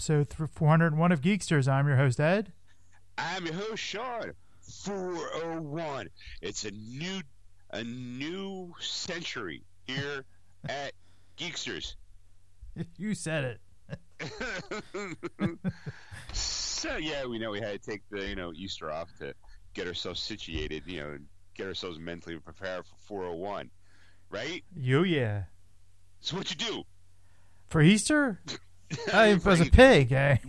episode 401 of Geeksters. I'm your host, Ed. I'm your host, Sean. 401. It's a new a new century here at Geeksters. You said it. so yeah, we know we had to take the you know Easter off to get ourselves situated, you know, get ourselves mentally prepared for 401, right? You yeah. So what you do for Easter? I was a pig, eh?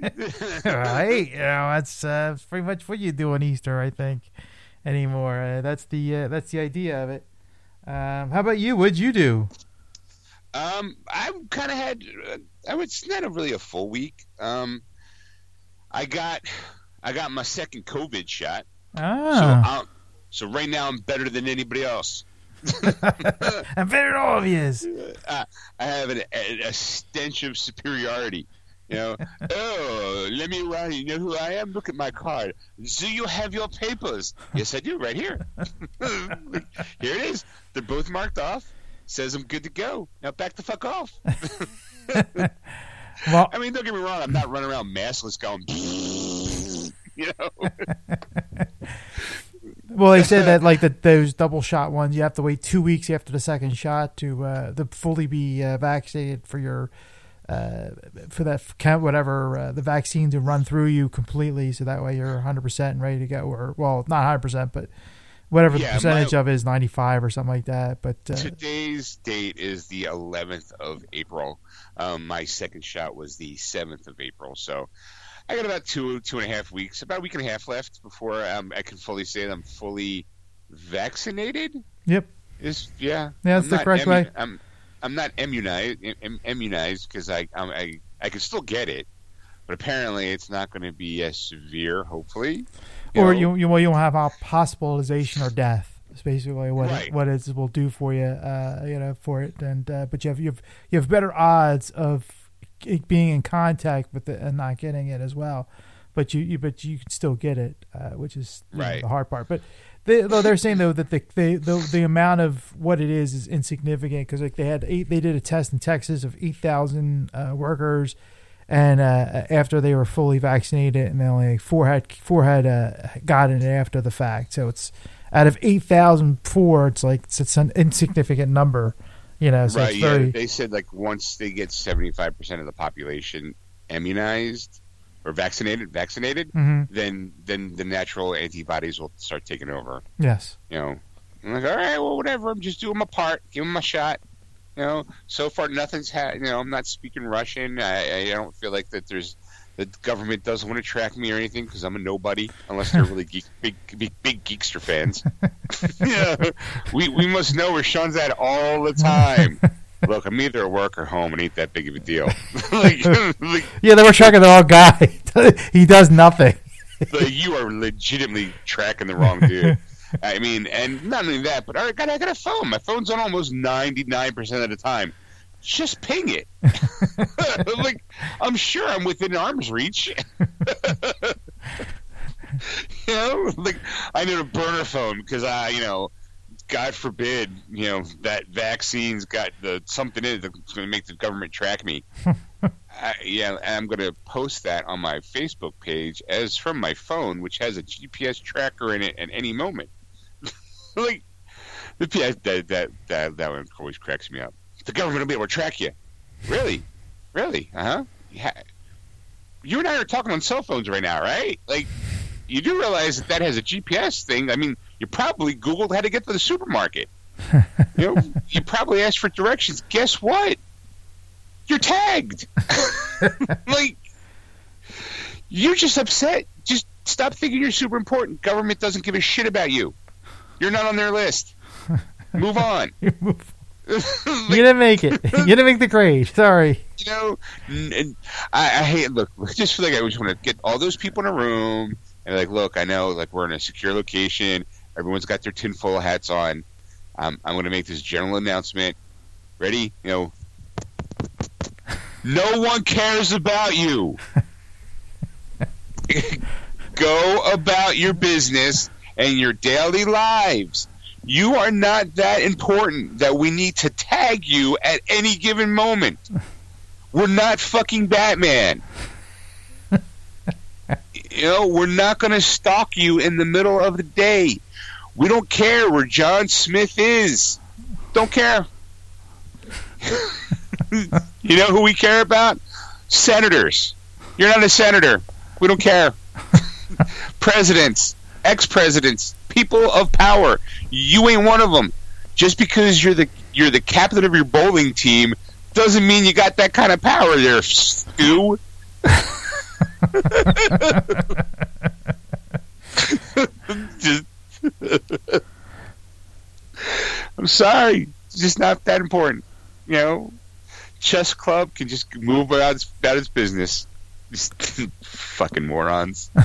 right? You know, that's, uh, pretty much what you do on Easter, I think, anymore. Uh, that's the uh, that's the idea of it. Um, how about you? What'd you do? Um, I kind of had. Uh, I was not a really a full week. Um, I got I got my second COVID shot. Ah. So, so right now I'm better than anybody else. I'm better than all of you. Uh, I have an, a, a stench of superiority. You know, oh, let me run. You know who I am? Look at my card. Do you have your papers? Yes, I do, right here. here it is. They're both marked off. Says I'm good to go. Now back the fuck off. well, I mean, don't get me wrong. I'm not running around maskless going, you know. Well, they said that like the, those double shot ones, you have to wait two weeks after the second shot to uh, to fully be uh, vaccinated for your uh, for that count whatever uh, the vaccine to run through you completely, so that way you're 100 percent and ready to go. Or well, not 100 percent, but whatever yeah, the percentage my, of it is 95 or something like that. But uh, today's date is the 11th of April. Um, my second shot was the 7th of April, so I got about two two and a half weeks, about a week and a half left before um, I can fully say that I'm fully vaccinated. Yep. Is yeah. Yeah, that's I'm the correct way. I'm I'm not immunized immunized because I I'm, I I can still get it, but apparently it's not going to be as severe. Hopefully, you or know. you you well you won't have hospitalization or death. It's basically what right. it, what it will do for you, uh, you know, for it. And uh, but you have you have you have better odds of being in contact with it and not getting it as well. But you, you but you can still get it, uh, which is right. know, the hard part. But they, though they're saying though that the, the the, the amount of what it is is insignificant because like they had eight they did a test in Texas of eight thousand uh, workers, and uh, after they were fully vaccinated, and they only four had four had uh, gotten it after the fact. So it's out of eight thousand four, it's like it's, an insignificant number, you know. So right. yeah. Very, they said like once they get seventy five percent of the population immunized, or vaccinated, vaccinated, mm-hmm. then then the natural antibodies will start taking over. Yes. You know, I'm like, all right, well, whatever. I'm just doing my part. Give them a shot. You know, so far nothing's had. You know, I'm not speaking Russian. I, I don't feel like that. There's the government doesn't want to track me or anything because I'm a nobody unless they're really geek, big, big, big geekster fans. yeah, we we must know where Sean's at all the time. Look, I'm either at work or home, and ain't that big of a deal. like, like, yeah, they were tracking the wrong guy. he does nothing. like, you are legitimately tracking the wrong dude. I mean, and not only that, but I got I got a phone. My phone's on almost ninety nine percent of the time. Just ping it. like I'm sure I'm within arm's reach. you know, like I need a burner phone because I, you know, God forbid, you know, that vaccine's got the something in it that's going to make the government track me. I, yeah, I'm going to post that on my Facebook page as from my phone, which has a GPS tracker in it at any moment. like the that that that that one always cracks me up. The government will be able to track you. Really, really? Uh huh. Yeah. You and I are talking on cell phones right now, right? Like, you do realize that that has a GPS thing. I mean you probably Googled how to get to the supermarket. you know, you probably asked for directions. Guess what? You're tagged. like, you're just upset. Just stop thinking you're super important. Government doesn't give a shit about you. You're not on their list. Move on. Like, you didn't make it. You didn't make the grade. Sorry. You know, I, I hate. Look, just feel like I just want to get all those people in a room and like, look, I know, like we're in a secure location. Everyone's got their tinfoil hats on. Um, I'm going to make this general announcement. Ready? You know, no one cares about you. Go about your business and your daily lives. You are not that important that we need to tag you at any given moment. We're not fucking Batman. you know, we're not going to stalk you in the middle of the day. We don't care where John Smith is. Don't care. you know who we care about? Senators. You're not a senator. We don't care. Presidents, ex presidents, people of power. You ain't one of them. Just because you're the you're the captain of your bowling team doesn't mean you got that kind of power there, Stu. just, I'm sorry. It's just not that important. You know, chess club can just move about its, about its business. Just fucking morons.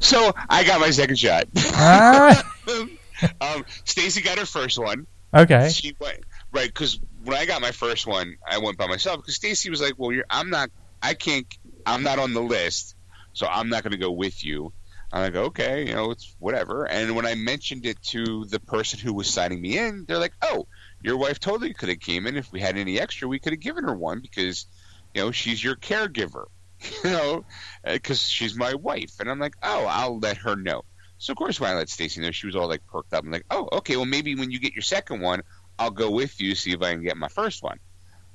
so I got my second shot. um, Stacy got her first one. Okay. She went right because when I got my first one, I went by myself because Stacy was like, "Well, you're, I'm not. I can't. I'm not on the list, so I'm not going to go with you." I'm like, "Okay, you know, it's whatever." And when I mentioned it to the person who was signing me in, they're like, "Oh, your wife totally could have came in. If we had any extra, we could have given her one because, you know, she's your caregiver." you know, because she's my wife. And I'm like, oh, I'll let her know. So of course, when I let Stacy know, she was all like perked up. I'm like, oh, okay. Well, maybe when you get your second one, I'll go with you see if I can get my first one.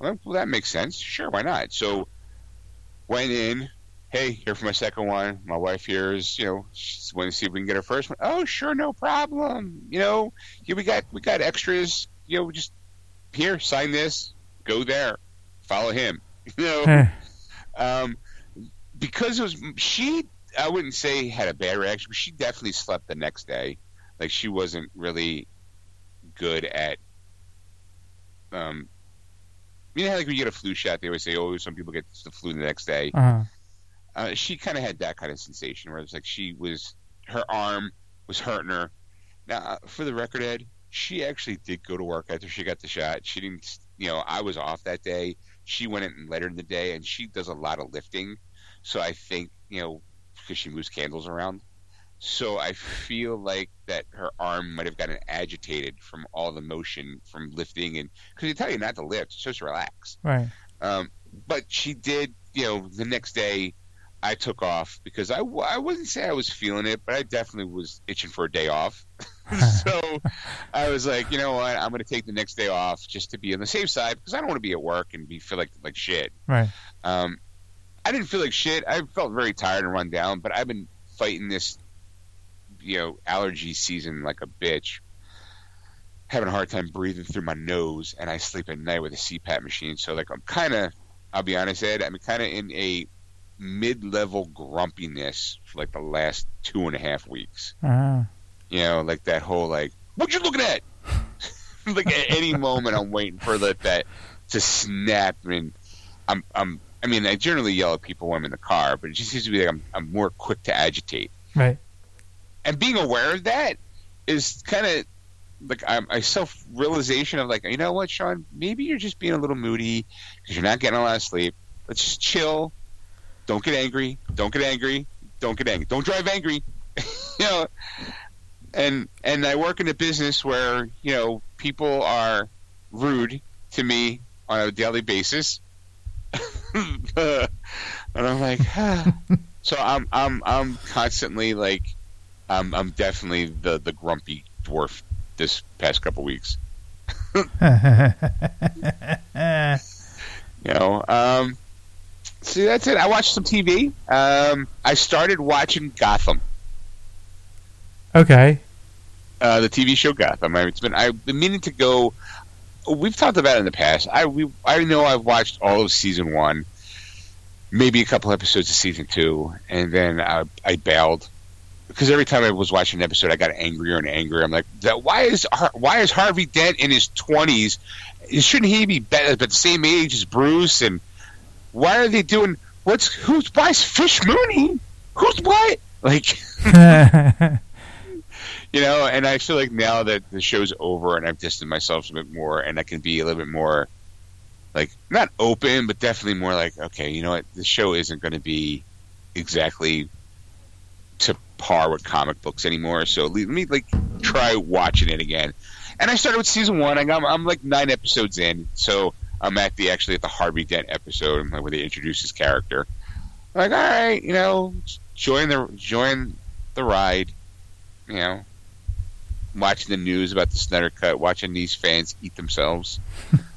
I'm like, well, that makes sense. Sure, why not? So went in. Hey, here for my second one. My wife here is, you know, she's wanting to see if we can get her first one. Oh, sure, no problem. You know, here we got we got extras. You know, just here, sign this, go there, follow him. You know, um, because it was she I wouldn't say had a bad reaction, but she definitely slept the next day. Like she wasn't really good at um you know like when you get a flu shot they always say, Oh, some people get the flu the next day. Uh-huh. Uh, she kinda had that kind of sensation where it's like she was her arm was hurting her. Now uh, for the record, Ed, she actually did go to work after she got the shot. She didn't you know, I was off that day. She went in later in the day and she does a lot of lifting so I think, you know, because she moves candles around. So I feel like that her arm might have gotten agitated from all the motion from lifting, and because they tell you not to lift, just relax. Right. Um, but she did, you know, the next day I took off because I, I wouldn't say I was feeling it, but I definitely was itching for a day off. so I was like, you know what, I'm going to take the next day off just to be on the safe side because I don't want to be at work and be feel like like shit. Right. Um, I didn't feel like shit. I felt very tired and run down, but I've been fighting this, you know, allergy season like a bitch. Having a hard time breathing through my nose, and I sleep at night with a CPAP machine. So, like, I'm kind of, I'll be honest, Ed, I'm kind of in a mid-level grumpiness for like the last two and a half weeks. Uh-huh. You know, like that whole like, what you looking at? like at any moment, I'm waiting for that to snap, and I'm I'm I mean, I generally yell at people when I'm in the car, but it just seems to be like I'm, I'm more quick to agitate. Right. And being aware of that is kind of like I'm, a self realization of like, you know what, Sean, maybe you're just being a little moody because you're not getting a lot of sleep. Let's just chill. Don't get angry. Don't get angry. Don't get angry. Don't drive angry. you know. And and I work in a business where you know people are rude to me on a daily basis and I'm like, ah. so I'm I'm I'm constantly like, I'm I'm definitely the the grumpy dwarf this past couple weeks. you know, um, see that's it. I watched some TV. Um, I started watching Gotham. Okay. Uh, the TV show Gotham. I, it's been I've been meaning to go we've talked about it in the past. I we I know I've watched all of season one, maybe a couple episodes of season two, and then I, I bailed because every time I was watching an episode, I got angrier and angrier. I'm like, why is why is Harvey Dent in his twenties? Shouldn't he be better, but the same age as Bruce? And why are they doing what's who's why's Fish Mooney? Who's what? Like. you know, and I feel like now that the show's over and I've distanced myself a bit more, and I can be a little bit more, like, not open, but definitely more like, okay, you know what, the show isn't going to be exactly to par with comic books anymore. So let me like try watching it again. And I started with season one. I got, I'm like nine episodes in, so I'm at the actually at the Harvey Dent episode where they introduce his character. I'm like, all right, you know, join the join the ride. You know, watching the news about the Snyder Cut, watching these fans eat themselves.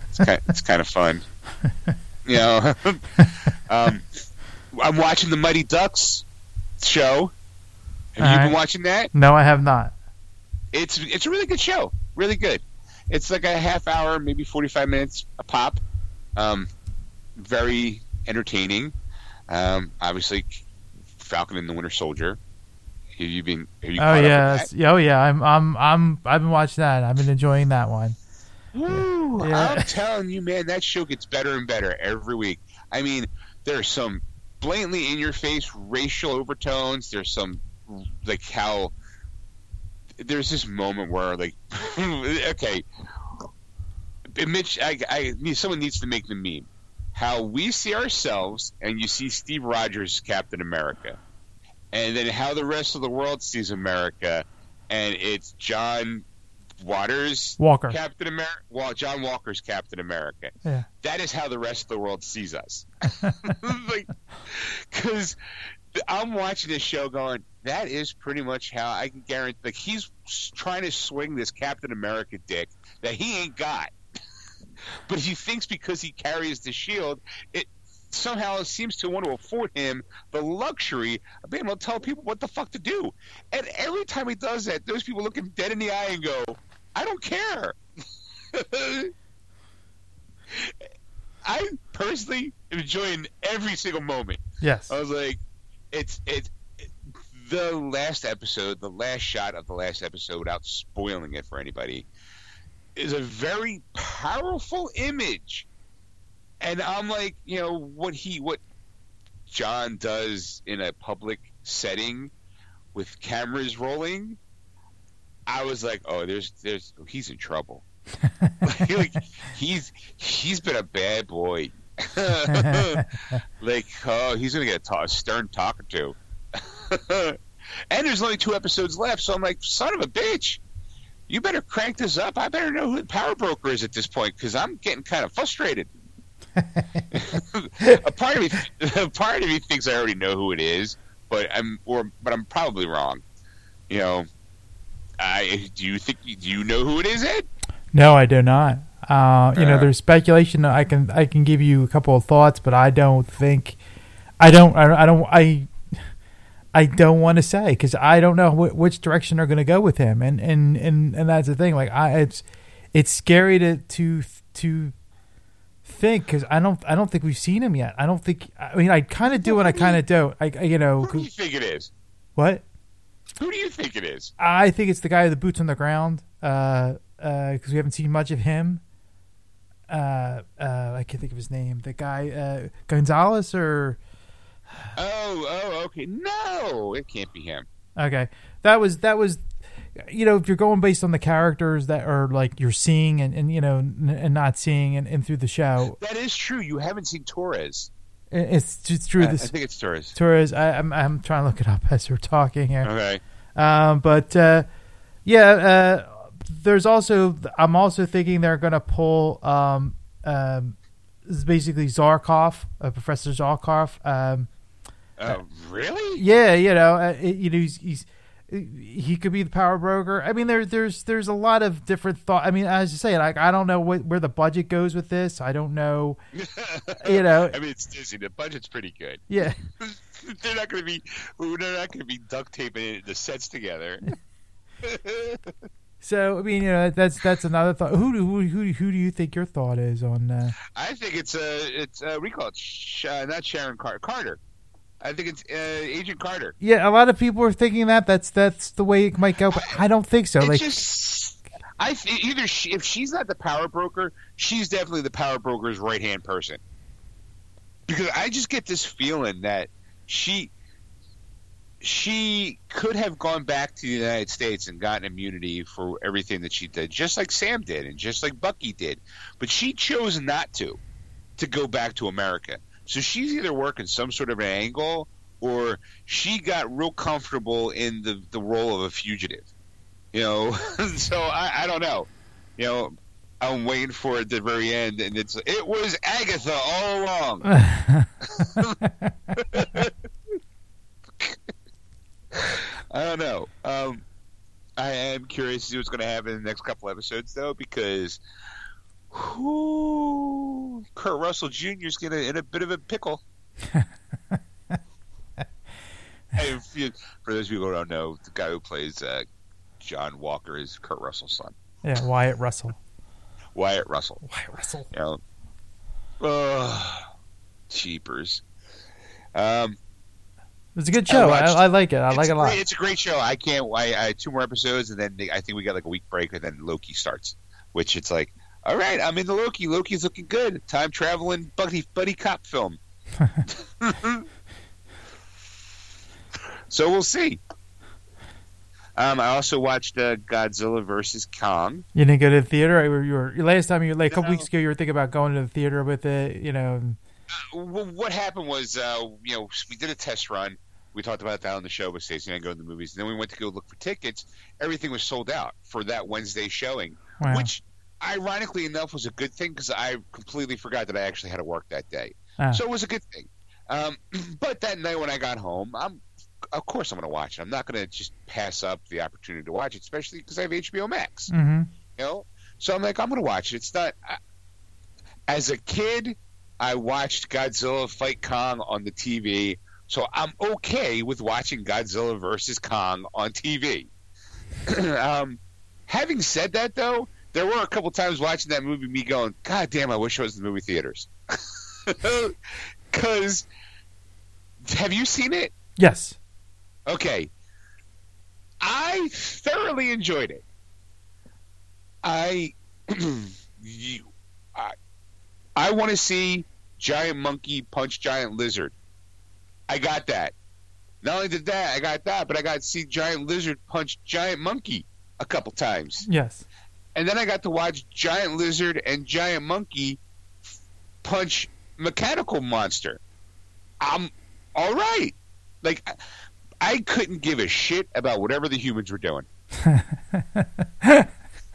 It's kind, it's kind of fun. You know, um, I'm watching the Mighty Ducks show. Have All you right. been watching that? No, I have not. It's it's a really good show. Really good. It's like a half hour, maybe 45 minutes a pop. Um, very entertaining. Um, obviously, Falcon and the Winter Soldier. Have you been? Have you Oh yeah, that? that's- yeah, oh yeah. I'm I'm I'm I've been watching that. I've been enjoying that one. Woo! Yeah. I'm telling you, man, that show gets better and better every week. I mean, there's some blatantly in your face racial overtones. There's some like how there's this moment where like okay, Mitch, I, I someone needs to make the meme. How we see ourselves, and you see Steve Rogers Captain America, and then how the rest of the world sees America, and it's John Waters Walker. Captain America. Well, John Walker's Captain America. Yeah. That is how the rest of the world sees us. like, because I'm watching this show, going, that is pretty much how I can guarantee. Like, he's trying to swing this Captain America dick that he ain't got, but he thinks because he carries the shield, it somehow seems to want to afford him the luxury of being able to tell people what the fuck to do. And every time he does that, those people look him dead in the eye and go, I don't care. I personally am enjoying every single moment. Yes. I was like, it's it's the last episode, the last shot of the last episode, without spoiling it for anybody, is a very powerful image. And I'm like, you know, what he what John does in a public setting with cameras rolling. I was like, oh, there's there's he's in trouble. like, he's he's been a bad boy. like, oh, he's gonna get a, ta- a stern talking to. and there's only two episodes left, so I'm like, son of a bitch, you better crank this up. I better know who the power broker is at this point because I'm getting kind of frustrated. A part of me, a part of me thinks I already know who it is, but I'm or but I'm probably wrong. You know, I do you think do you know who it is, Ed? No, I do not. Uh, you know, Uh. there's speculation. I can I can give you a couple of thoughts, but I don't think I don't I, I don't I I don't want to say because I don't know wh- which direction they're going to go with him, and and and and that's the thing. Like I, it's it's scary to to to think because I don't I don't think we've seen him yet. I don't think. I mean, I kind of do and I kind of don't. I, I you know Who do you think it is? what Who do you think it is? I think it's the guy with the boots on the ground. Uh, uh, because we haven't seen much of him. Uh, uh, I can't think of his name. The guy, uh, Gonzalez or Oh, oh, okay. No, it can't be him. okay, that was that was, you know, if you're going based on the characters that are like you're seeing and, and you know n- and not seeing and, and through the show, That is true. You haven't seen Torres. it- it's just true. I, I This think it's Torres. Torres, I, I'm I'm trying to look it up as we're talking here. Okay. Um, but uh, yeah, uh, there's also I'm also thinking they're going to pull um, um, this basically Zarkov, uh, Professor Zarkov. Um, Oh, really? yeah, you know, uh, it- you know, he's, he's he could be the power broker. I mean, there's there's there's a lot of different thought. I mean, as you say, like I don't know what, where the budget goes with this. I don't know. You know. I mean, it's Disney. The budget's pretty good. Yeah, they're not going to be. They're not going to be duct taping the sets together. so I mean, you know, that's that's another thought. Who do who who, who do you think your thought is on? Uh, I think it's uh, it's uh, recall. It's Sh- uh, not Sharon Carter. Carter. I think it's uh, Agent Carter. Yeah, a lot of people are thinking that that's that's the way it might go, but I don't think so. it's Like, just. I th- either she, if she's not the power broker, she's definitely the power broker's right hand person. Because I just get this feeling that she she could have gone back to the United States and gotten immunity for everything that she did, just like Sam did and just like Bucky did. But she chose not to, to go back to America. So she's either working some sort of an angle or she got real comfortable in the, the role of a fugitive. You know, so I, I don't know. You know, I'm waiting for it at the very end, and it's it was Agatha all along. I don't know. Um, I am curious to see what's going to happen in the next couple episodes, though, because whoo, Kurt Russell Jr. is getting in a bit of a pickle. Hey, you, for those people who don't know, the guy who plays uh, John Walker is Kurt Russell's son. Yeah, Wyatt Russell. Wyatt Russell. Wyatt Russell. You know, uh, cheapers. Um, it's a good show. I, I, like it. I like it a lot. Great, it's a great show. I can't. I, I two more episodes, and then I think we got like a week break, and then Loki starts. Which it's like, all right, I'm in the Loki. Loki's looking good. Time traveling buddy buddy cop film. so we'll see. Um, I also watched uh, Godzilla versus Kong. You didn't go to the theater. You were last time you were, like a couple no. weeks ago. You were thinking about going to the theater with it. You know. Uh, what happened was, uh, you know, we did a test run. We talked about that on the show with Stacey and I go to the movies. And then we went to go look for tickets. Everything was sold out for that Wednesday showing, wow. which, ironically enough, was a good thing because I completely forgot that I actually had to work that day. Ah. So it was a good thing. Um, but that night when I got home, I'm of course I'm going to watch it. I'm not going to just pass up the opportunity to watch it, especially because I have HBO Max. Mm-hmm. You know, so I'm like, I'm going to watch it. It's not. I, as a kid, I watched Godzilla fight Kong on the TV, so I'm okay with watching Godzilla versus Kong on TV. um, having said that, though, there were a couple times watching that movie, me going, "God damn, I wish I was in the movie theaters." Because, have you seen it? Yes. Okay. I thoroughly enjoyed it. I you, I, I want to see giant monkey punch giant lizard. I got that. Not only did that, I got that, but I got to see giant lizard punch giant monkey a couple times. Yes. And then I got to watch giant lizard and giant monkey punch mechanical monster. I'm all right. Like I couldn't give a shit about whatever the humans were doing. as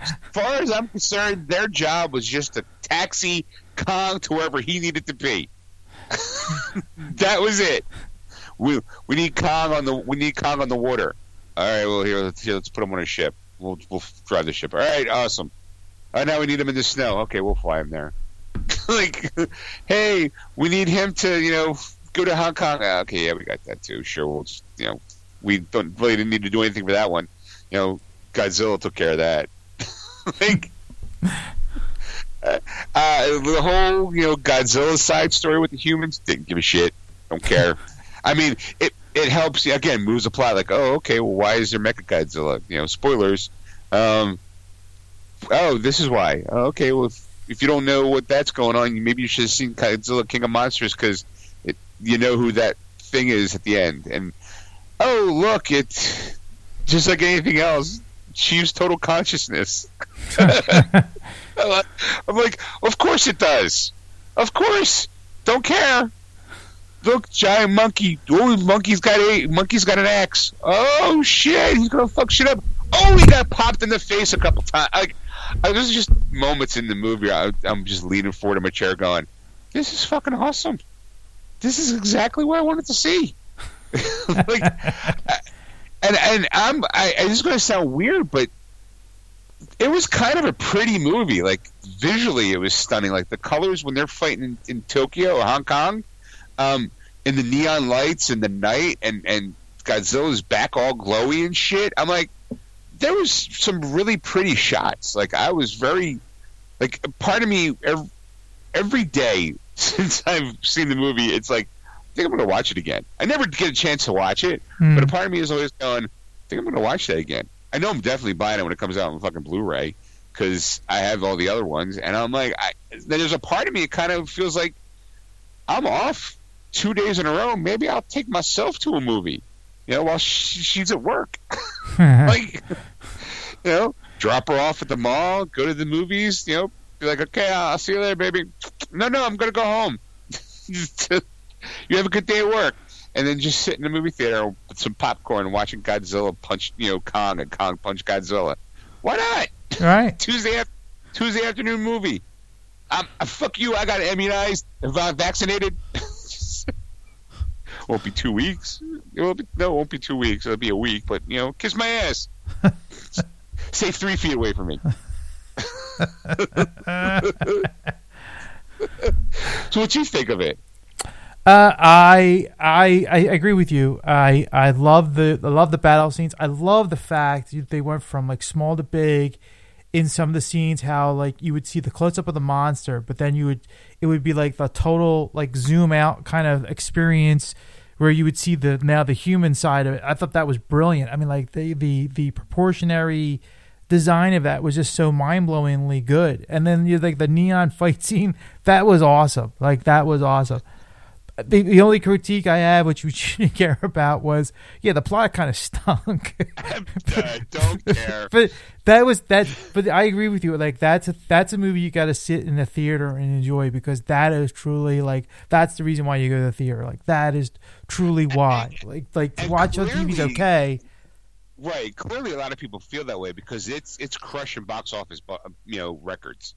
far as I'm concerned, their job was just to taxi Kong to wherever he needed to be. that was it. We we need Kong on the we need Kong on the water. All right, well here let's, here, let's put him on a ship. We'll we'll drive the ship. All right, awesome. All right, now we need him in the snow. Okay, we'll fly him there. like, hey, we need him to you know go to Hong Kong. Ah, okay, yeah, we got that too. Sure, we'll just you know we don't really didn't need to do anything for that one. You know, Godzilla took care of that. like uh, the whole you know Godzilla side story with the humans didn't give a shit. Don't care. I mean, it it helps you again moves the plot. Like, oh, okay, well, why is there Mecha Godzilla? You know, spoilers. Um, oh, this is why. Oh, okay, well, if, if you don't know what that's going on, maybe you should have seen Godzilla King of Monsters because you know who that thing is at the end. And oh, look, it's just like anything else. She's total consciousness. I'm like, of course it does. Of course. Don't care. Look, giant monkey. Oh, monkey's got a monkey's got an axe. Oh shit, he's gonna fuck shit up. Oh, he got popped in the face a couple times. Like, uh, there's just moments in the movie. I, I'm just leaning forward in my chair, going, "This is fucking awesome. This is exactly what I wanted to see." like, and and I'm I, this is going to sound weird, but it was kind of a pretty movie. Like visually, it was stunning. Like the colors when they're fighting in, in Tokyo or Hong Kong, um, and the neon lights and the night, and and Godzilla's back all glowy and shit. I'm like, there was some really pretty shots. Like I was very, like part of me every, every day since I've seen the movie, it's like I think I'm going to watch it again. I never get a chance to watch it, mm. but a part of me is always going, I think I'm going to watch that again. I know I'm definitely buying it when it comes out on fucking Blu-ray because I have all the other ones, and I'm like, I, there's a part of me that kind of feels like I'm off two days in a row. Maybe I'll take myself to a movie, you know, while she, she's at work. like, you know, drop her off at the mall, go to the movies, you know, be like, okay, I'll see you later, baby. No, no, I'm gonna go home. you have a good day at work. and then just sit in the movie theater with some popcorn watching Godzilla punch, you know, Kong and Kong punch Godzilla. Why not? Right. Tuesday af- Tuesday afternoon movie. I'm, uh, fuck you. I got immunized, va- vaccinated. Won't be two weeks. It won't be, no, it won't be two weeks. It'll be a week. But you know, kiss my ass. Stay three feet away from me. so what you think of it? Uh, I, I I agree with you. I I love the I love the battle scenes. I love the fact they went from like small to big in some of the scenes. How like you would see the close up of the monster, but then you would it would be like the total like zoom out kind of experience where you would see the now the human side of it. I thought that was brilliant. I mean, like the the the proportionary design of that was just so mind blowingly good. And then you like the neon fight scene that was awesome. Like that was awesome the, the only critique I have, which you shouldn't care about, was yeah, the plot kind of stunk. I don't care. but that was that. But I agree with you. Like that's a that's a movie you got to sit in the theater and enjoy because that is truly like that's the reason why you go to the theater. Like that is truly why. Like like watch on TV is okay. Right. Clearly, a lot of people feel that way because it's it's crushing box office, you know, records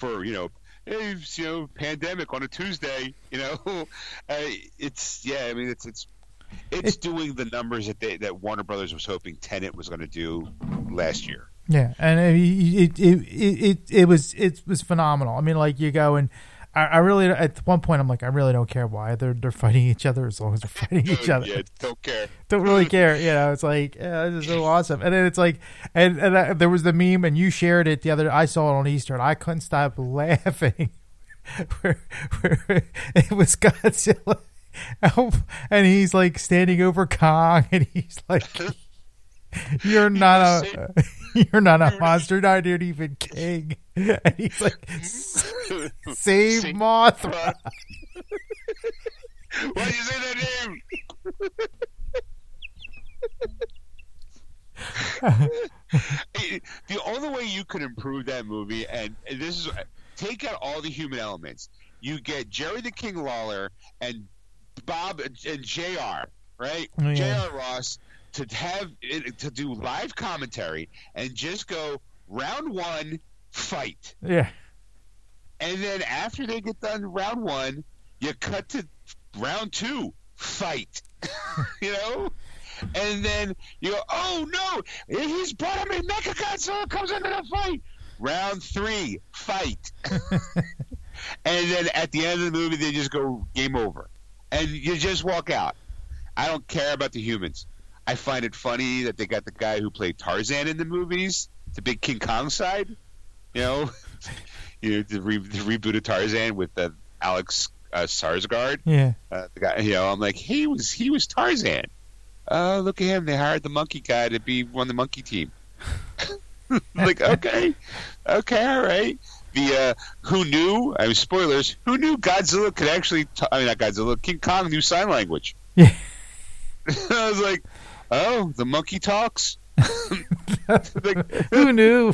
for you know, hey, you know, pandemic on a Tuesday. You know, uh, it's yeah. I mean, it's it's it's doing the numbers that they, that Warner Brothers was hoping Tenet was going to do last year. Yeah, and it it, it it it was it was phenomenal. I mean, like you go and I, I really at one point I'm like I really don't care why they're they're fighting each other as long as they're fighting oh, each other. Yeah, don't care. don't really care. You know, it's like yeah, this is so awesome. And then it's like, and and I, there was the meme, and you shared it the other. I saw it on Easter, and I couldn't stop laughing. where, where it was Godzilla, and he's like standing over Kong, and he's like, "You're not a, you're not a monster, not even king." And he's like, "Save Mothra." Why do you say that name? the only way you could improve that movie, and this is take out all the human elements. You get Jerry the King Lawler and Bob and Jr. Right, Oh, yeah. J.R. Ross to have to do live commentary and just go round one fight. Yeah, And then after they get done round one, you cut to round two, fight. you know? And then you go, oh no, he's brought him in. Mecha Godzilla comes into the fight. Round three, fight. and then at the end of the movie, they just go game over. And you just walk out. I don't care about the humans. I find it funny that they got the guy who played Tarzan in the movies, the big King Kong side. You know, you know, the, re- the reboot of Tarzan with uh, Alex uh, Skarsgård. yeah. Uh, the guy, you know, I'm like, he was he was Tarzan. Oh, look at him! They hired the monkey guy to be on the monkey team. like, okay, okay, all right. The uh, who knew? I mean, spoilers. Who knew Godzilla could actually? T- I mean, not Godzilla. King Kong knew sign language. Yeah. I was like, oh, the monkey talks. like, Who knew?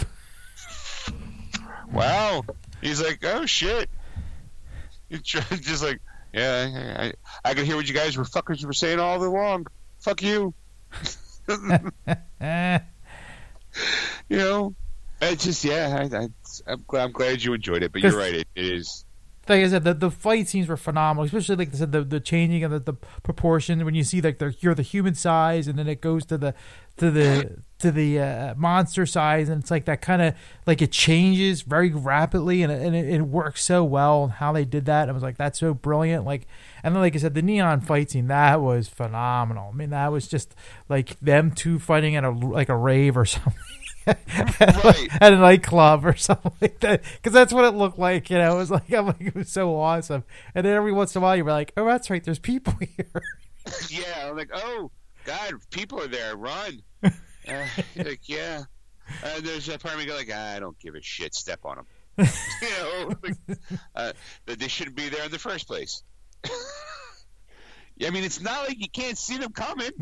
wow. He's like, oh shit. He's just like, yeah, I, I could hear what you guys were fuckers were saying all the along. Fuck you. You know, it's just yeah. I, I, I'm glad I'm glad you enjoyed it, but you're right. It, it is. Like I said, the, the fight scenes were phenomenal, especially like I said, the, the changing of the, the proportion when you see like the you're the human size, and then it goes to the to the to the uh, monster size, and it's like that kind of like it changes very rapidly, and it, and it, it works so well how they did that. I was like, that's so brilliant. Like, and then like I said, the neon fight scene that was phenomenal. I mean, that was just like them two fighting at a like a rave or something. Right. at a nightclub or something like that because that's what it looked like you know it was like i'm like it was so awesome and then every once in a while you're like oh that's right there's people here Yeah, I'm like, oh God, people are there. Run. Uh, like, yeah. And there's a part of me go like, ah, I don't give a shit. Step on them. you know, like, uh, that they shouldn't be there in the first place. I mean, it's not like you can't see them coming.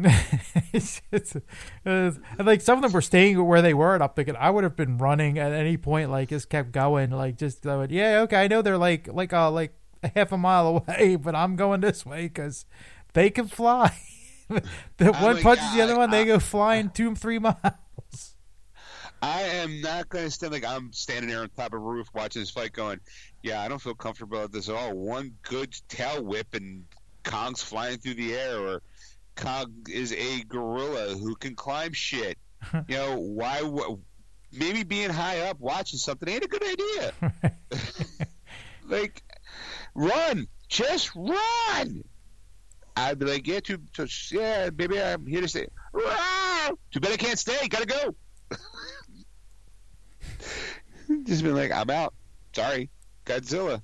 it's, it's, it's- and like some of them were staying where they were and i'm thinking i would have been running at any point like just kept going like just going yeah okay i know they're like like uh like a half a mile away but i'm going this way because they can fly. the Oh one punches the other one, they I- go flying two three miles. I am not going to stand like I'm standing there on top of a roof watching this fight, going, "Yeah, I don't feel comfortable with this at all." One good tail whip and Kong's flying through the air, or Kong is a gorilla who can climb shit. you know why? w- Maybe being high up watching something ain't a good idea. like, run, just run. I'd be like, yeah, too, too, yeah, maybe I'm here to stay. Rah! Too bad I can't stay. Gotta go. Just been like, I'm out. Sorry, Godzilla.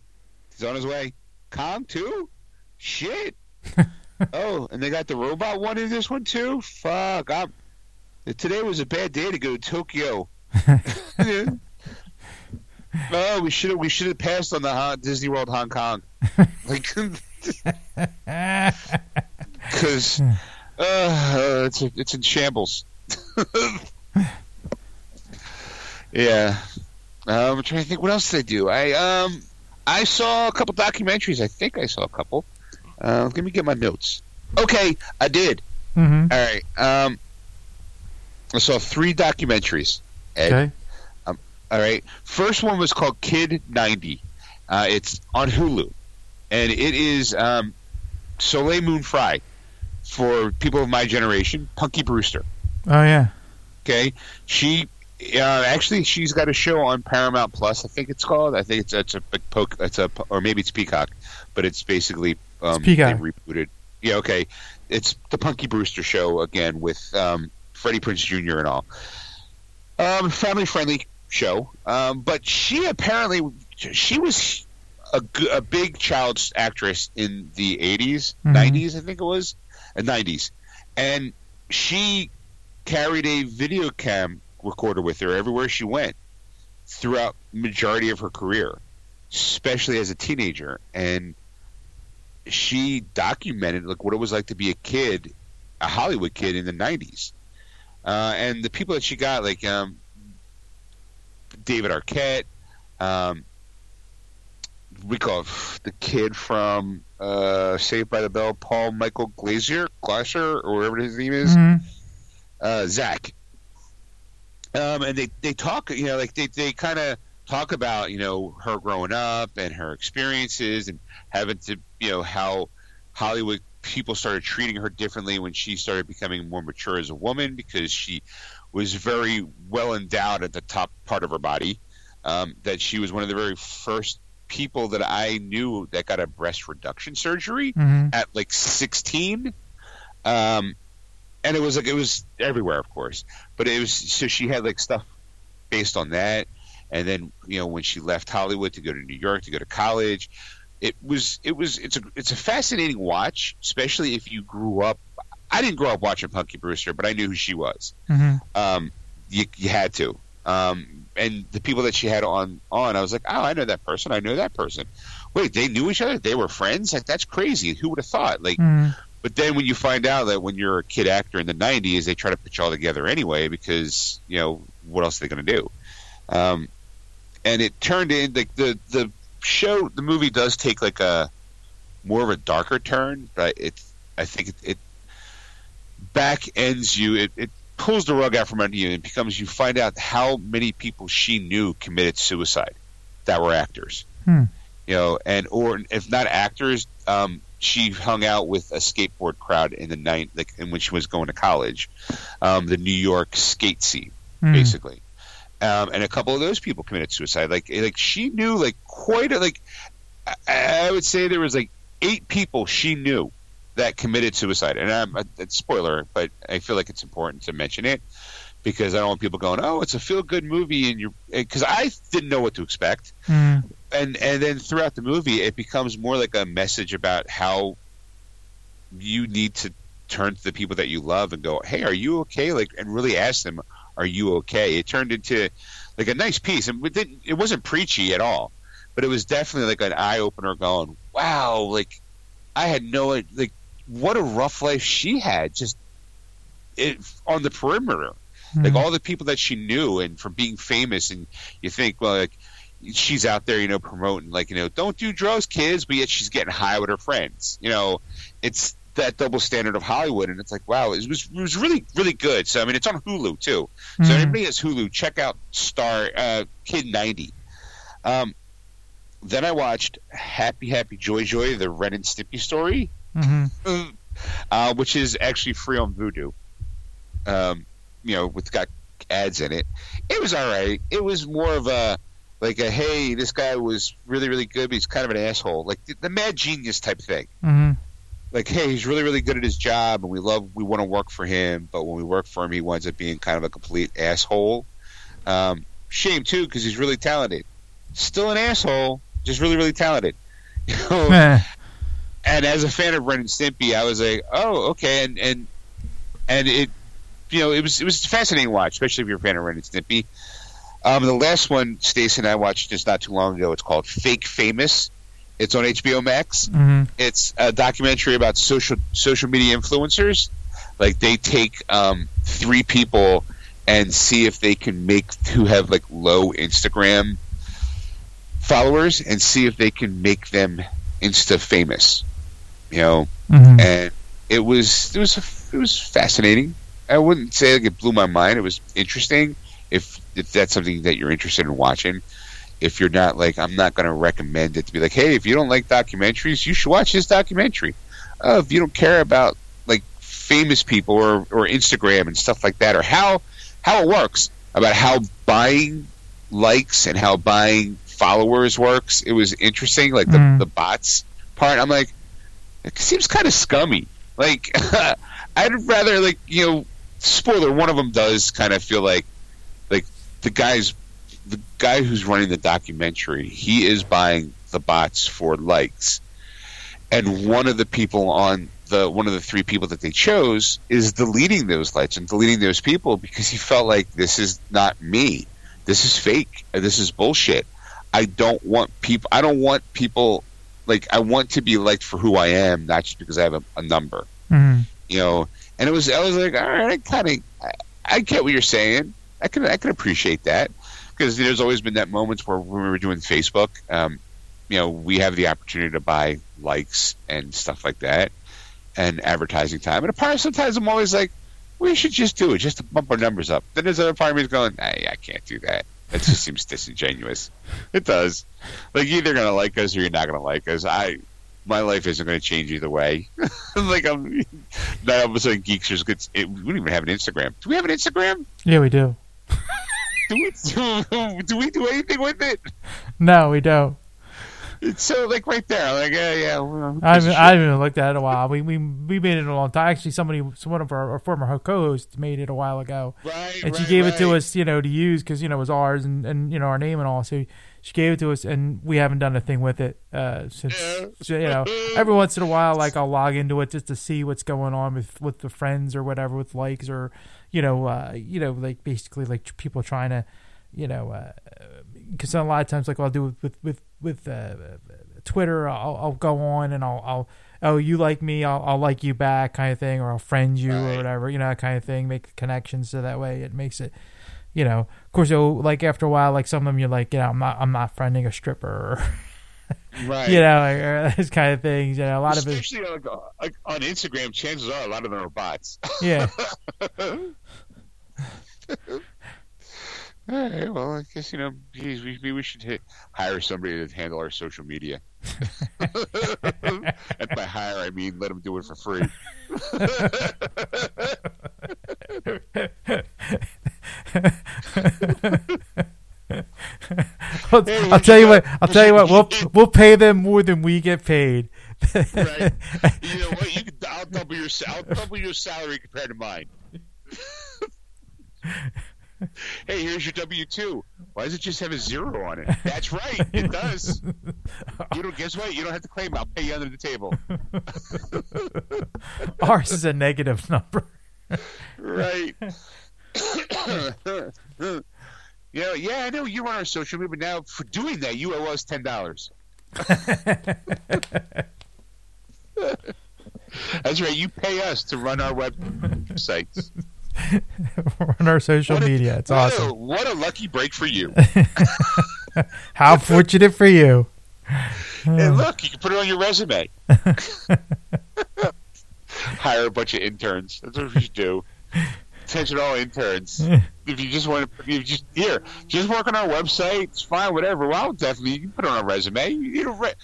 He's on his way. Kong too. Shit. oh, and they got the robot one in this one too. Fuck. I'm. Today was a bad day to go to Tokyo. oh, we should have we should have passed on the Hon- Disney World Hong Kong. Like, because uh, it's it's in shambles. yeah, um, I'm trying to think. What else did I do? I um I saw a couple documentaries. I think I saw a couple. Uh, let me get my notes. Okay, I did. hmm All right. Um, I saw three documentaries. Ed. Okay. All right. First one was called Kid 90. Uh, it's on Hulu. And it is um, Soleil Moon Frye for people of my generation, Punky Brewster. Oh yeah. Okay. She. Uh, actually, she's got a show on Paramount Plus. I think it's called. I think it's it's a poke. It's a or maybe it's Peacock, but it's basically um, they rebooted. Yeah, okay. It's the Punky Brewster show again with um, Freddie Prinze Jr. and all. Um, family friendly show, um, but she apparently she was a, a big child actress in the 80s, Mhm. 90s, I think it was, and 90s, and she carried a video cam recorder with her everywhere she went throughout majority of her career, especially as a teenager, and she documented like what it was like to be a kid, a Hollywood kid in the 90s. Uh, and the people that she got, like um, David Arquette, um, we call the kid from uh, Saved by the Bell, Paul Michael Glazier, Glaser, or whatever his name is, Mhm. uh, Zach. Um, and they, they talk, you know, like they, they kind of talk about, you know, her growing up and her experiences and having to, you know, how Hollywood people started treating her differently when she started becoming more mature as a woman because she was very well endowed at the top part of her body. Um, that she was one of the very first people that I knew that got a breast reduction surgery Mhm. at like 16. Um, and it was like it was everywhere, of course. But it was so she had like stuff based on that. And then you know when she left Hollywood to go to New York to go to college, it was it was it's a it's a fascinating watch, especially if you grew up. I didn't grow up watching Punky Brewster, but I knew who she was. Mhm. Um, you you had to. Um, and the people that she had on on, I was like, oh, I know that person. I know that person. Wait, they knew each other. They were friends. Like that's crazy. Who would have thought? Like Mhm. but then when you find out that when you're a kid actor in the 90s, they try to put you all together anyway because, you know, what else are they going to do? Um, and it turned in, like, the, the show, the movie does take, like, a more of a darker turn, but it, I think it, it back ends you, it, it pulls the rug out from under you and it becomes, you find out how many people she knew committed suicide that were actors. Hmm. You know, and, or if not actors, um, she hung out with a skateboard crowd in the night, like, and when she was going to college, um, the New York skate scene, Mhm. basically. Um, and a couple of those people committed suicide. Like, like she knew, like, quite a, like, I, I would say there was like eight people she knew that committed suicide. And I'm a, a spoiler, but I feel like it's important to mention it because I don't want people going, "Oh, it's a feel-good movie," and you're because I didn't know what to expect Mhm. and and then throughout the movie it becomes more like a message about how you need to turn to the people that you love and go hey are you okay like and really ask them are you okay? It turned into like a nice piece. And it didn't it wasn't preachy at all but it was definitely like an eye opener going wow like i had no like what a rough life she had just it on the perimeter. Like Mhm. all the people that she knew and from being famous and you think well like she's out there you know promoting like you know don't do drugs kids but yet she's getting high with her friends. You know it's that double standard of Hollywood, and it's like, wow, it was it was really really good. So I mean, it's on Hulu too. So Mhm. anybody has Hulu, check out Star uh, Kid ninety. Um, then I watched Happy Happy Joy Joy, the Ren and Stimpy story, Mhm. uh, which is actually free on Vudu. Um, you know, with got ads in it. It was all right. It was more of a like a hey, this guy was really really good, but he's kind of an asshole, like the, the Mad Genius type thing. Mhm. Like, hey, he's really really good at his job, and we love we want to work for him, but when we work for him, he winds up being kind of a complete asshole. Um, shame too, because he's really talented. Still an asshole, just really really talented. You know? Eh. and as a fan of Ren and Stimpy, I was like, oh, okay, and and and it, you know, it was it was a fascinating watch, especially if you're a fan of Ren and Stimpy. Um, the last one, Stacey and I watched just not too long ago. It's called Fake Famous. It's on HBO Max. Mhm. It's a documentary about social social media influencers. Like they take um, three people and see if they can make who have like low Instagram followers and see if they can make them insta famous. You know, Mhm. and it was it was it was fascinating. I wouldn't say like it blew my mind. It was interesting. If if that's something that you're interested in watching, if you're not like I'm not going to recommend it to be like, hey, if you don't like documentaries, you should watch this documentary. Uh, if you don't care about like famous people or or Instagram and stuff like that, or how how it works about how buying likes and how buying followers works, it was interesting. Like the Mm. the bots part, I'm like, it seems kind of scummy. Like, I'd rather like you know, spoiler. One of them does kind of feel like, like the guy's guy who's running the documentary. He is buying the bots for likes, and one of the people on the one of the three people that they chose is deleting those likes and deleting those people because he felt like this is not me. This is fake. This is bullshit. I don't want people. I don't want people like I want to be liked for who I am, not just because I have a, a number. Mhm. You know, and it was I was like, all right, I kind of I, I get what you're saying. I can I can appreciate that because there's always been that moments where when we were doing Facebook, um, you know, we have the opportunity to buy likes and stuff like that and advertising time. And a part sometimes I'm always like, we should just do it just to bump our numbers up. Then there's other part of me going, hey, I can't do that. It just seems disingenuous. It does. Like you're either gonna like us or you're not gonna like us. I my life isn't going to change either way. like I'm not all of a sudden Geeksters gets. It, we don't even have an Instagram. Do we have an Instagram? Yeah, we do. Do we do, do we do anything with it? No, we don't. It's so like right there. Like yeah, yeah. well, I haven't? I haven't looked at it in a while. We we we made it a long time. Actually, somebody, one of our, our former co-hosts, made it a while ago, right, and she right, gave it to us, you know, to use because you know it was ours and and you know our name and all. So she gave it to us, and we haven't done a thing with it uh, since. Yeah. so, you know, every once in a while, like I'll log into it just to see what's going on with with the friends or whatever, with likes or you know, uh, you know, like basically like people trying to, you know, because a lot of times like I'll do with with with uh, Twitter, I'll, I'll go on and I'll I'll oh you like me, I'll, I'll like you back kind of thing, or I'll friend you or whatever, you know, that kind of thing. Make connections so that way it makes it. You know, of course, it'll, like after a while, like some of them, you're like, you know, I'm not, I'm not friending a stripper, or, right. you know, like, or those kind of things. You know, a lot of it, Especially like, uh, like on Instagram, chances are a lot of them are bots. yeah. All right, well, I guess you know, geez, we, maybe we should hit, hire somebody to handle our social media. and by hire, I mean let them do it for free. I'll, Hey, I'll tell you what. I'll tell you what. We'll we'll pay them more than we get paid. right? You know what? You can, I'll double your I'll double your salary compared to mine. Hey, here's your W two. Why does it just have a zero on it? That's right, it does. You don't guess what? You don't have to claim. I'll pay you under the table. Ours is a negative number. Right. yeah, yeah, I know you run our social media, but now for doing that, you owe us ten dollars. That's right. You pay us to run our websites. on our social What a- media. It's what a- awesome. what a lucky break for you. How fortunate for you. Hey, look, you can put it on your resume. hire a bunch of interns. That's what we should do. Attention all interns. if you just want to, you just here, just work on our website. It's fine, whatever. Well, definitely you can put it on a resume. You need a re-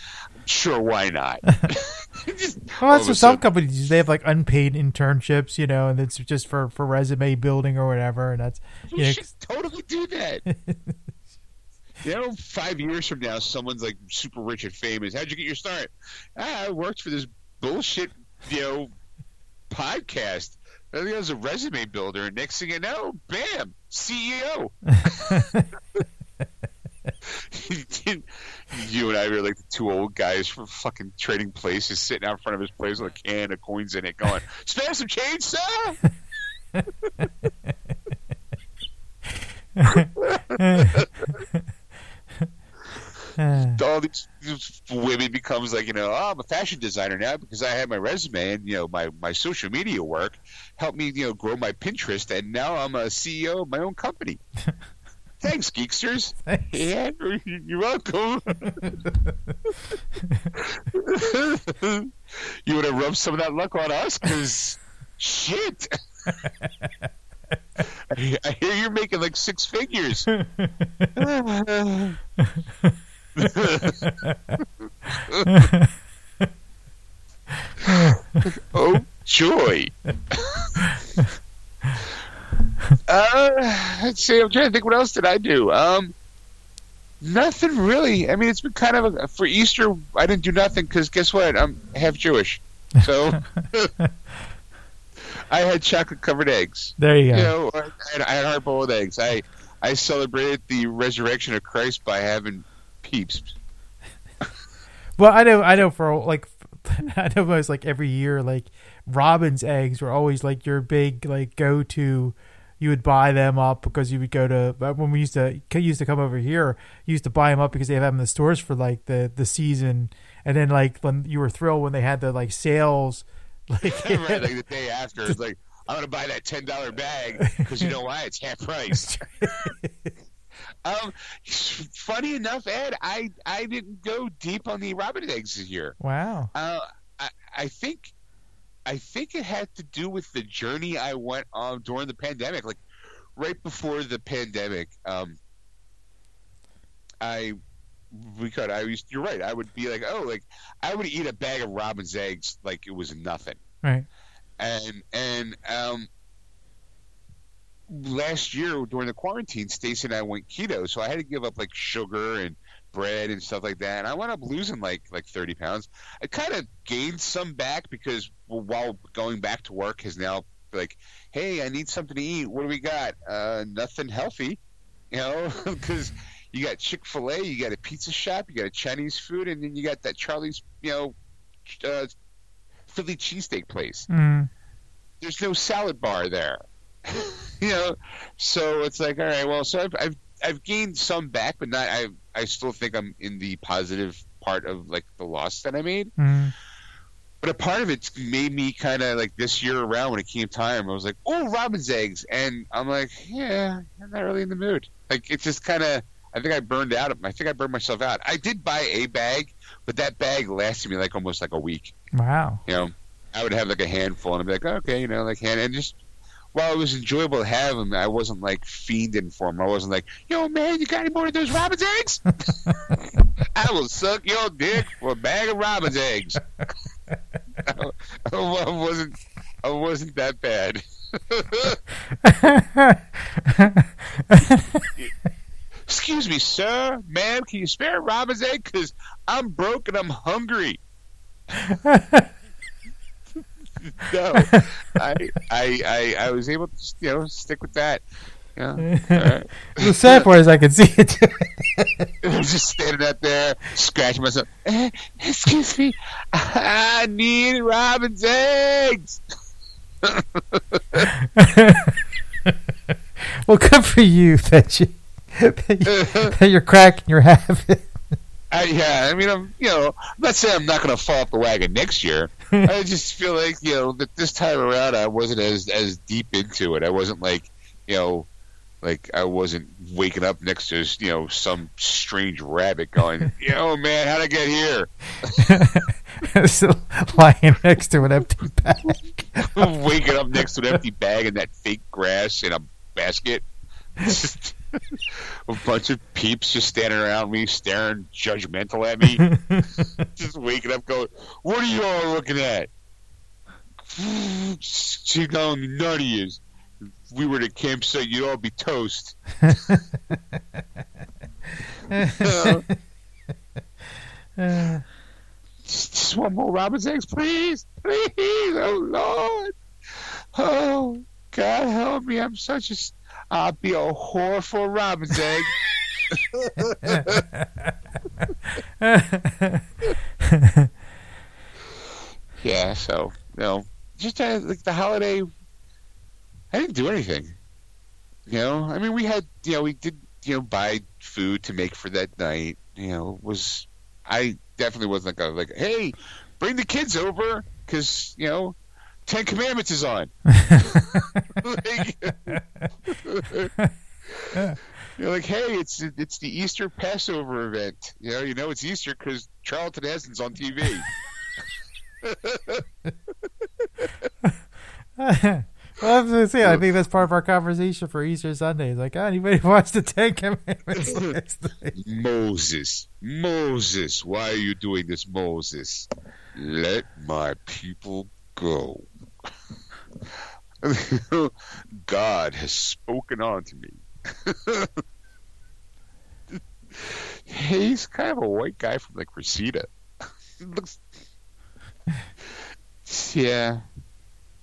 sure, why not? Just, well, that's what some companies They have like unpaid internships, you know, and it's just for for resume building or whatever. And that's you, you should totally do that. you know, five years from now, someone's like super rich and famous. How'd you get your start? Ah, I worked for this bullshit, you know, podcast. I think I was a resume builder, and next thing you know, bam, CEO. You and I were like the two old guys from fucking trading places, sitting out in front of his place with a can of coins in it, going, "Spare some change, sir." all these, these, women becomes like you know oh, I'm a fashion designer now because I have my resume and you know my my social media work helped me you know grow my Pinterest and now I'm a CEO of my own company. Thanks, geeksters. Thanks. Yeah, you're welcome. you want to rub some of that luck on us? Because shit. I hear you're making like six figures. oh joy! Uh, let's see. I'm trying to think. What else did I do? Um, nothing really. I mean, it's been kind of a, for Easter. I didn't do nothing because guess what? I'm half Jewish, so I had chocolate covered eggs. There you go. You know, I had, I had hard boiled eggs. I I celebrated the resurrection of Christ by having peeps. well, I know, I know for like, I know was like every year, like Robin's eggs were always like your big like go to. You would buy them up because you would go to when we used to used to come over here. You used to buy them up because they have them in the stores for like the the season, and then like when you were thrilled when they had the like sales, like, right, like the day after. It's like I'm gonna buy that ten dollar bag because you know why? It's half price. Um, funny enough, Ed, I I didn't go deep on the Robin eggs this year. Wow. Uh, I I think I think it had to do with the journey I went on during the pandemic. Like right before the pandemic, um, I we could I used you're right. I would be like, oh, like I would eat a bag of Robin's eggs like it was nothing. Right. And and um last year during the quarantine, Stacy and I went keto, so I had to give up like sugar and bread and stuff like that. And I wound up losing like like thirty pounds. I kind of gained some back because while going back to work has now like, hey, I need something to eat. What do we got? Uh, nothing healthy, you know, because you got Chick Fil A, you got a pizza shop, you got a Chinese food, and then you got that Charlie's, you know, uh, Philly cheesesteak place. Mm. There's no salad bar there. you know, so it's like, all right, well, so I've, I've I've gained some back, but not. I I still think I'm in the positive part of like the loss that I made. Mm. But a part of it's made me kind of like this year around when it came time, I was like, oh, Robin's eggs, and I'm like, yeah, I'm not really in the mood. Like it's just kind of. I think I burned out. I think I burned myself out. I did buy a bag, but that bag lasted me like almost like a week. Wow. You know, I would have like a handful, and I'd be like, okay, you know, like hand, and just while it was enjoyable to have him, I wasn't like fiending for him. I wasn't like, yo, man, you got any more of those Robin's eggs? I will suck your dick for a bag of Robin's eggs. I, I wasn't, I wasn't that bad. Excuse me, sir, ma'am, can you spare a Robin's egg? Because I'm broke and I'm hungry. no, I, I, I, I was able to, you know, stick with that. Yeah. Right. the sad part is I can see it. I was just standing up there, scratching myself. Eh, excuse me, I need Robin's eggs. well, good for you that you that you're cracking your habit. I, yeah, I mean, I'm you know, I'm not saying I'm not going to fall off the wagon next year. I just feel like you know that this time around I wasn't as as deep into it. I wasn't like you know, like I wasn't waking up next to you know some strange rabbit going, "Yo, oh, man, how'd I get here?" Still lying next to an empty bag. waking up next to an empty bag and that fake grass in a basket. Just a bunch of peeps just standing around me, staring judgmental at me. just waking up, going, "What are you all looking at?" She going nutty is. If we were at a campsite, you'd all be toast. Uh, Just one more Robin's eggs, please, please. Oh Lord, oh God, help me! I'm such a, I'll be a whore for a Robin's egg. yeah, so you know, just uh, like the holiday, I didn't do anything. You know, I mean, we had, you know, we did, you know, buy food to make for that night. You know, was I definitely wasn't like, a, like, hey, bring the kids over because you know, Ten Commandments is on. like, you're like, hey, it's it's the Easter Passover event. You know, you know it's Easter because Charlton Heston's on TV. well, I was gonna say, I think that's part of our conversation for Easter Sunday. It's like, oh, anybody watch the Ten Commandments last night? Moses, Moses, why are you doing this, Moses? Let my people go. God has spoken unto me. He's kind of a white guy from like Reseda. Looks, yeah,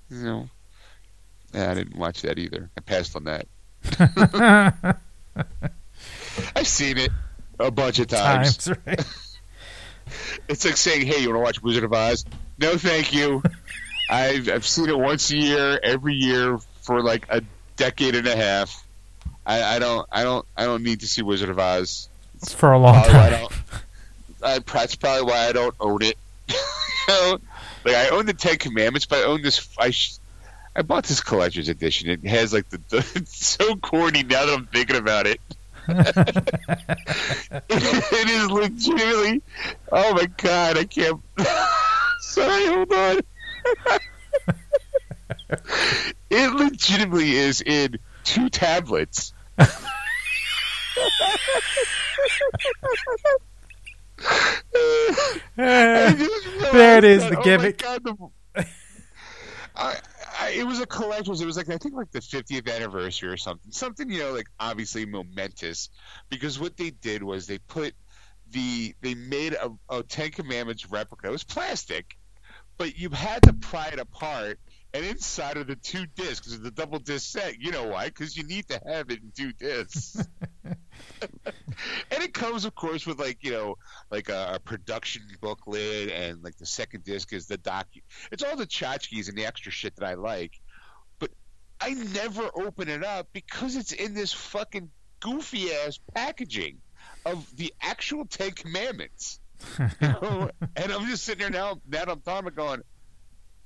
you know. Yeah, I didn't watch that either. I passed on that. I've seen it a bunch of times. Times, right? It's like saying, "Hey, you want to watch Wizard of Oz?" No, thank you. I've I've seen it once a year, every year for like a decade and a half. I, I don't I don't I don't need to see Wizard of Oz. For a long Probably why I time. don't. I, that's probably why I don't own it. you know? Like I own the Ten Commandments, but I own this. I sh- I bought this collector's edition. It has like the, the it's so corny now that I'm thinking about it. it is legitimately. Oh my god! I can't. Sorry, hold on. It legitimately is in two tablets. there it is, the oh gimmick. I, I, it was a collector's. It was like I think like the 50th anniversary or something. Something you know, like obviously momentous, because what they did was they put the they made a, a Ten Commandments replica. It was plastic, but you've had to pry it apart. And inside of the two discs, the double disc set, you know why? Because you need to have it in two discs. and it comes, of course, with like you know, like a, a production booklet, and like the second disc is the doc. It's all the tchotchkes and the extra shit that I like, but I never open it up because it's in this fucking goofy ass packaging of the actual Ten Commandments. And I'm just sitting there now. That about going,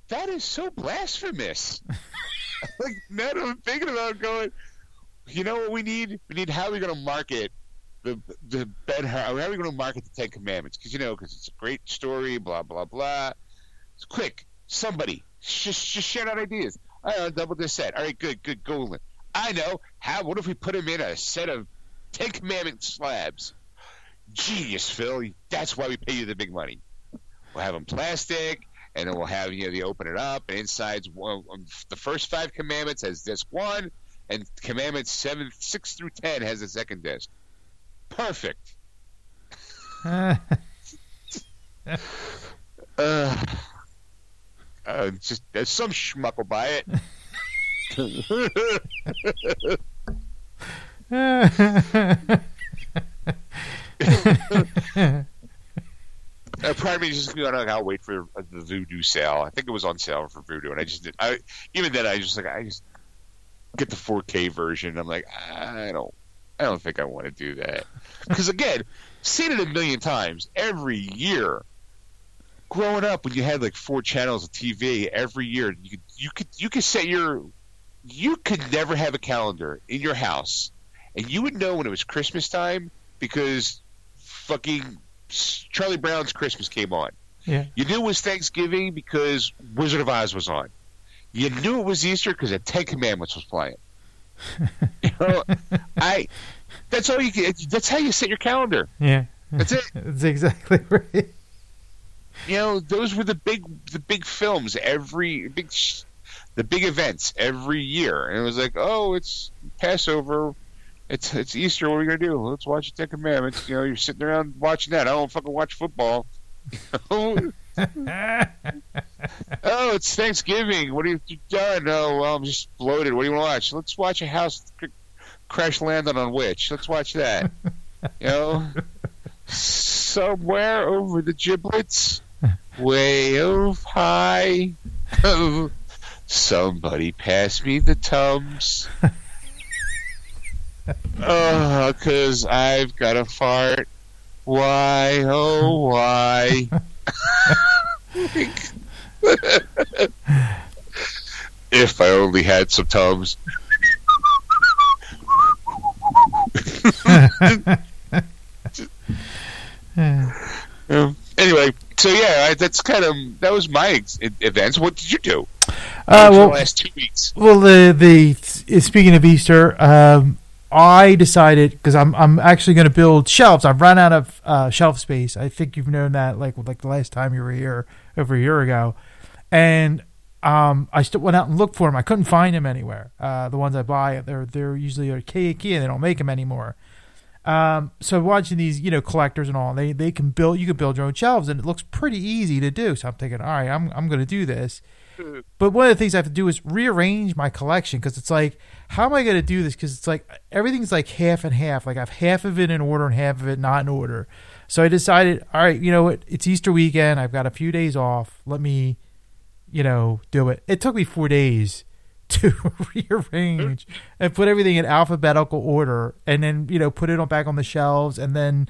that is so blasphemous. like now I'm thinking about going, you know what we need? We need how are we going to market the the bed? How are we going to market the Ten Commandments? Because you know, because it's a great story. Blah blah blah. It's quick. Somebody just just shout out ideas. I know, double this set. All right, good, good, golden. I know. How? What if we put him in a set of Ten Commandment slabs? Genius, Phil. That's why we pay you the big money. We'll have them plastic, and then we'll have you know they open it up, and inside's one, um, the first five commandments has disc one, and commandments seven, six through ten has the second disc. Perfect. Uh, uh, just uh, some schmuck will buy it. Uh, part of me just going to I'll wait for uh, the Vudu sale. I think it was on sale for Vudu, and I just did. I even then I just like I just get the 4K version. I'm like I don't I don't think I want to do that because again, seen it a million times every year. Growing up, when you had like four channels of TV every year, you could you could you could set your you could never have a calendar in your house, and you would know when it was Christmas time because fucking Charlie Brown's Christmas came on. yeah. You knew it was Thanksgiving because Wizard of Oz was on. You knew it was Easter because the Ten Commandments was playing. you know, I. That's all you. Get, that's how you set your calendar. Yeah, That's it. that's exactly right. You know, those were the big, the big films every big, the big events every year, and it was like, oh, it's Passover, it's it's Easter. What are we gonna do? Let's watch the Ten Commandments. You know, you're sitting around watching that. I don't fucking watch football. oh, it's Thanksgiving. What have you done? Oh, well, I'm just bloated. What do you want to watch? Let's watch a house cr- crash landing on witch. Let's watch that. You know, somewhere over the giblets, way over high. Somebody pass me the tums. Oh, cause I've got a fart. Why, oh, why? if I only had some tums. Um, anyway, so yeah, I, that's kind of that was my ex- events. What did you do Uh, well, the last two weeks? Well, the the speaking of Easter, um, I decided because I'm I'm actually going to build shelves. I've run out of uh, shelf space. I think you've known that like like the last time you were here over a year ago, and um, I still went out and looked for them. I couldn't find them anywhere. Uh, the ones I buy, they're they're usually at and they don't make them anymore. Um, so watching these, you know, collectors and all, they they can build. You can build your own shelves, and it looks pretty easy to do. So I'm thinking, all right, I'm I'm going to do this. But one of the things I have to do is rearrange my collection because it's like, how am I going to do this? Because it's like everything's like half and half. Like I have half of it in order and half of it not in order. So I decided, all right, you know what? It's Easter weekend. I've got a few days off. Let me, you know, do it. It took me four days to rearrange and put everything in alphabetical order, and then you know put it on back on the shelves, and then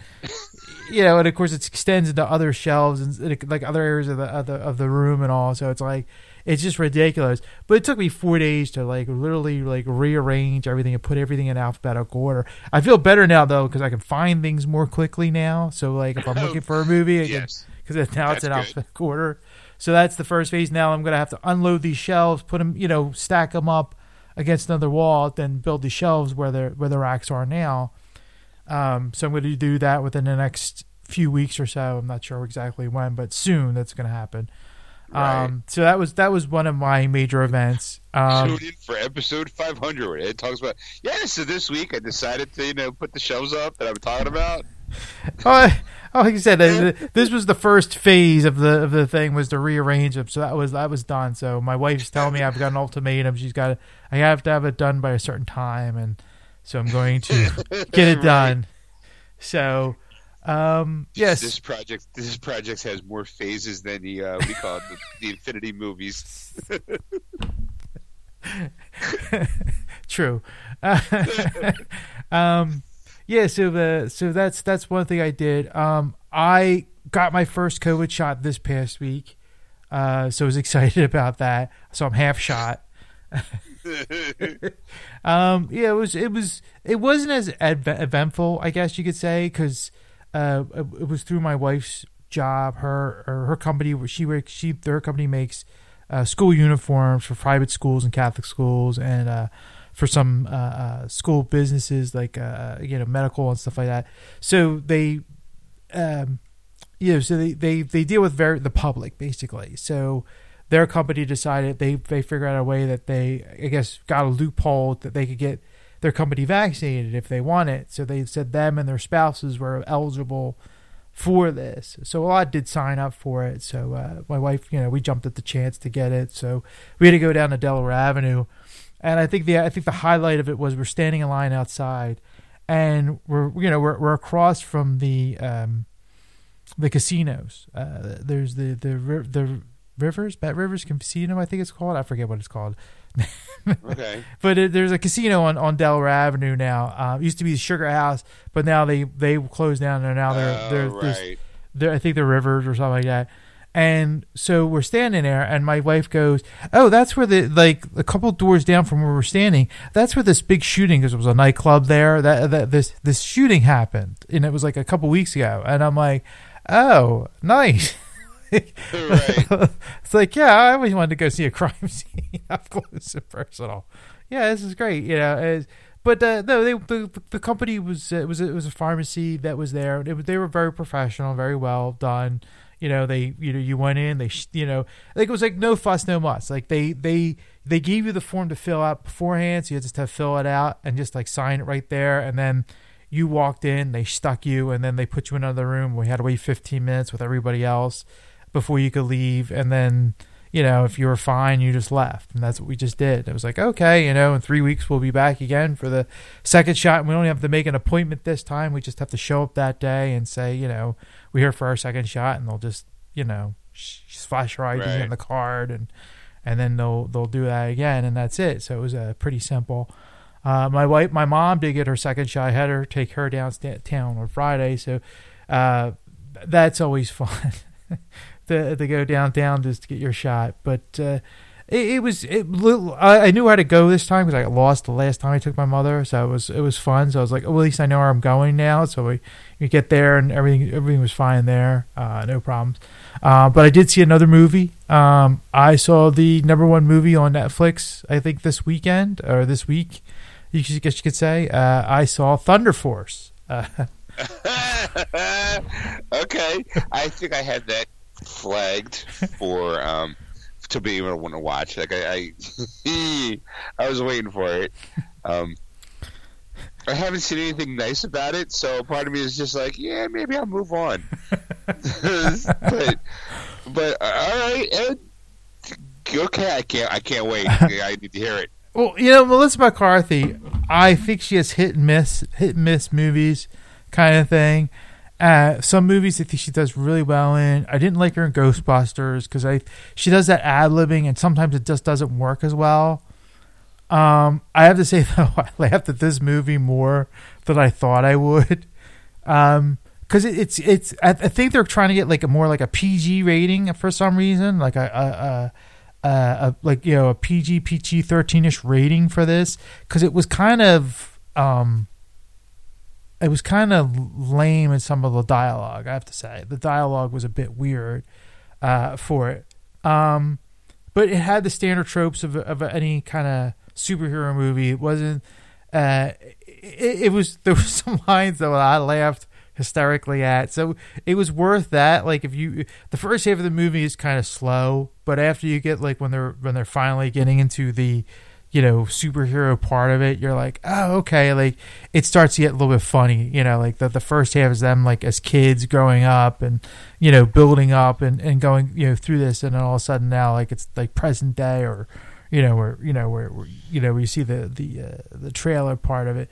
you know, and of course it extends into other shelves and like other areas of the of the, of the room and all. So it's like it's just ridiculous. But it took me four days to like literally like rearrange everything and put everything in alphabetical order. I feel better now though because I can find things more quickly now. So like if I'm looking for a movie, can Yes. because now it's in good. alphabetical order. So that's the first phase. Now I'm gonna have to unload these shelves, put them, you know, stack them up against another wall, then build the shelves where the where the racks are now. Um, so I'm going to do that within the next few weeks or so. I'm not sure exactly when, but soon that's going to happen. Right. Um, so that was that was one of my major events. Um, Tune in for episode 500. where It talks about yeah. So this week I decided to you know put the shelves up that I'm talking about. oh, oh, like you said, this was the first phase of the of the thing was to rearrange them. So that was that was done. So my wife's telling me I've got an ultimatum. She's got to, I have to have it done by a certain time, and so I'm going to get it Right. done. So, um, yes, This project this project has more phases than the uh, we call it the, the Infinity movies. True. um, yeah. So the so that's that's one thing I did. Um, I got my first COVID shot this past week. Uh, so I was excited about that. So I'm half shot. Um, yeah, it was it was it wasn't as eventful, I guess you could say, because uh, it, was through my wife's job. Her or her company, she she her company makes uh, school uniforms for private schools and Catholic schools, and uh, for some uh, uh, school businesses like uh, you know medical and stuff like that. So they, um, you know, so they they they deal with very the public basically. So their company decided they they figured out a way that they I guess got a loophole that they could get their company vaccinated if they want it. So they said them and their spouses were eligible for this. So a lot did sign up for it. So uh, my wife, you know, we jumped at the chance to get it. So we had to go down to Delaware Avenue, and I think the I think the highlight of it was we're standing in line outside, and we're you know we're we're across from the um, the casinos. Uh, there's the the the Rivers Bet Rivers Casino, I think it's called. I forget what it's called. Okay. But it, there's a casino on, on Delaware Avenue now. Uh, used to be the Sugar House, but now they they closed down and now they're Oh, they're there's- right. they're I think they're Rivers or something like that. And so we're standing there, and my wife goes, "Oh, that's where the like a couple doors down from where we're standing. That's where this big shooting because it was a nightclub there. That, that this this shooting happened, and it was like a couple weeks ago. And I'm like, oh, nice. it's like, yeah, I always wanted to go see a crime scene up close and personal. Yeah, this is great. You know, but uh, no, they, the the company was uh, was it was a pharmacy that was there. It, they were very professional, very well done. You know, they you know you went in, they you know like it was like no fuss, no muss. Like they they they gave you the form to fill out beforehand, so you just have to fill it out and just like sign it right there, and then you walked in, they stuck you, and then they put you in another room. We had to wait 15 minutes with everybody else before you could leave, and then you know if you were fine, you just left, and that's what we just did. It was like okay, you know, in three weeks we'll be back again for the second shot, and we don't have to make an appointment this time. We just have to show up that day and say, you know, we're here for our second shot, and they'll just you know flash your ID Right. and the card and and then they'll they'll do that again, and that's it. So it was uh, pretty simple. Uh, my wife, my mom did get her second shot. I had her take her downtown on Friday, so uh, that's always fun to to go downtown just to get your shot. But uh, it, it was it. I, knew how to go this time because I got lost the last time I took my mother, so it was it was fun. So I was like, oh, well, at least I know where I'm going now. So we you get there and everything everything was fine there, uh, no problems. Uh, but I did see another movie. Um, I saw the number one movie on Netflix. I think this weekend or this week, you should, guess you could say. Uh, I saw Thunder Force. Uh, okay, I think I had that flagged for um to be able to want to watch. Like I, I, I was waiting for it. Um, I haven't seen anything nice about it, so part of me is just like, yeah, maybe I'll move on. but, but uh, all right, Ed, okay, I can't, I can't wait. I need to hear it. Well, you know, Melissa McCarthy, I think she has hit and miss, hit and miss movies, kind of thing. Uh, some movies I think she does really well in. I didn't like her in Ghostbusters because I she does that ad libbing and sometimes it just doesn't work as well. Um, I have to say though, I laughed at this movie more than I thought I would. Um, because it, it's it's I, I think they're trying to get like a more like a PG rating for some reason, like a a, a, a, like you know a PG PG thirteen ish rating for this because it was kind of um it was kind of lame in some of the dialogue. I have to say the dialogue was a bit weird uh, for it, um, but it had the standard tropes of of any kind of superhero movie. It wasn't. Uh, it, it was there were some lines that I laughed hysterically at. So it was worth that. Like if you the first half of the movie is kind of slow, but after you get like when they're when they're finally getting into the you know superhero part of it, you're like, oh okay, like it starts to get a little bit funny. You know, like the the first half is them like as kids growing up and you know building up and and going you know through this, and then all of a sudden now like it's like present day or you know where you know where, you know where you see the the uh, the trailer part of it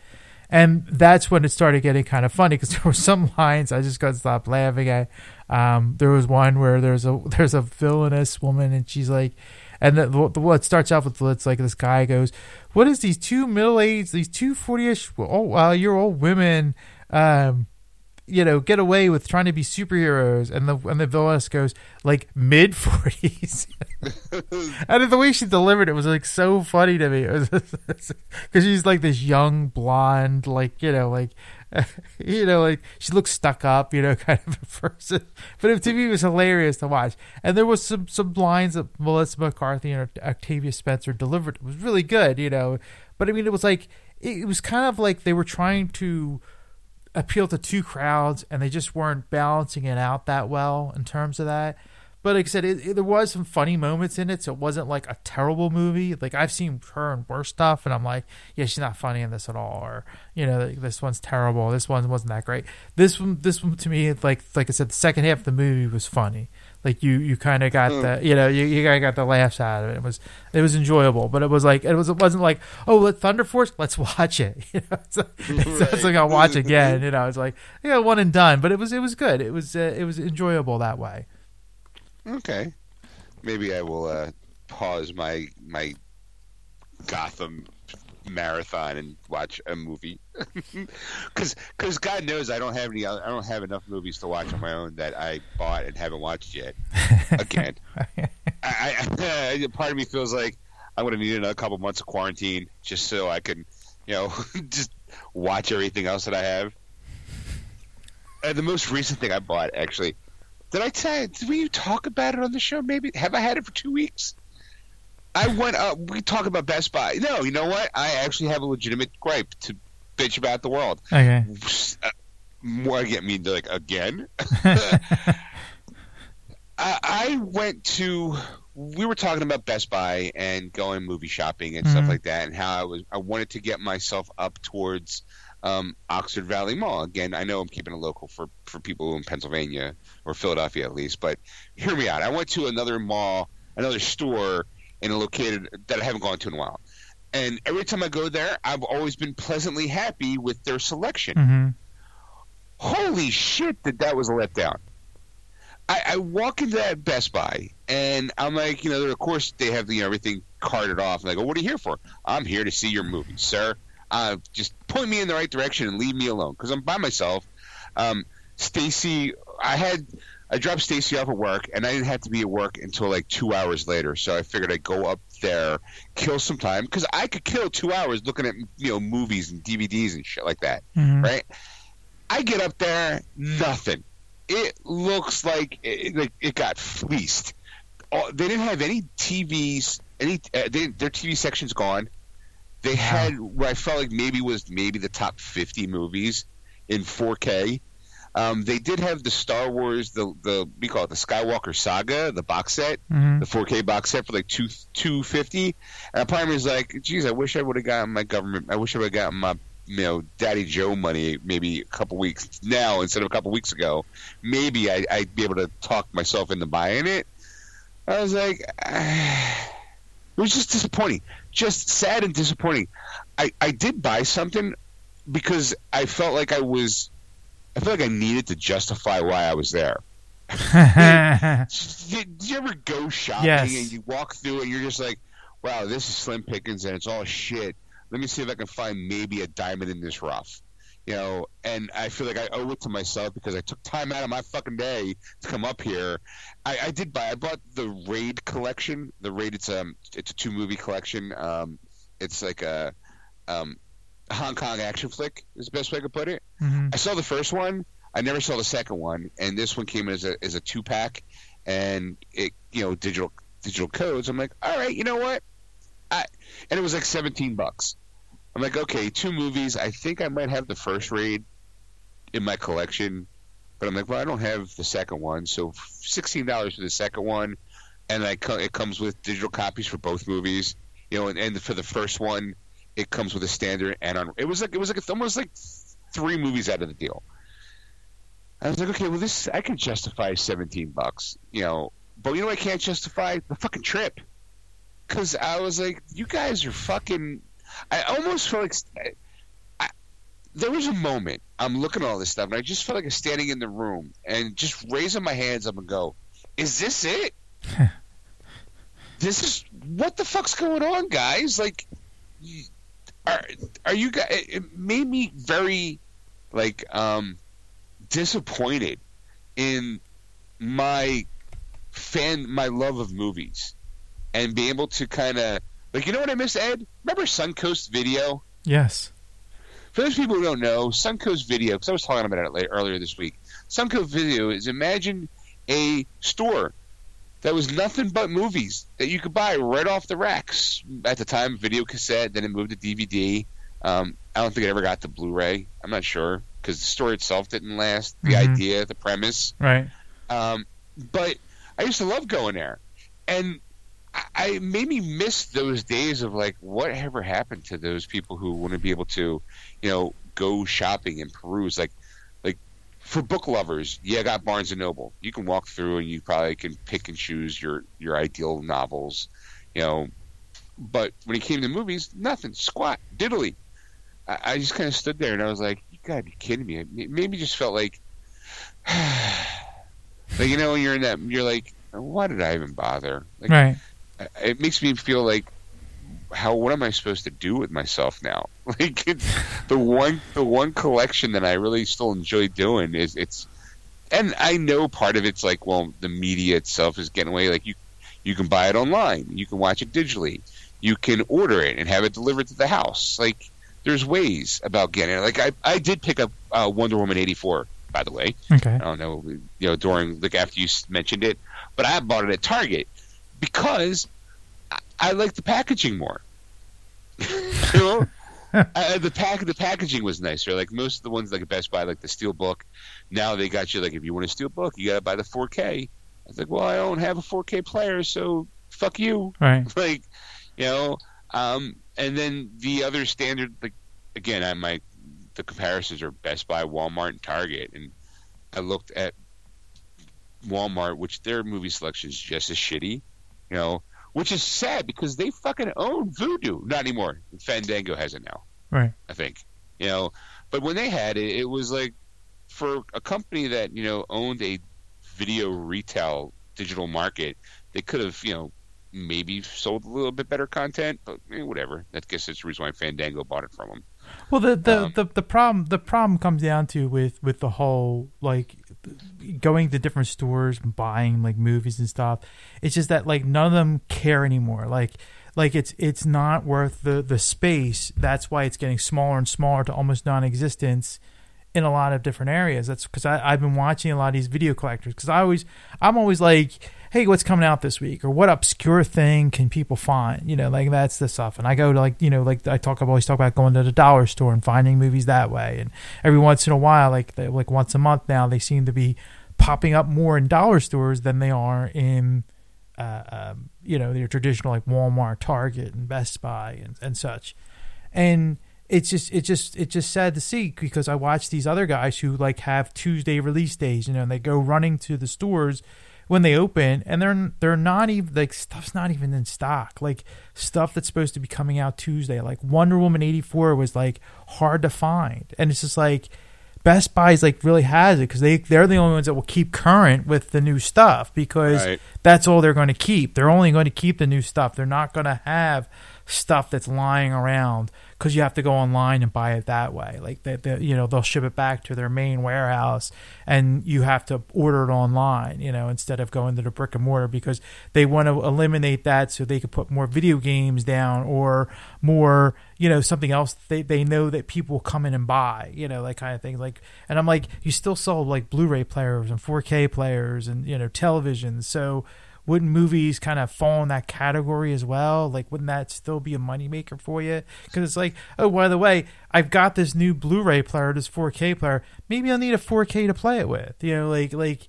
and that's when it started getting kind of funny because there were some lines I just couldn't stop laughing at. Um, there was one where there's a there's a villainous woman and she's like, and the, the what starts off with it's like this guy goes, "What is these two middle aged these two forty ish oh wow year old women?" Um, you know, get away with trying to be superheroes, and the and the villainess goes like mid forties, and the way she delivered it was like so funny to me. Because she's like this young blonde, like you know, like you know, like she looks stuck up, you know, kind of a person. But it, to me, it was hilarious to watch. And there was some some lines that Melissa McCarthy and Octavia Spencer delivered. It was really good, you know. But I mean, it was like it was kind of like they were trying to appeal to two crowds and they just weren't balancing it out that well in terms of that. But like I said, it, it, there was some funny moments in it, so it wasn't like a terrible movie. Like I've seen her in worse stuff, and I'm like, yeah, she's not funny in this at all, or you know, this one's terrible. This one wasn't that great. This one, this one to me, like like I said, the second half of the movie was funny. Like you, you kind of got the, you know, you, you kind of got the laughs out of it. It was, it was enjoyable, but it was like, it was, it wasn't like, oh, let Thunder Force, let's watch it. You know, it's, it's Right. something I'll watch again. You know, it's like, yeah, one and done. But it was, it was good. It was, uh, it was enjoyable that way. Okay, maybe I will uh, pause my my Gotham marathon and watch a movie because because God knows I don't have any I don't have enough movies to watch on my own that I bought and haven't watched yet. Again, I, I, part of me feels like I'm going to need another couple months of quarantine just so I can you know just watch everything else that I have. Uh, the most recent thing I bought actually Did I tell? Did we talk about it on the show? Maybe have I had it for two weeks? I went up. We talk about Best Buy. No, you know what? I actually have a legitimate gripe to bitch about the world. Okay. Uh, More get me to like again. I, I went to. We were talking about Best Buy and going movie shopping and stuff Mhm. like that, and how I was. I wanted to get myself up towards um, Oxford Valley Mall. Again, I know I'm keeping it local for for people in Pennsylvania or Philadelphia at least, but hear me out. I went to another mall, another store, and located that I haven't gone to in a while. And every time I go there, I've always been pleasantly happy with their selection hmm holy shit that that was a letdown I, I walk into that best buy and i'm like you know of course they have you know everything carted off and i go what are you here for i'm here to see your movie sir uh, just point me in the right direction and leave me alone because i'm by myself um, stacy i had i dropped stacy off at work and i didn't have to be at work until like two hours later so i figured i'd go up there kill some time because i could kill two hours looking at you know movies and dvds and shit like that hmm right? I get up there, nothing. It looks like it, like it got fleeced. All, they didn't have any TVs. Any uh, they, their TV section's gone. They had what I felt like maybe was maybe the top 50 movies in 4K. Um, they did have the Star Wars, the the we call it the Skywalker Saga, the box set, hmm the 4K box set for like two 250. And part of me is like, geez, I wish I would have gotten my government. I wish I would have gotten my you know Daddy Joe money maybe a couple weeks now instead of a couple weeks ago. Maybe I, I'd be able to talk myself into buying it. I was like, it was just disappointing, just sad and disappointing. I I did buy something because I felt like I was. I felt like I needed to justify why I was there. Did, did you ever go shopping Yes. and you walk through and you're just like, wow, this is slim pickings and it's all shit. Let me see if I can find maybe a diamond in this rough. You know, and I feel like I owe it to myself because I took time out of my fucking day to come up here. I, I did buy. I bought the Raid collection. The Raid. It's um, it's a two movie collection. Um, it's like a um, Hong Kong action flick. Is the best way I could put it. hmm I saw the first one. I never saw the second one, and this one came in as a as a two pack, and it you know digital digital codes. I'm like, all right, you know what? I and it was like 17 bucks. I'm like, okay, two movies. I think I might have the first raid in my collection, but I'm like, well, I don't have the second one, so sixteen dollars for the second one, and I co- it comes with digital copies for both movies. You know, and, and for the first one, it comes with a standard and on. It was like it was like almost like three movies out of the deal. I was like, okay, well, this I can justify seventeen bucks, you know, but you know, I can't justify the fucking trip because I was like, you guys are fucking. I almost felt like I, there was a moment I'm looking at all this stuff, and I just felt like I'm standing in the room and just raising my hands up and go, "Is this it? this is what the fuck's going on, guys? Like, are are you guys? It it made me very like um disappointed in my fan my love of movies and be able to kind of like you know what I miss Ed? Remember Suncoast Video? Yes. for those people who don't know Suncoast Video because I was talking about it earlier this week. Suncoast Video is imagine a store that was nothing but movies that you could buy right off the racks. At the time video cassette then it moved to DVD um, I don't think it ever got to Blu-ray. I'm not sure because the story itself didn't last. The Mhm. idea the premise. Right. um, but I used to love going there, and I, made me miss those days of like whatever happened to those people who want to be able to, you know, go shopping and peruse like, like for book lovers. Yeah, I got Barnes and Noble. You can walk through and you probably can pick and choose your your ideal novels, you know. But when it came to movies, nothing, squat, diddly. I, I just kind of stood there and I was like, "You gotta be kidding me!" It made me just felt like. Like you know, when you're in that, you're like, why did I even bother? Like, Right. It makes me feel like, how what am I supposed to do with myself now? Like it's the one the one collection that I really still enjoy doing is it's, and I know part of it's like, well, the media itself is getting away. Like you, you can buy it online, you can watch it digitally, you can order it and have it delivered to the house. Like there's ways about getting it. Like I I did pick up uh, Wonder Woman eighty four by the way. Okay. I don't know, you know, during like after you mentioned it, but I bought it at Target because I, I like the packaging more. you know, uh, the pack the packaging was nicer. Like most of the ones like at Best Buy, like the steel book. Now they got you like if you want a steel book, you got to buy the 4K. I was like, well, I don't have a 4K player, so fuck you. Right. like, you know. Um, and then the other standard, like again, I my the comparisons are Best Buy, Walmart, and Target, and I looked at Walmart, which their movie selection is just as shitty, you know, which is sad because they fucking own Vudu. Not anymore. Fandango has it now, Right. I think, you know. But when they had it, it was like for a company that you know owned a video retail digital market, they could have you know maybe sold a little bit better content, but eh, whatever. I guess that's the reason why Fandango bought it from them. Well, the the, Um, the the problem the problem comes down to with with the whole like going to different stores buying like movies and stuff. It's just that like none of them care anymore. Like like it's it's not worth the the space. That's why it's getting smaller and smaller to almost non-existence in a lot of different areas. That's because I've been watching a lot of these video collectors because I always I'm always like, hey, what's coming out this week or what obscure thing can people find? You know, like that's the stuff. And I go to like you know like I talk I always talk about going to the dollar store and finding movies that way. And every once in a while, like they, like once a month now, they seem to be popping up more in dollar stores than they are in. Uh, um, you know, your traditional like Walmart, Target, and Best Buy and, and such. And it's just it's just it's just sad to see because I watch these other guys who like have Tuesday release days, you know, and they go running to the stores when they open and they're they're not even like stuff's not even in stock. Like stuff that's supposed to be coming out Tuesday, like Wonder Woman 84 was like hard to find. And it's just like Best Buy's like really has it because they they're the only ones that will keep current with the new stuff because Right. that's all they're going to keep. They're only going to keep the new stuff. They're not going to have stuff that's lying around because you have to go online and buy it that way. Like they, they, you know, they'll ship it back to their main warehouse, and you have to order it online. You know, instead of going to the brick and mortar because they want to eliminate that so they could put more video games down or more, you know, something else they they know that people come in and buy. You know, that kind of thing. Like, and I'm like, you still sell like Blu-ray players and 4K players and you know televisions, so wouldn't movies kind of fall in that category as well? Like, wouldn't that still be a moneymaker for you? Because it's like, oh, by the way, I've got this new Blu-ray player, this 4K player. Maybe I'll need a 4K to play it with. You know, like, like,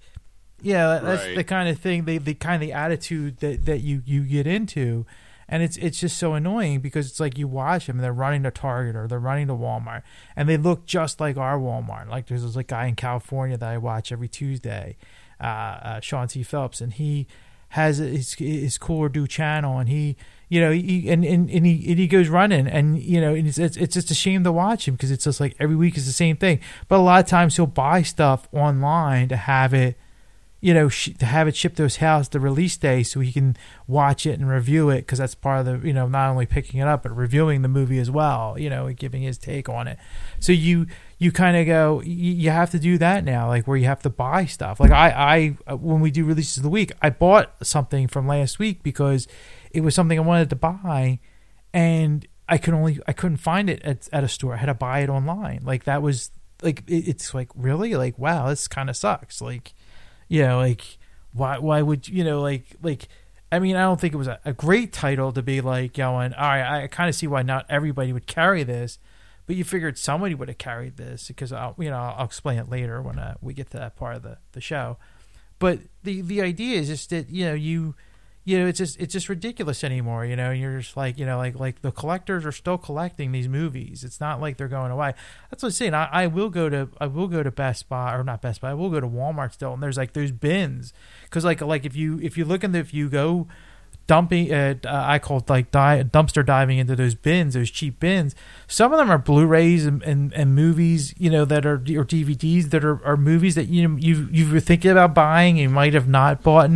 yeah, that's Right. the kind of thing, they, the kind of the attitude that, that you, you get into. And it's it's just so annoying because it's like you watch them and they're running to Target or they're running to Walmart and they look just like our Walmart. Like there's this like guy in California that I watch every Tuesday, uh, uh, Sean T. Phelps, and he has his his cooler do channel and he you know he and, and, and he and he goes running and you know it's, it's it's just a shame to watch him because it's just like every week is the same thing. But a lot of times he'll buy stuff online to have it you know sh- to have it shipped to his house the release day so he can watch it and review it because that's part of the you know not only picking it up but reviewing the movie as well you know and giving his take on it. So you you kind of go you have to do that now like where you have to buy stuff. Like i i uh, when we do releases of the week i bought something from last week because it was something i wanted to buy and i could only i couldn't find it at, at a store. I had to buy it online. Like that was like it, it's like really? Like wow this kind of sucks. Like you know like why why would you know like like I mean, I don't think it was a, a great title to be like going. All right, I kind of see why not everybody would carry this, but you figured somebody would have carried this because I'll you know I'll explain it later when uh, we get to that part of the, the show. But the the idea is just that you know you you know it's just it's just ridiculous anymore. You know, you're just like you know like like the collectors are still collecting these movies. It's not like they're going away. That's what I'm saying. I, I will go to I will go to Best Buy or not Best Buy. I will go to Walmart still, and there's like those bins because like like if you if you look in the if you go dumping uh, I call it like di- dumpster diving into those bins, those cheap bins. Some of them are Blu-rays and, and, and movies, you know, that are or DVDs that are, are movies that you know you you were thinking about buying, you might have not bought,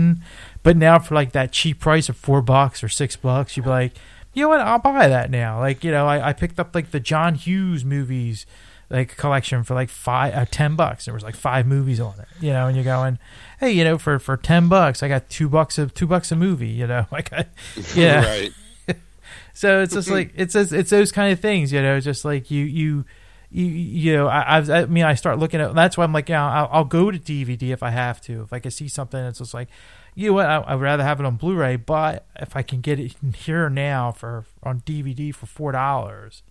but now for like that cheap price of four bucks or six bucks, you'd be like, you know what, I'll buy that now. Like you know, I, I picked up like the John Hughes movies like collection for like five uh, ten bucks. There was like five movies on it, you know, and you're going, hey, you know, for for ten bucks, I got two bucks of two bucks a movie, you know, like, I, yeah. right. So it's just like it's just, it's those kind of things, you know, just like you you you, you know, I, I've- I mean, I start looking at. That's why I'm like, yeah, I'll, I'll go to DVD if I have to. If I can see something it's just like, you know what, I, I'd rather have it on Blu-ray. But if I can get it here now for on DVD for four dollars,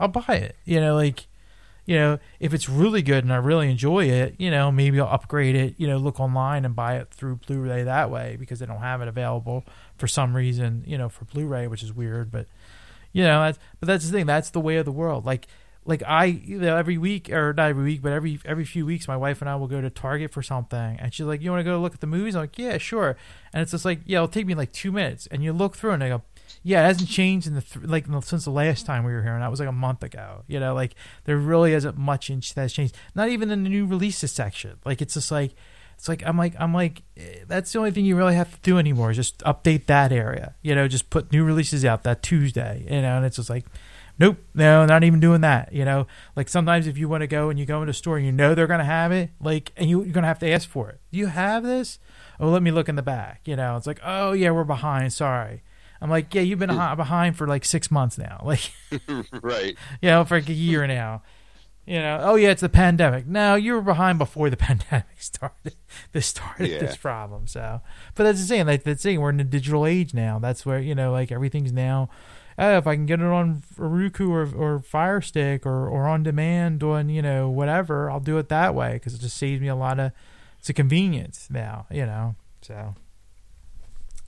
I'll buy it. You know, like, you know, if it's really good and I really enjoy it, you know, maybe I'll upgrade it. You know, look online and buy it through Blu-ray that way because they don't have it available for some reason. You know, for Blu-ray, which is weird, but you know, that's, but that's the thing. That's the way of the world. Like, like I, you know, every week or not every week, but every every few weeks, my wife and I will go to Target for something, and she's like, "You want to go look at the movies?" I'm like, "Yeah, sure." And it's just like, "Yeah, it'll take me like two minutes," and you look through and I go, "Yeah, it hasn't changed in the th- like since the last time we were here, and that was like a month ago." You know, like there really isn't much in- that's changed. Not even in the new releases section. Like it's just like. It's like I'm like I'm like eh, that's the only thing you really have to do anymore is just update that area. You know, just put new releases out that Tuesday. You know, and it's just like, nope, no, not even doing that. You know, like sometimes if you want to go and you go into a store and you know they're gonna have it, like, and you, you're gonna have to ask for it. Do you have this? Oh, let me look in the back. You know, it's like, oh yeah, we're behind. Sorry. I'm like, yeah, you've been hi- behind for like six months now. Like, right. you know, for like a year now. You know, oh yeah, it's the pandemic. No, you were behind before the pandemic started. This started Yeah. this problem. So, but that's the same. Like that's the thing. We're in a digital age now. That's where you know, like everything's now. Oh, if I can get it on Roku or or Fire Stick or or on demand on you know whatever, I'll do it that way because it just saves me a lot of. It's a convenience now. You know, so.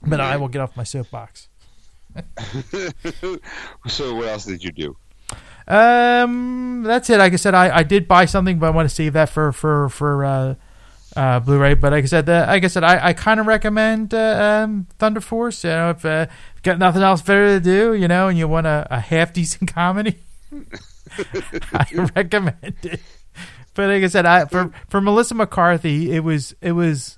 But I will get off my soapbox. so what else did you do? Um, that's it. Like I said, I, I did buy something, but I want to save that for for for uh, uh, Blu-ray. But like I said, the, like I said, I, I kind of recommend uh, um, Thunder Force. You know, if uh, got nothing else better to do, you know, and you want a, a half decent comedy, I recommend it. But like I said, I for for Melissa McCarthy, it was it was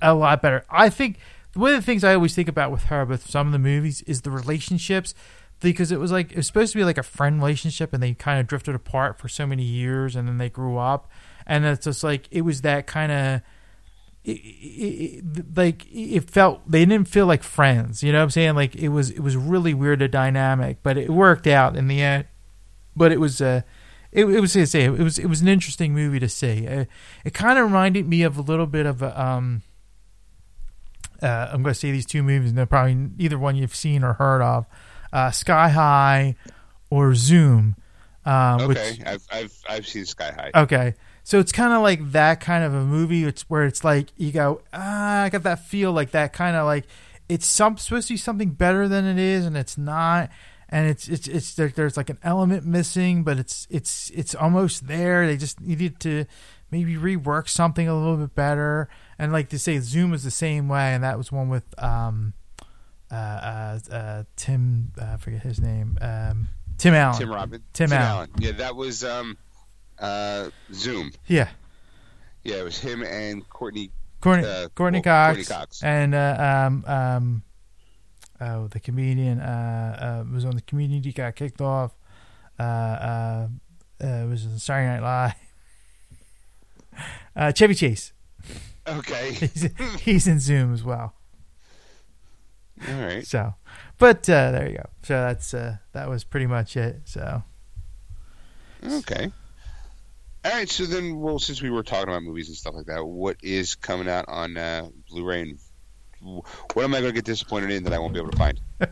a lot better. I think one of the things I always think about with her with some of the movies is the relationships because it was like it was supposed to be like a friend relationship and they kind of drifted apart for so many years and then they grew up. And it's just like it was that kind of it, it, it, like it felt they didn't feel like friends you know what i'm saying? Like it was it was really weird a dynamic but it worked out in the end. But it was uh it, it was say it was it was an interesting movie to see. Uh, it kind of reminded me of a little bit of a, um uh, I'm going to say these two movies, and they're probably either one you've seen or heard of, uh, Sky High or Zoom. Uh, Okay, Which, I've I've I've seen Sky High. okay, so it's kind of like that kind of a movie. It's where it's like you go, ah, I got that feel like that kind of like it's some supposed to be something better than it is, and it's not. And it's it's it's there, there's like an element missing, but it's it's it's almost there. They just needed to maybe rework something a little bit better. And like to say, Zoom is the same way, and that was one with um, uh, uh, uh Tim, uh, I forget his name, um, Tim Allen. Tim Robin. Tim Allen. Yeah, that was um, uh, Zoom. Yeah, Yeah, it was him and Courtney. Courtney, Uh, Courtney, Cox, Courteney Cox. and uh, um, um, oh, the comedian uh, uh, was on the Community, got kicked off. Uh, uh, uh, was in Saturday Night Live. Uh, Chevy Chase, Okay. he's, he's in Zoom as well. All right. So, but uh, there you go. So that's uh, that was pretty much it. So Okay. All right. So then, well, since we were talking about movies and stuff like that, what is coming out on uh, Blu-ray and what am I going to get disappointed in that I won't be able to find?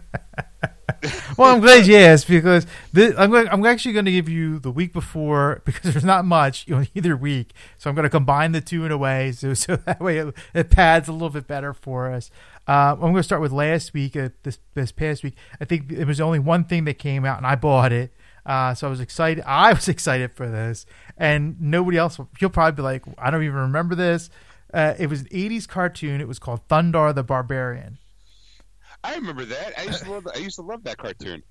well, I'm glad you asked because this, I'm going, I'm actually going to give you the week before because there's not much know, either week. So I'm going to combine the two in a way so so that way it, it pads a little bit better for us. Uh, I'm going to start with last week. Uh, this this past week, I think it was only one thing that came out, and I bought it. Uh, so I was excited. I was excited for this, and nobody else. You'll probably be like, I don't even remember this. Uh, it was an '80s cartoon. It was called Thundarr the Barbarian. I remember that. I used to love. I used to love that cartoon.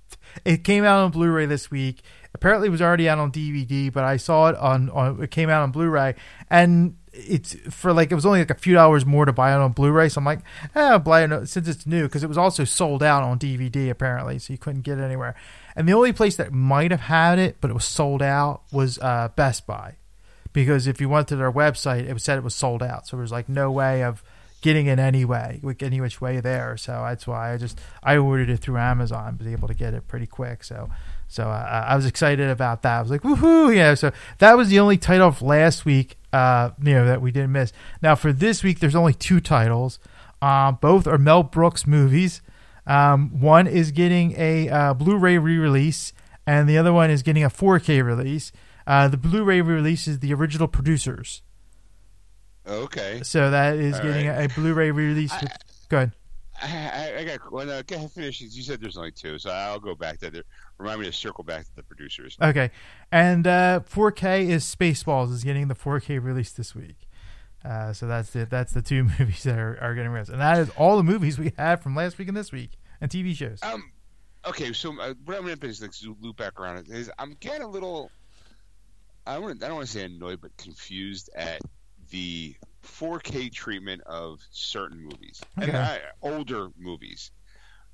It came out on Blu-ray this week. Apparently, it was already out on DVD, but I saw it on, on it came out on Blu-ray, and it's for like it was only like a few dollars more to buy it on Blu-ray. So I'm like, eh, buy it since it's new because it was also sold out on DVD apparently, so you couldn't get it anywhere. And the only place that might have had it, but it was sold out, was uh, Best Buy, because if you went to their website, it said it was sold out. So there was like no way of getting it anyway, with any which way there. So that's why I just I ordered it through Amazon, was able to get it pretty quick. So so uh, I was excited about that. I was like, woohoo! Yeah. So that was the only title of last week, uh, you know, that we didn't miss. Now for this week, there's only two titles. Uh, both are Mel Brooks movies. Um, one is getting a uh, Blu-ray re-release, and the other one is getting a 4K release. Uh, the Blu-ray re-release is the original producers, Okay. so that is All getting right. a, a Blu-ray re-release. With, go ahead. I, I, I got well, no, ahead, finish. You said there's only two, so I'll go back to the. Remind me to circle back to the producers. Okay, and uh, 4K is Spaceballs is getting the 4K release this week. Uh, so that's it. That's the two movies that are, are getting released, and that is all the movies we had from last week and this week, and TV shows. Um. Okay, so uh, what I'm going to do is like loop back around. is I'm getting a little. I. I don't want to say annoyed, but confused at the 4K treatment of certain movies and Okay. uh, older movies.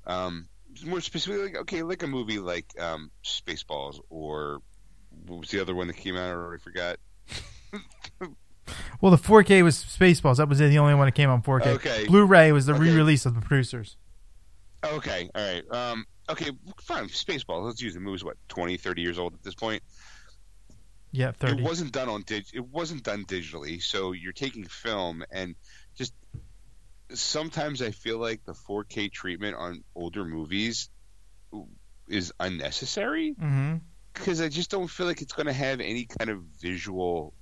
Um, more specifically, like, okay, like a movie like um, Spaceballs or what was the other one that came out? I already forgot. Well, the 4K was Spaceballs. That was the only one that came on 4K. Okay. Blu-ray was the Okay. re-release of the producers. Okay, all right. Um, okay, fine. Spaceballs. Let's use it. The movie's what 20, 30 years old at this point. Yeah, 30. It wasn't done on dig. It wasn't done digitally. So you're taking film and just sometimes I feel like the 4K treatment on older movies is unnecessary because I just don't feel like it's going to have any kind of visual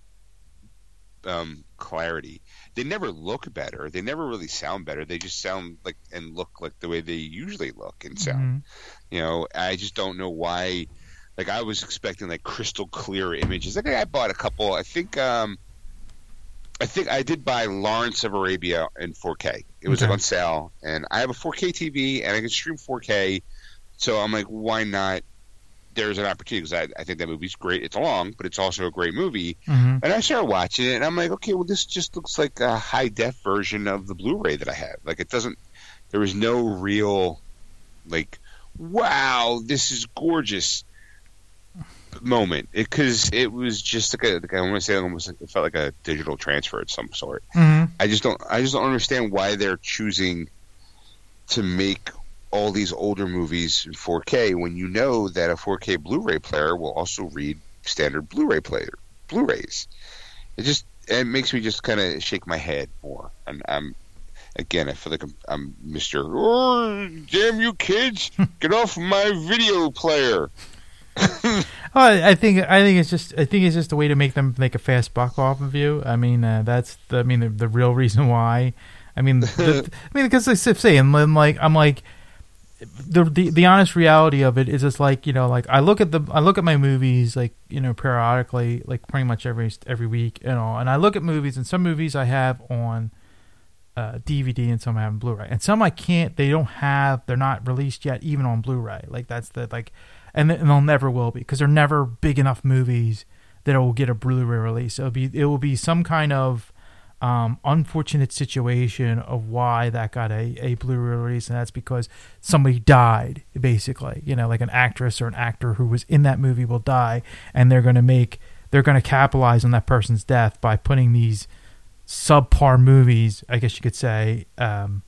um, clarity. They never look better. They never really sound better. They just sound like and look like the way they usually look and sound. Mhm. You know, I just don't know why. Like I was expecting like crystal clear images. Like I bought a couple. I think um, I think I did buy Lawrence of Arabia in 4K. It was like Okay. on sale, and I have a 4K TV and I can stream 4K. So I'm like, why not? There's an opportunity because I, I think that movie's great. It's long, but it's also a great movie. Mhm. And I started watching it, and I'm like, okay, well, this just looks like a high def version of the Blu-ray that I have. Like, it doesn't. There was no real, like, wow, this is gorgeous moment because it, was just like a. Like I want to say almost like it felt like a digital transfer of some sort. Mhm. I just don't. I just don't understand why they're choosing to make all these older movies in 4K when you know that a 4K Blu-ray player will also read standard Blu-ray player Blu-rays. It just it makes me just kind of shake my head more, and I'm again I feel like I'm, I'm Mister. Oh, damn you kids! Get off my video player. Oh, I I think I think it's just I think it's just a way to make them make a fast buck off of you. I mean, uh, that's the, I mean the, the real reason why. I mean, the, I mean because like I'm saying, I'm like I'm like the, the the honest reality of it is just like you know like I look at the I look at my movies like you know periodically like pretty much every every week and all, and I look at movies and some movies I have on uh, DVD and some I have on Blu-ray and some I can't they don't have they're not released yet even on Blu-ray like that's the like and, th- and they'll never will be because they're never big enough movies that it will get a Blu-ray release it'll be it will be some kind of um, unfortunate situation of why that got a, a Blu-ray release, and that's because somebody died, basically. You know, like an actress or an actor who was in that movie will die, and they're going to make they're going to capitalize on that person's death by putting these subpar movies, I guess you could say, um,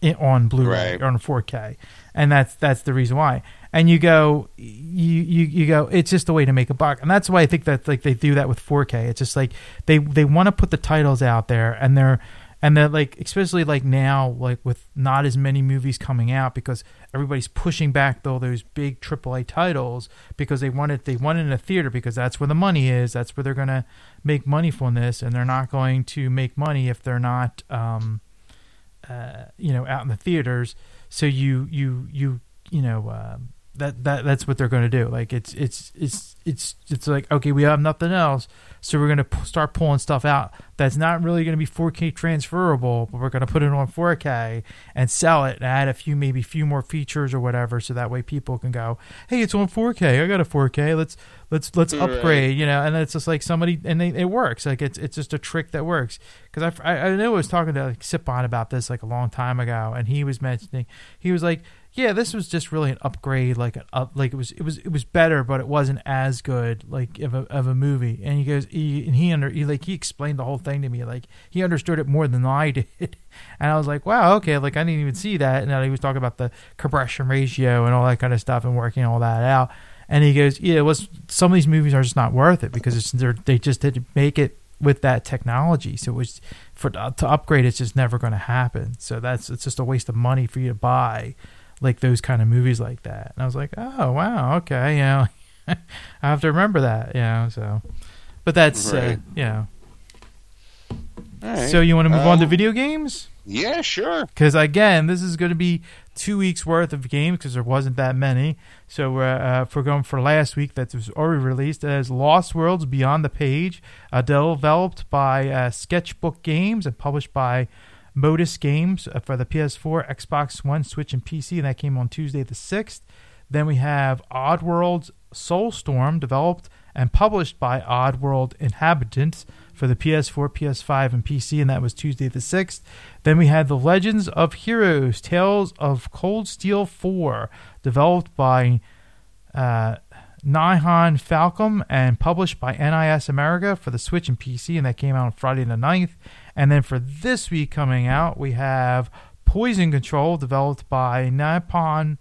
in, on Blu-ray Right. or on 4K, and that's that's the reason why. And you go, you, you you go. It's just a way to make a buck, and that's why I think that like they do that with 4K. It's just like they they want to put the titles out there, and they're and they're like especially like now like with not as many movies coming out because everybody's pushing back all those big AAA titles because they want it they want it in a theater because that's where the money is. That's where they're gonna make money from this, and they're not going to make money if they're not um uh you know out in the theaters. So you you you you know. Um, that, that that's what they're going to do. Like it's it's it's it's it's like okay, we have nothing else, so we're going to p- start pulling stuff out that's not really going to be 4K transferable, but we're going to put it on 4K and sell it and add a few maybe few more features or whatever, so that way people can go, hey, it's on 4K. I got a 4K. Let's let's let's Right. upgrade, you know. And it's just like somebody and they, it works. Like it's it's just a trick that works. Because I, I I know I was talking to like Sipon about this like a long time ago, and he was mentioning he was like yeah, this was just really an upgrade, like an up, like it was, it was, it was better, but it wasn't as good, like of a of a movie. And he goes, he, and he under, he like he explained the whole thing to me. Like he understood it more than I did, and I was like, wow, okay, like I didn't even see that. And then he was talking about the compression ratio and all that kind of stuff and working all that out. And he goes, yeah, it was some of these movies are just not worth it because it's they just didn't make it with that technology. So it was for uh, to upgrade, it's just never going to happen. So that's it's just a waste of money for you to buy like those kind of movies like that. And I was like, oh wow, okay, you know, I have to remember that, you know. So, but that's Right. uh, you know. All right. So you want to move on to Um, video games? yeah, sure. Because again, this is going to be two weeks worth of games because there wasn't that many. So uh, uh, if we're going for last week, that was already released as Lost Worlds Beyond the Page, uh, developed by uh, Sketchbook Games and published by Modus Games uh, for the PS4, Xbox One, Switch, and PC, and that came on Tuesday the sixth. Then we have Oddworld's Soulstorm, developed and published by Oddworld Inhabitants for the PS4, PS5, and PC, and that was Tuesday the 6th. Then we had The Legends of Heroes Trails of Cold Steel 4, developed by uh, Nihon Falcom and published by NIS America for the Switch and PC, and that came out on Friday the 9th. And then for this week coming out, we have Poison Control, developed by Nippon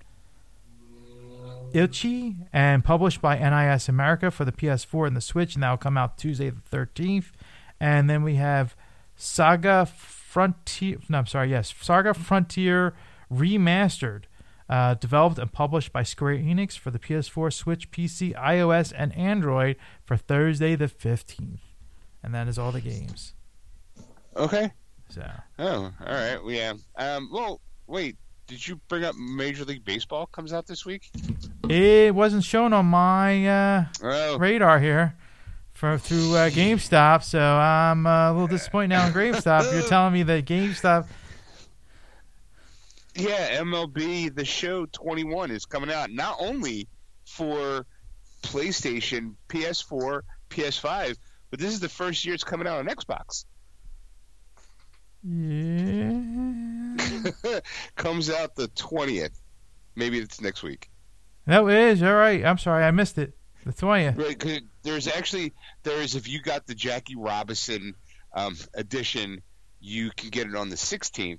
Ichi and published by NIS America for the PS4 and the Switch, and that will come out Tuesday the 13th. And then we have Saga Frontier. No, I'm sorry. Yes, Saga Frontier Remastered, uh, developed and published by Square Enix for the PS4, Switch, PC, iOS, and Android for Thursday the 15th. And that is all the games. Okay. So Oh, all right. Well, yeah. Um. Well, wait. Did you bring up Major League Baseball comes out this week? it wasn't shown on my uh, Oh, radar here for through uh, GameStop, so I'm uh, a little disappointed now in GameStop. You're telling me that GameStop. yeah. MLB The Show 21 is coming out not only for PlayStation, PS4, PS5, but this is the first year it's coming out on Xbox. Yeah, comes out the 20th. Maybe it's next week. that is all right. I'm sorry, I missed it. The twentieth. Right, 'cause there's actually there's if you got the Jackie Robinson um, edition, you can get it on the 16th,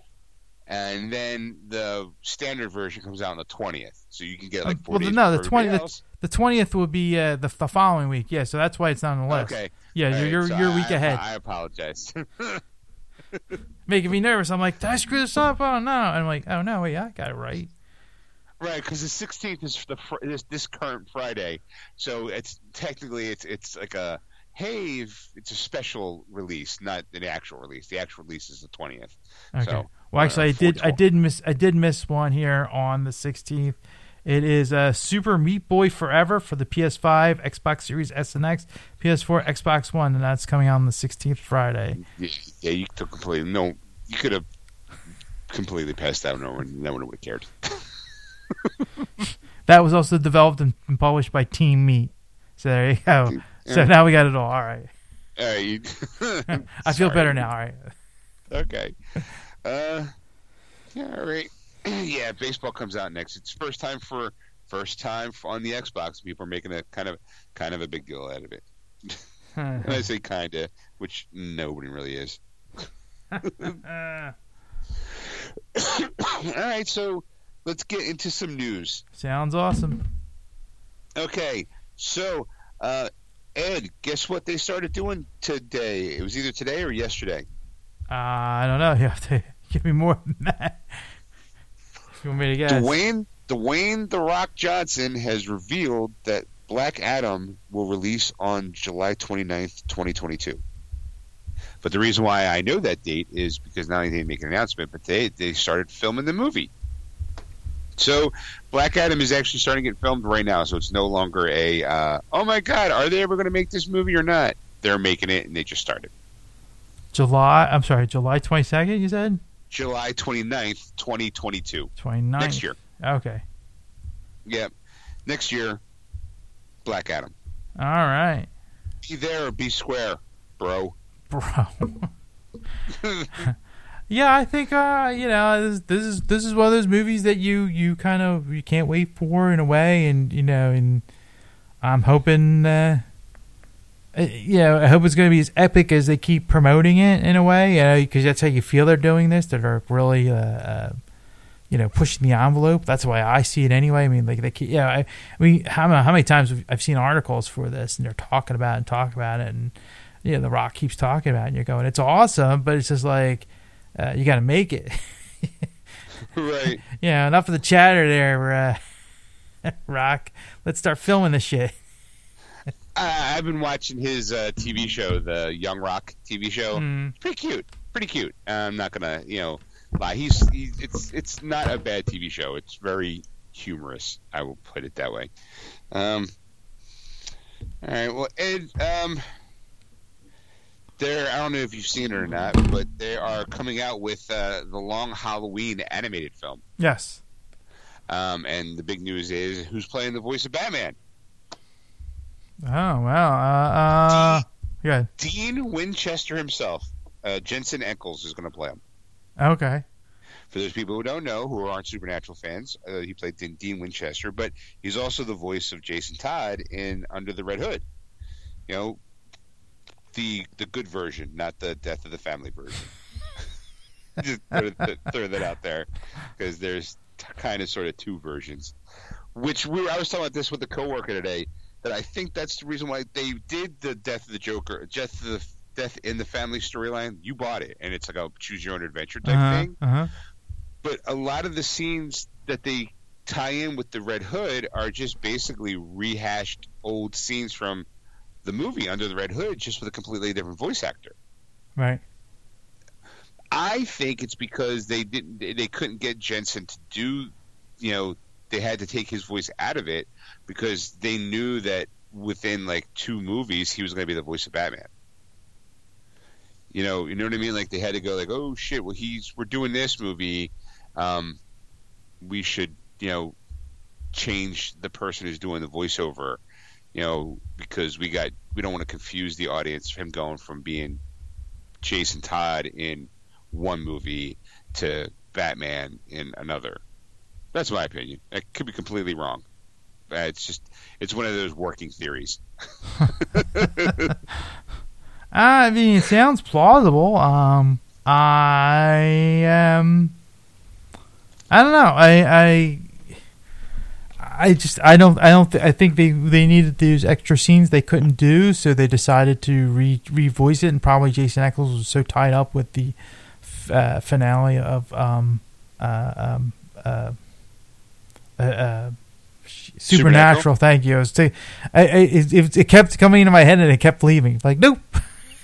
and then the standard version comes out on the 20th, so you can get like Uh, four well, days. no, the before 20th everybody. The twentieth will be uh, the, the following week. Yeah, so that's why it's not on the list. Okay, Yeah, you're you're, so you're a week I, ahead, I apologize. making me nervous. I'm like, did I screw this up? Oh no! And I'm like, oh no, wait, I got it right. right, because the 16th is the fr- this this current Friday, so it's technically it's it's like a hey, it's a special release, not an actual release. The actual release is the 20th. Okay. So, well, actually, I uh, did. I did miss. I did miss one here on the 16th. It is uh, Super Meat Boy Forever for the PS5, Xbox Series S and X, PS4, Xbox One, and that's coming out on the 16th Friday. Yeah, yeah, you took completely no. You could have completely passed that. No one, no one would have cared. That was also developed and published by Team Meat. So there you go. So now we got it all. All right. Uh, you, I feel Sorry. better now. All right. Okay. Uh, yeah, all right. yeah, baseball comes out next. It's first time for first time for, on the Xbox. People are making a kind of kind of a big deal out of it. And I say kinda, which nobody really is. All right, so let's get into some news. sounds awesome. Okay, so uh, Ed, guess what they started doing today? It was either today or yesterday. Uh, I don't know. You have to give me more than that. You want me to guess. Dwayne Dwayne the Rock Johnson has revealed that Black Adam will release on July 29th, 2022. But the reason why I know that date is because not only did they make an announcement, but they they started filming the movie. So Black Adam is actually starting to get filmed right now. So it's no longer a uh, oh my god, are they ever going to make this movie or not? They're making it, and they just started. July. I'm sorry, July 22nd. You said July 29th, 2022. 29th. Next year. Okay. Yep. Next year, Black Adam. All right, Be there or be square, bro. bro. yeah, I think uh, you know this, this is this is one of those movies that you you kind of you can't wait for in a way, and you know, and I'm hoping uh, you know, I hope it's going to be as epic as they keep promoting it in a way, you know, because that's how you feel they're doing this. That are really, uh, uh, you know, pushing the envelope. That's why I see it anyway. I mean, like they, keep, yeah. I, I mean, how, how many times have- I've seen articles for this, and they're talking about it and talking about it, and you know, The Rock keeps talking about it, and you're going, it's awesome, but it's just like uh, you got to make it. right. yeah, enough of the chatter there, uh, Rock. Let's start filming the shit. I, I've been watching his uh, TV show, the Young Rock TV show. Mm. Pretty cute. Pretty cute. I'm not gonna, you know, lie. He's, he's it's it's not a bad TV show. It's very humorous. I will put it that way. Um. All right. Well, Ed. Um. There, I don't know if you've seen it or not, but they are coming out with uh, the Long Halloween animated film. Yes. Um, and the big news is who's playing the voice of Batman? Oh wow. Uh, uh, yeah. Dean Winchester himself. Uh, Jensen Ackles is going to play him. Okay. For those people who don't know, who aren't Supernatural fans, uh, he played Dean, Dean Winchester, but he's also the voice of Jason Todd in Under the Red Hood. You know, the the good version, not the Death of the Family version. Just throw, throw that out there because there's t- kind of sort of two versions. Which we were, I was talking about this with a coworker today that I think that's the reason why they did the Death of the Joker, Death of the Death in the Family storyline. You bought it, and it's like a choose your own adventure type Uh-huh, thing uh-huh. but a lot of the scenes that they tie in with the Red Hood are just basically rehashed old scenes from the movie Under the Red Hood, just with a completely different voice actor. Right. I think it's because they didn't, they couldn't get Jensen to do, you know, they had to take his voice out of it because they knew that within like two movies he was going to be the voice of Batman. You know, you know what I mean? Like they had to go like, oh shit, well he's we're doing this movie, um, we should you know change the person who's doing the voiceover, you know, because we got we don't want to confuse the audience. Him going from being Jason Todd in one movie to Batman in another. That's my opinion. I could be completely wrong. Uh, It's just it's one of those working theories. I mean, it sounds plausible. Um, I um, I don't know. I I I just I don't I don't th- I think they they needed those extra scenes they couldn't do, so they decided to re revoice it, and probably Jensen Ackles was so tied up with the f- uh, finale of um uh um uh. Uh, uh Supernatural. Thank you. I was ta- I, I, it, it, it kept coming into my head and it kept leaving. Like nope.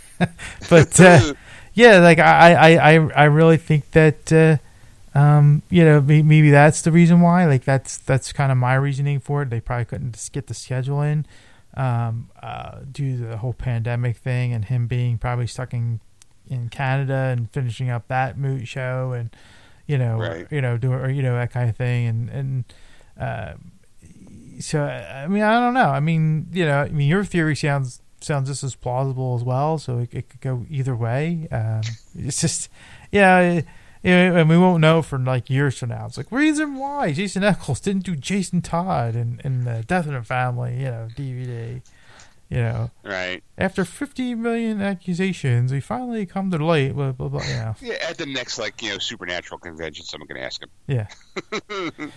but uh, yeah, like I, I, I, I really think that uh, um, you know maybe that's the reason why. Like that's that's kind of my reasoning for it. They probably couldn't just get the schedule in um, uh, due to the whole pandemic thing and him being probably stuck in in Canada and finishing up that moot show and you know Right. you know doing or you know that kind of thing and and. Uh, so I mean, I don't know. I mean, you know, I mean, your theory sounds sounds just as plausible as well. So it, it could go either way. Um, it's just, yeah, it- yeah, and we won't know for like years from now. It's like reason why Jensen Ackles didn't do Jason Todd in in the Death in the Family, you know, DVD. You know, right. after 50 million accusations, we finally come to light. Blah blah blah. Know, Yeah, at the next like you know supernatural convention, someone can ask him. yeah.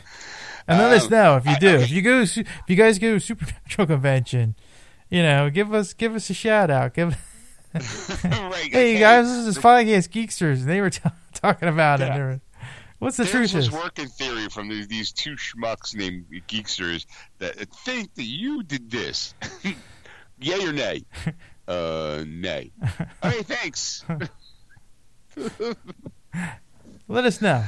And let us Um, know if you I- do. okay. If you go, if you guys go to Supernatural convention, you know, give us give us a shout out. Give right. hey you guys, this is Against Geeksters, and they were t- talking about it. Yeah. were- What's the There's truth this is? working theory from these, these two schmucks named Geeksters that think that you did this. Yay or nay? Uh, nay. hey, thanks. Let us know.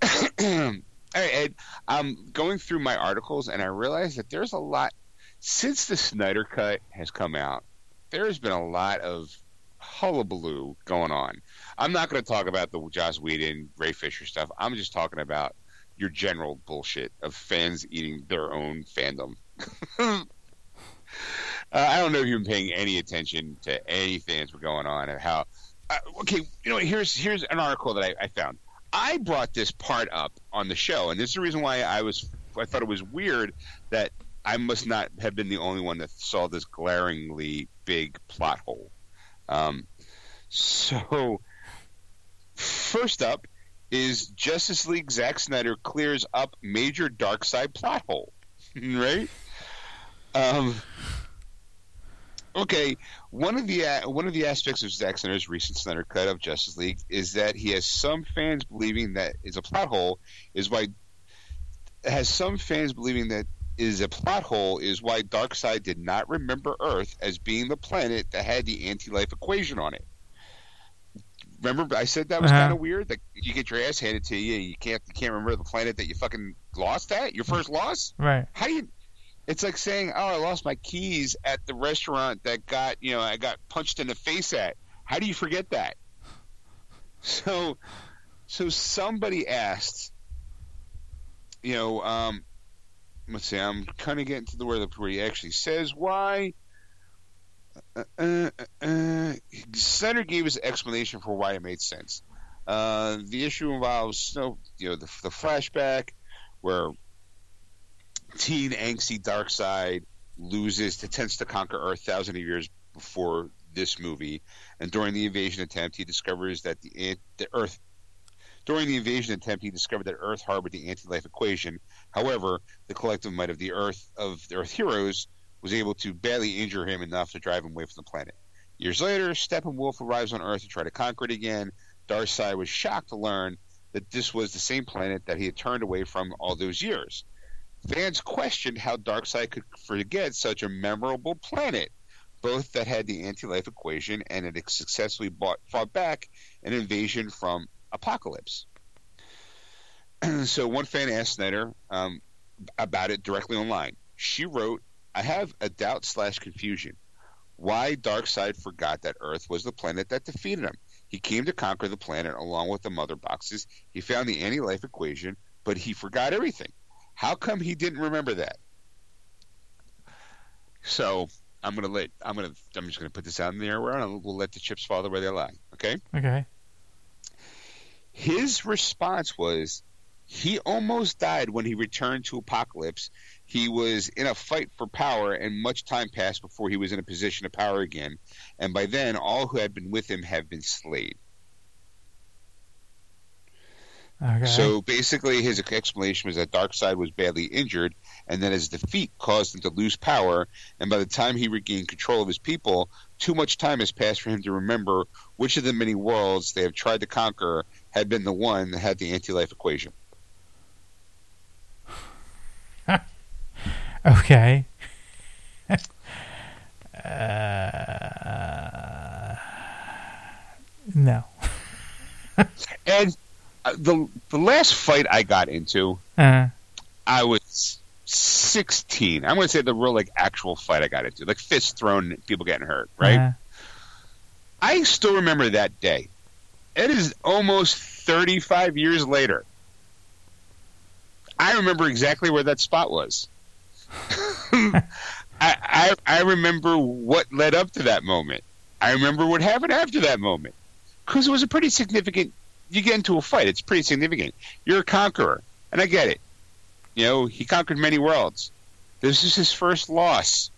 All right, Ed. I'm going through my articles and I realize that there's a lot since the Snyder Cut has come out. There has been a lot of hullabaloo going on. I'm not going to talk about the Joss Whedon, Ray Fisher stuff. I'm just talking about your general bullshit of fans eating their own fandom. Uh, I don't know if you've been paying any attention to anything that's been going on and how. Uh, okay, you know, here's here's an article that I, I found. I brought this part up on the show, and this is the reason why I was I thought it was weird that I must not have been the only one that saw this glaringly big plot hole. Um, so, first up is Justice League Zack Snyder clears up major Darkseid plot hole, right? Um, okay, one of the uh, one of the aspects of Zack Snyder's recent Snyder cut of Justice League is that he has some fans believing that is a plot hole is why has some fans believing that is a plot hole is why Darkseid did not remember Earth as being the planet that had the anti-life equation on it. Remember, I said that was Uh-huh. kind of weird. That you get your ass handed to you, and you can't you can't remember the planet that you fucking lost at your first loss. Right. How do you? It's like saying, "Oh, I lost my keys at the restaurant that got you know I got punched in the face at." How do you forget that? So, so somebody asked, you know, um, let's see, I'm kind of getting to the where the where he actually says why. Uh, uh, uh, Snyder gave his explanation for why it made sense. Uh, the issue involves snow, you know, the, the flashback where teen angsty Darkseid loses to attempts to conquer Earth thousands of years before this movie, and during the invasion attempt, he discovers that the the Earth. During the invasion attempt, he discovered that Earth harbored the anti-life equation. However, the collective might of the Earth of the Earth heroes was able to badly injure him enough to drive him away from the planet. Years later, Steppenwolf arrives on Earth to try to conquer it again. Darkseid was shocked to learn that this was the same planet that he had turned away from all those years. Fans questioned how Darkseid could forget such a memorable planet, both that had the anti-life equation and had successfully bought, fought back an invasion from Apokolips. so one fan asked Snyder um, about it directly online. She wrote, "I have a doubt slash confusion. Why Darkseid forgot that Earth was the planet that defeated him? He came to conquer the planet along with the mother boxes. He found the anti-life equation, but he forgot everything. How come he didn't remember that? So I'm gonna let I'm gonna I'm just gonna put this out in the air where we'll let the chips fall where they lie. Okay. Okay. His response was he almost died when he returned to Apokolips. He was in a fight for power, and much time passed before he was in a position of power again. And by then, all who had been with him have been slayed. Okay. So basically, his explanation was that Darkseid was badly injured, and that his defeat caused him to lose power. And by the time he regained control of his people, too much time has passed for him to remember which of the many worlds they have tried to conquer had been the one that had the anti-life equation. Okay. uh, no. And the the last fight I got into, Uh, I was 16. I'm going to say the real like actual fight I got into, like fists thrown, people getting hurt, right? uh, I still remember that day. It is almost 35 years later. I remember exactly where that spot was. I, I I remember what led up to that moment. I remember what happened after that moment because it was a pretty significant. You get into a fight; it's pretty significant. You're a conqueror, and I get it. You know, he conquered many worlds. This is his first loss.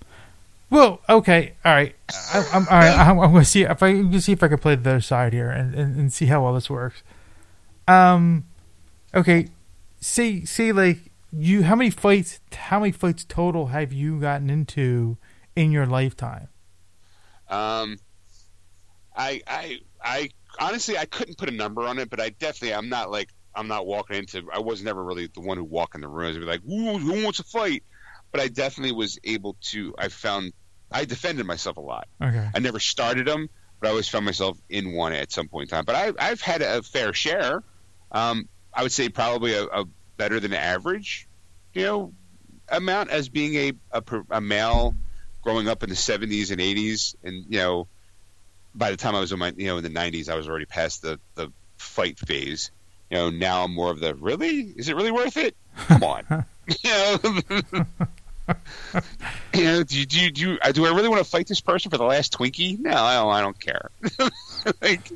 well, okay, all right. I, I'm all right. I'm, I'm going to see if I can see if I can play the other side here and, and, and see how well this works. Um, okay. See, see, like you, how many fights? How many fights total have you gotten into in your lifetime? Um, I, I, I honestly, I couldn't put a number on it, but I definitely, I'm not like, I'm not walking into. I was never really the one who walk in the rooms and be like, "Who, who wants to fight?" But I definitely was able to. I found I defended myself a lot. Okay. I never started them, but I always found myself in one at some point in time. But I, I've had a fair share. Um, I would say probably a, a better than average, you know, amount as being a, a, a male growing up in the 70s and 80s. And, you know, by the time I was in my, you know, in the 90s, I was already past the, the fight phase. You know, now I'm more of the, really? Is it really worth it? Come on. you know, you know, do you, do you, do, you, uh, do I really want to fight this person for the last Twinkie? No, I don't, I don't care. like,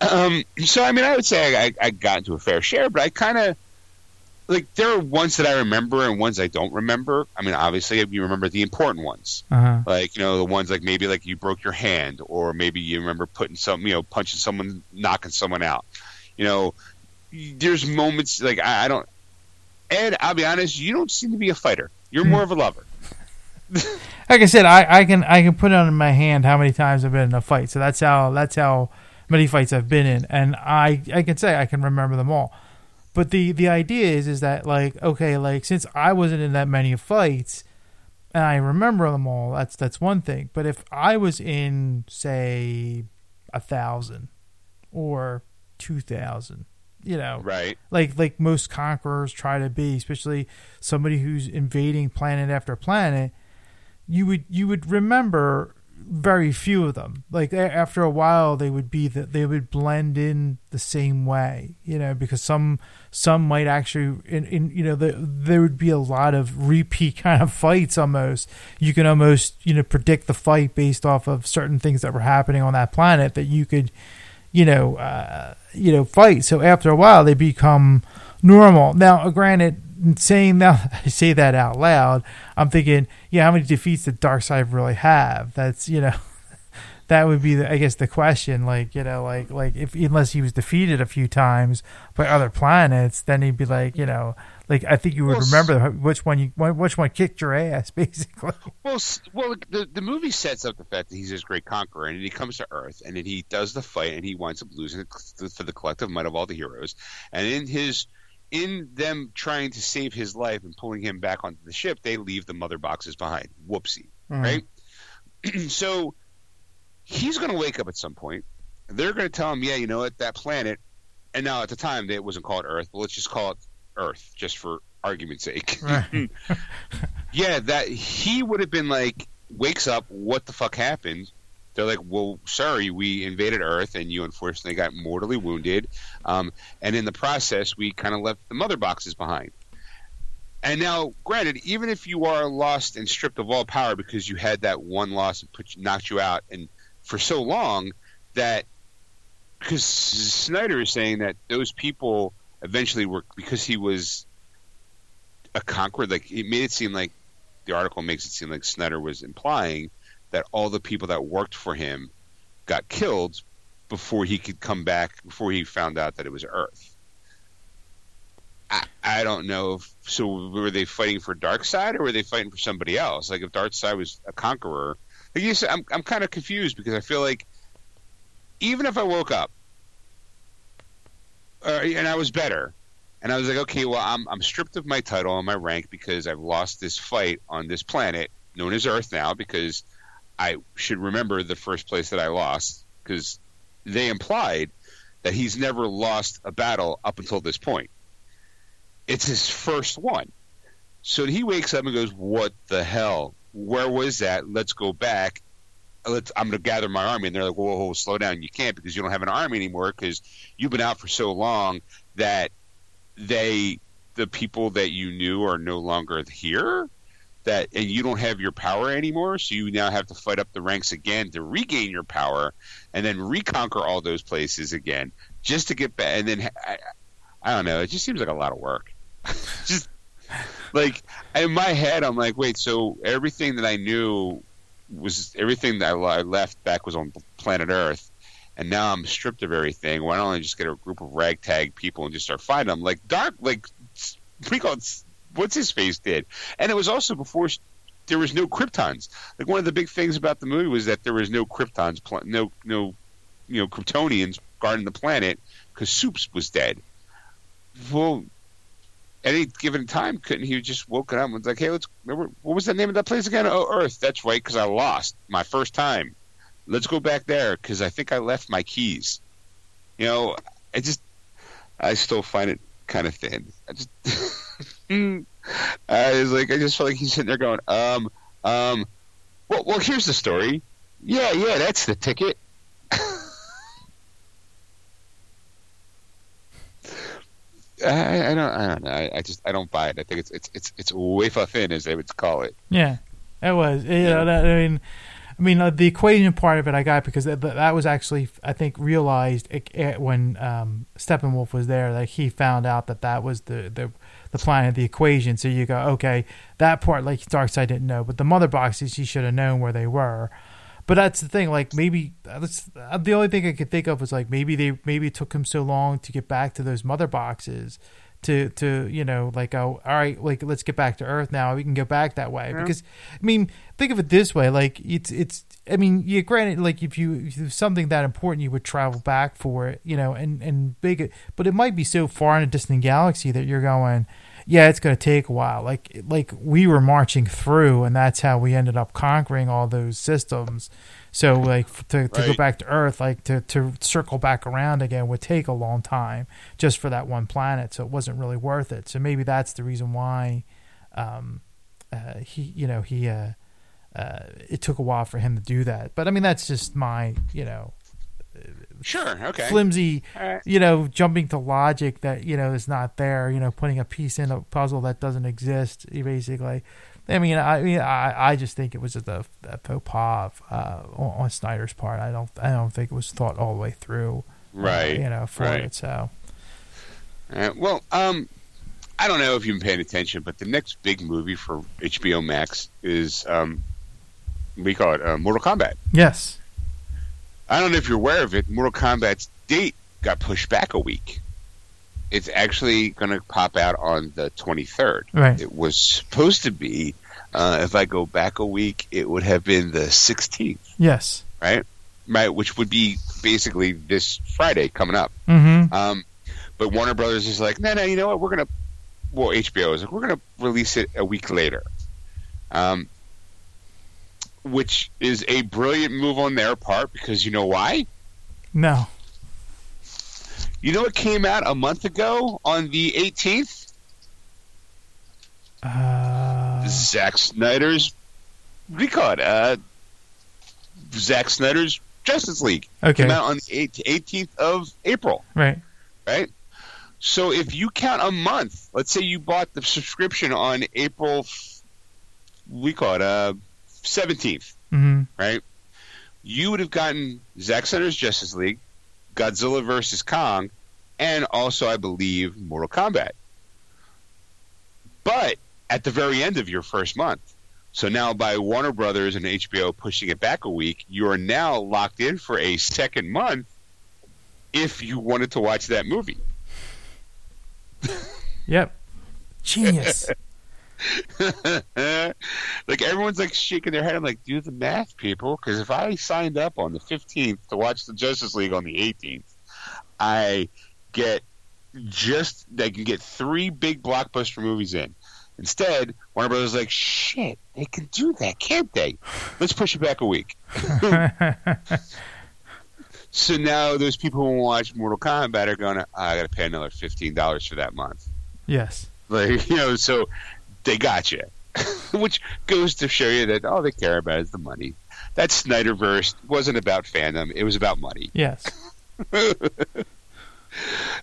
um, so I mean, I would say I, I got into a fair share, but I kind of, like there are ones that I remember and ones I don't remember. I mean, obviously you remember the important ones, Uh-huh. like you know the ones like maybe like you broke your hand, or maybe you remember putting some, you know, punching someone, knocking someone out. You know, there's moments like I, I don't. Ed, I'll be honest, you don't seem to be a fighter. You're more of a lover. Like I said, I, I can I can put it on my hand how many times I've been in a fight. So that's how that's how many fights I've been in, and I I can say I can remember them all. But the the idea is is that like okay, like since I wasn't in that many fights, and I remember them all, that's that's one thing. But if I was in say a thousand or two thousand, you know, Right. like like most conquerors try to be, especially somebody who's invading planet after planet, you would you would remember very few of them. Like after a while, they would be that they would blend in the same way, you know, because some some might actually in, in you know the, there would be a lot of repeat kind of fights almost. You can almost you know predict the fight based off of certain things that were happening on that planet that you could you know, uh, you know, fight. So after a while, they become normal. Now, granted, saying that I say that out loud, I'm thinking, yeah, how many defeats did Darkseid really have? That's you know, that would be, the, I guess, the question. Like you know, like like if unless he was defeated a few times by other planets, then he'd be like, you know, like I think you would Well, remember which one you which one kicked your ass, basically. Well, well, the the movie sets up the fact that he's this great conqueror, and he comes to Earth, and then he does the fight, and he winds up losing for the collective might of all the heroes. And in his, in them trying to save his life and pulling him back onto the ship, they leave the mother boxes behind. Whoopsie, mm-hmm. right? so he's going to wake up at some point. They're going to tell him, yeah, you know what, that planet. And now at the time, it wasn't called Earth, but let's just call it Earth, just for argument's sake. Right. yeah, that he would have been like, wakes up, what the fuck happened? They're like, well, sorry, we invaded Earth, and you unfortunately got mortally wounded, um, and in the process, we kind of left the mother boxes behind. And now, granted, even if you are lost and stripped of all power because you had that one loss and put knocked you out, and for so long that because Snyder is saying that those people eventually were because he was a conqueror. Like it made it seem like the article makes it seem like Snyder was implying that all the people that worked for him got killed before he could come back. Before he found out that it was Earth. I, I don't know. If, so were they fighting for Darkseid or were they fighting for somebody else? Like if Darkseid was a conqueror, like you said, I'm I'm kind of confused because I feel like even if I woke up uh, and I was better, and I was like, okay, well, I'm I'm stripped of my title and my rank because I've lost this fight on this planet known as Earth now because I should remember the first place that I lost because they implied that he's never lost a battle up until this point. It's his first one. So he wakes up and goes, "What the hell? Where was that? Let's go back. Let's. I'm going to gather my army." And they're like, "Whoa, whoa, slow down! You can't because you don't have an army anymore because you've been out for so long that they, the people that you knew, are no longer here. That and you don't have your power anymore. So you now have to fight up the ranks again to regain your power, and then reconquer all those places again just to get back. And then I, I don't know. It just seems like a lot of work. just like in my head, I'm like, wait, so everything that I knew was everything that I left back was on planet Earth, and now I'm stripped of everything. Why don't I just get a group of ragtag people and just start fighting them? Like Dark, like prequel, what's his face did, and it was also before there was no Kryptons. Like one of the big things about the movie was that there was no Kryptons, no no you know Kryptonians guarding the planet because Supes was dead. Well, at any given time, couldn't he just woken up and was like, "Hey, let's remember what was the name of that place again? Oh, Earth. That's right, because I lost my first time. Let's go back there because I think I left my keys." You know, I just I still find it kind of thin. I just I was like, I just felt like he's sitting there going, um, um, well, well, here's the story. Yeah, yeah, that's the ticket. I, I don't. I don't know. I, I, just. I don't buy it. I think it's it's it's it's wafer thin, as they would call it. Yeah, it was. You know, that, I mean, I mean, uh, the equation part of it I got because that, that was actually I think realized it, it, when um, Steppenwolf was there that he found out that that was the the the planet, of the equation. So you go, okay, that part like Darkseid didn't know, but the mother boxes he should have known where they were. But that's the thing. Like maybe uh, that's uh, the only thing I could think of was like maybe they maybe it took him so long to get back to those mother boxes to to you know like oh all right like let's get back to earth now. We can go back that way. Yeah. because i mean think of it this way like it's it's i mean you granted like if you if something that important you would travel back for it you know and and big but it might be so far in a distant galaxy that you're going yeah it's going to take a while. Like like we were marching through and that's how we ended up conquering all those systems so like to, to right. go back to Earth, like to, to circle back around again would take a long time just for that one planet. So it wasn't really worth it. So maybe that's the reason why um, uh, he, you know, he uh, uh, it took a while for him to do that. But I mean, that's just my, you know, sure, okay, flimsy, right. you know, jumping to logic that you know is not there. You know, putting a piece in a puzzle that doesn't exist, basically. I mean, I mean, I, I just think it was a, a faux pas uh, on, on, Snyder's part. I don't, I don't think it was thought all the way through. Uh, right. Uh, you know, for right. it. So. Uh, well, um, I don't know if you've been paying attention, but the next big movie for HBO Max is um, we call it uh, Mortal Kombat. Yes. I don't know if you're aware of it. Mortal Kombat's date got pushed back a week it's actually going to pop out on the 23rd. Right. It was supposed to be, uh, if I go back a week, it would have been the 16th. Yes. Right? Right, which would be basically this Friday coming up. Mm-hmm. Um, but Warner Brothers is like, no, no, you know what? We're going to, well, HBO is like, we're going to release it a week later. Um, which is a brilliant move on their part because you know why? No. You know what came out a month ago on the 18th? Uh... Zack Snyder's what do you call it? Uh, Zack Snyder's Justice League okay. came out on the 18th of April. Right. Right. So if you count a month, let's say you bought the subscription on April, we call it uh, 17th, mm-hmm. right? You would have gotten Zack Snyder's Justice League, Godzilla versus Kong, and also, I believe, Mortal Kombat. But at the very end of your first month, so now by Warner Brothers and HBO pushing it back a week, you are now locked in for a second month if you wanted to watch that movie. yep. Genius. like everyone's like shaking their head. I'm like, do the math, people, because if I signed up on the 15th to watch the Justice League on the 18th, I get just they can get three big blockbuster movies in. Instead, Warner Brothers is like, shit, they can do that, can't they? Let's push it back a week. so now those people who watch Mortal Kombat are going, to, I got to pay another fifteen dollars for that month. Yes. Like you know, so they got you, which goes to show you that all they care about is the money. That Snyderverse wasn't about fandom; it was about money. Yes.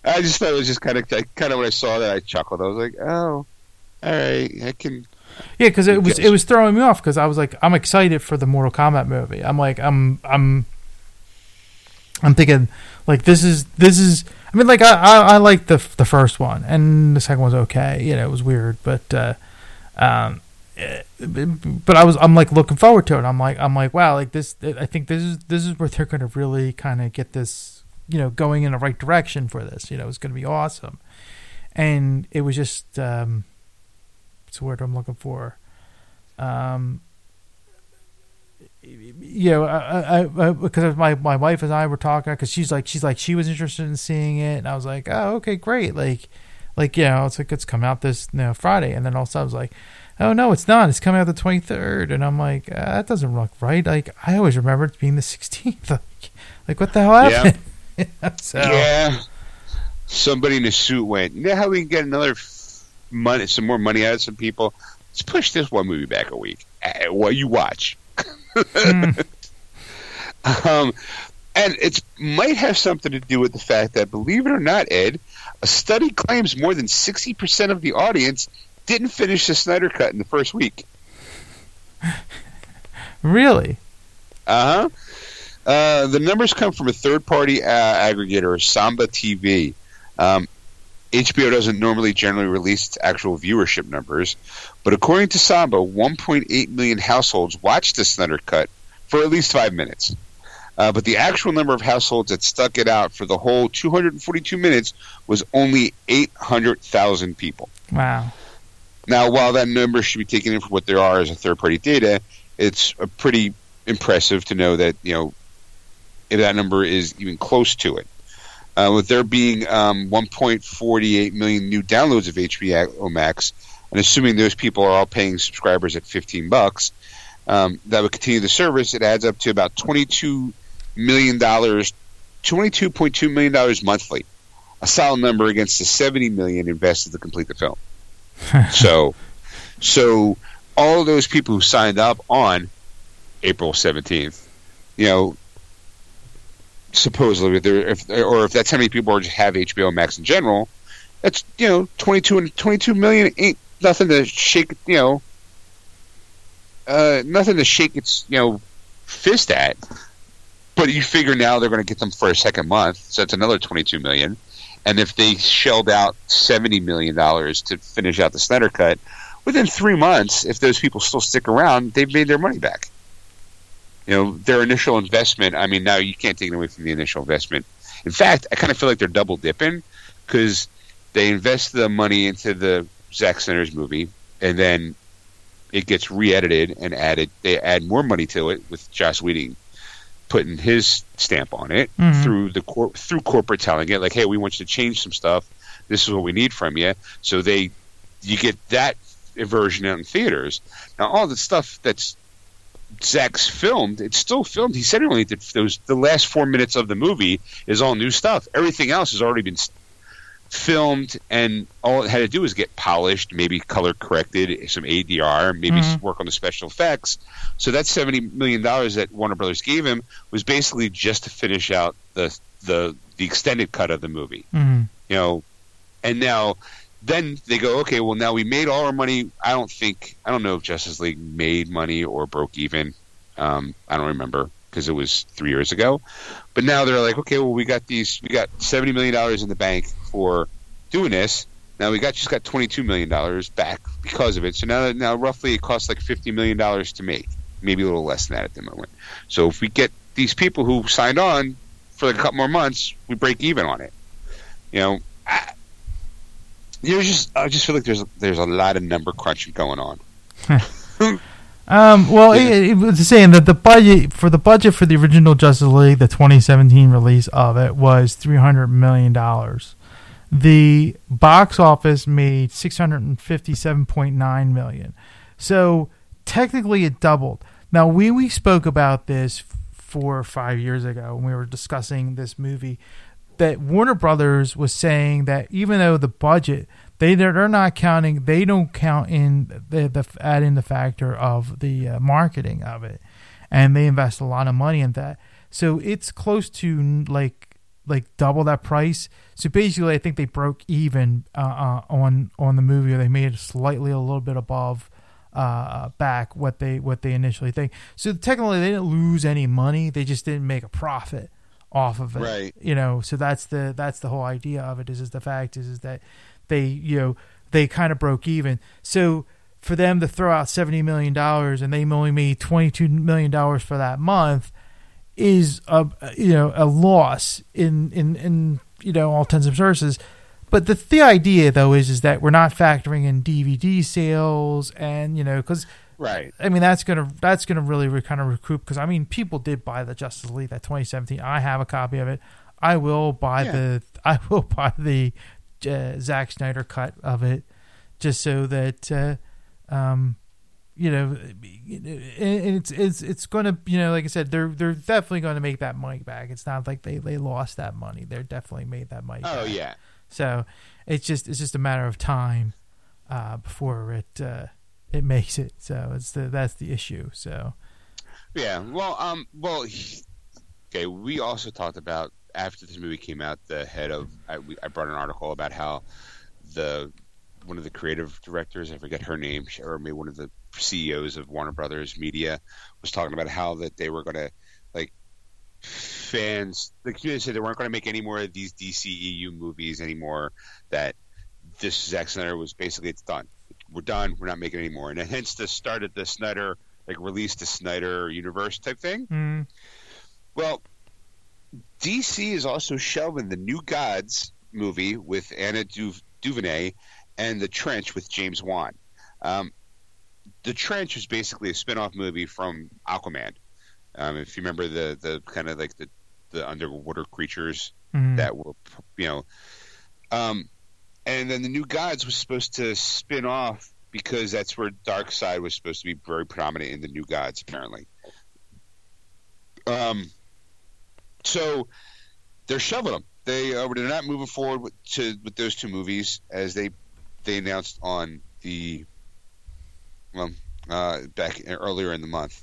I just thought it was just kind of kind of when I saw that I chuckled. I was like, oh, all right, I can. Yeah, because it was it was throwing me off because I was like, I'm excited for the Mortal Kombat movie. I'm like, I'm I'm I'm thinking like this is this is I mean like I I, I like the the first one and the second one's okay. You know, it was weird, but uh, um, eh, but I was I'm like looking forward to it. I'm like I'm like wow, like this. I think this is this is where they're going to really kind of get this, you know, going in the right direction for this. You know, it's going to be awesome. And it was just um, it's the word I'm looking for. Um, you know, I, I, I, because my my wife and I were talking because she's like she's like she was interested in seeing it, and I was like, oh, okay, great, like like you know it's like it's come out this you know, Friday, and then also I was like, oh no, it's not, it's coming out the twenty third, and I'm like uh, that doesn't look right. Like I always remember it being the sixteenth. like, like what the hell happened? Yeah. so. yeah. Somebody in a suit went. You know how we can get another money, some more money out of some people? Let's push this one movie back a week. Uh, while you watch. Mm. um, and it might have something to do with the fact that, believe it or not, Ed, a study claims more than 60% of the audience didn't finish the Snyder Cut in the first week. Really? Uh-huh. Uh, the numbers come from a third-party uh, aggregator, Samba TV. Um, HBO doesn't normally generally release its actual viewership numbers, but according to Samba, 1.8 million households watched the Snyder Cut for at least five minutes. Uh, but the actual number of households that stuck it out for the whole 242 minutes was only 800,000 people. Wow. Now, while that number should be taken in for what there are as a third-party data, it's a pretty impressive to know that you know if that number is even close to it. Uh, with there being um, 1.48 million new downloads of HBO Max, and assuming those people are all paying subscribers at 15 bucks, um, that would continue the service. It adds up to about 22 million dollars, 22.2 million dollars monthly, a solid number against the 70 million invested to complete the film. so, so all those people who signed up on April 17th, you know, supposedly, if, or if that's how many people just have HBO Max in general, that's you know 22 and 22 million ain't nothing to shake, you know, uh, nothing to shake its you know fist at. But you figure now they're going to get them for a second month, so that's another 22 million. And if they shelled out 70 million dollars to finish out the Snyder cut, within three months, if those people still stick around, they've made their money back you know their initial investment. I mean, now you can't take it away from the initial investment. In fact, I kind of feel like they're double dipping because they invest the money into the Zack Snyder's movie, and then it gets re-edited and added. They add more money to it with Joss Whedon putting his stamp on it mm-hmm. through the cor- through corporate telling it like, "Hey, we want you to change some stuff. This is what we need from you." So they you get that version out in theaters. Now, all the stuff that's Zack's filmed, it's still filmed. He said he only did those. The last four minutes of the movie is all new stuff. Everything else has already been filmed, and all it had to do was get polished, maybe color corrected, some ADR, maybe mm-hmm. work on the special effects. So that seventy million dollars that Warner Brothers gave him was basically just to finish out the the the extended cut of the movie. Mm-hmm. You know, and now then they go, okay, well now we made all our money. I don't think I don't know if Justice League made money or broke even. Um, I don't remember because it was three years ago. But now they're like, okay, well we got these, we got seventy million dollars in the bank for doing this. Now we got just got twenty two million dollars back because of it. So now now roughly it costs like fifty million dollars to make, maybe a little less than that at the moment. So if we get these people who signed on for like a couple more months, we break even on it. You know, I, there's just I just feel like there's there's a lot of number crunching going on. um, well, yeah. it, it, was saying that the budget for the budget for the original Justice League, the 2017 release of it, was 300 million dollars. The box office made 657.9 million. So technically, it doubled. Now, we we spoke about this four or five years ago when we were discussing this movie that Warner Brothers was saying that even though the budget they they're not counting they don't count in the, the the factor of the uh, marketing of it. And they invest a lot of money in that. So it's close to like like double that price. So basically I think they broke even uh, uh, on on the movie or they made slightly a little bit above uh, back what they what they initially think. So technically they didn't lose any money. They just didn't make a profit off of it. Right. You know, so that's the that's the whole idea of it is is the fact is is that they you know they kind of broke even. So for them to throw out seventy million dollars and they only made twenty two million dollars for that month is a you know a loss in in in you know all intents and purposes. But the the idea though is is that we're not factoring in DVD sales and you know because Right. I mean, that's gonna that's gonna really re- kind of recoup because I mean, people did buy the Justice League that 2017. I have a copy of it. I will buy yeah. the I will buy the uh, Zack Snyder cut of it just so that uh, um, you know it's it's it's going to you know like I said they're they're definitely going to make that money back. It's not like they they lost that money. They're definitely made that money. Oh back. yeah. So it's just it's just a matter of time uh, before it uh, it makes it. So it's the that's the issue. So yeah, well, um, well, okay. We also talked about after this movie came out, the head of I, we, I brought an article about how the one of the creative directors, I forget her name, or maybe one of the CEOs of Warner Brothers Media was talking about how that they were going to like fans. The community said they weren't going to make any more of these DCEU movies anymore. That this Zack Snyder was basically it's done. We're done. We're not making any more. And hence the start of the Snyder like release the Snyder universe type thing. Mm. Well, DC is also shelving the New Gods movie with Ava du- DuVernay and The Trench with James Wan. Um, the Trench is basically a spin-off movie from Aquaman. Um, if you remember the the kind of like the the underwater creatures Mm. that were you know um and then the new gods was supposed to spin off because that's where Darkseid was supposed to be very prominent in the new gods apparently. Um so they're shoving them they uh, they're not moving forward with, to with those two movies as they they announced on the well uh back earlier in the month.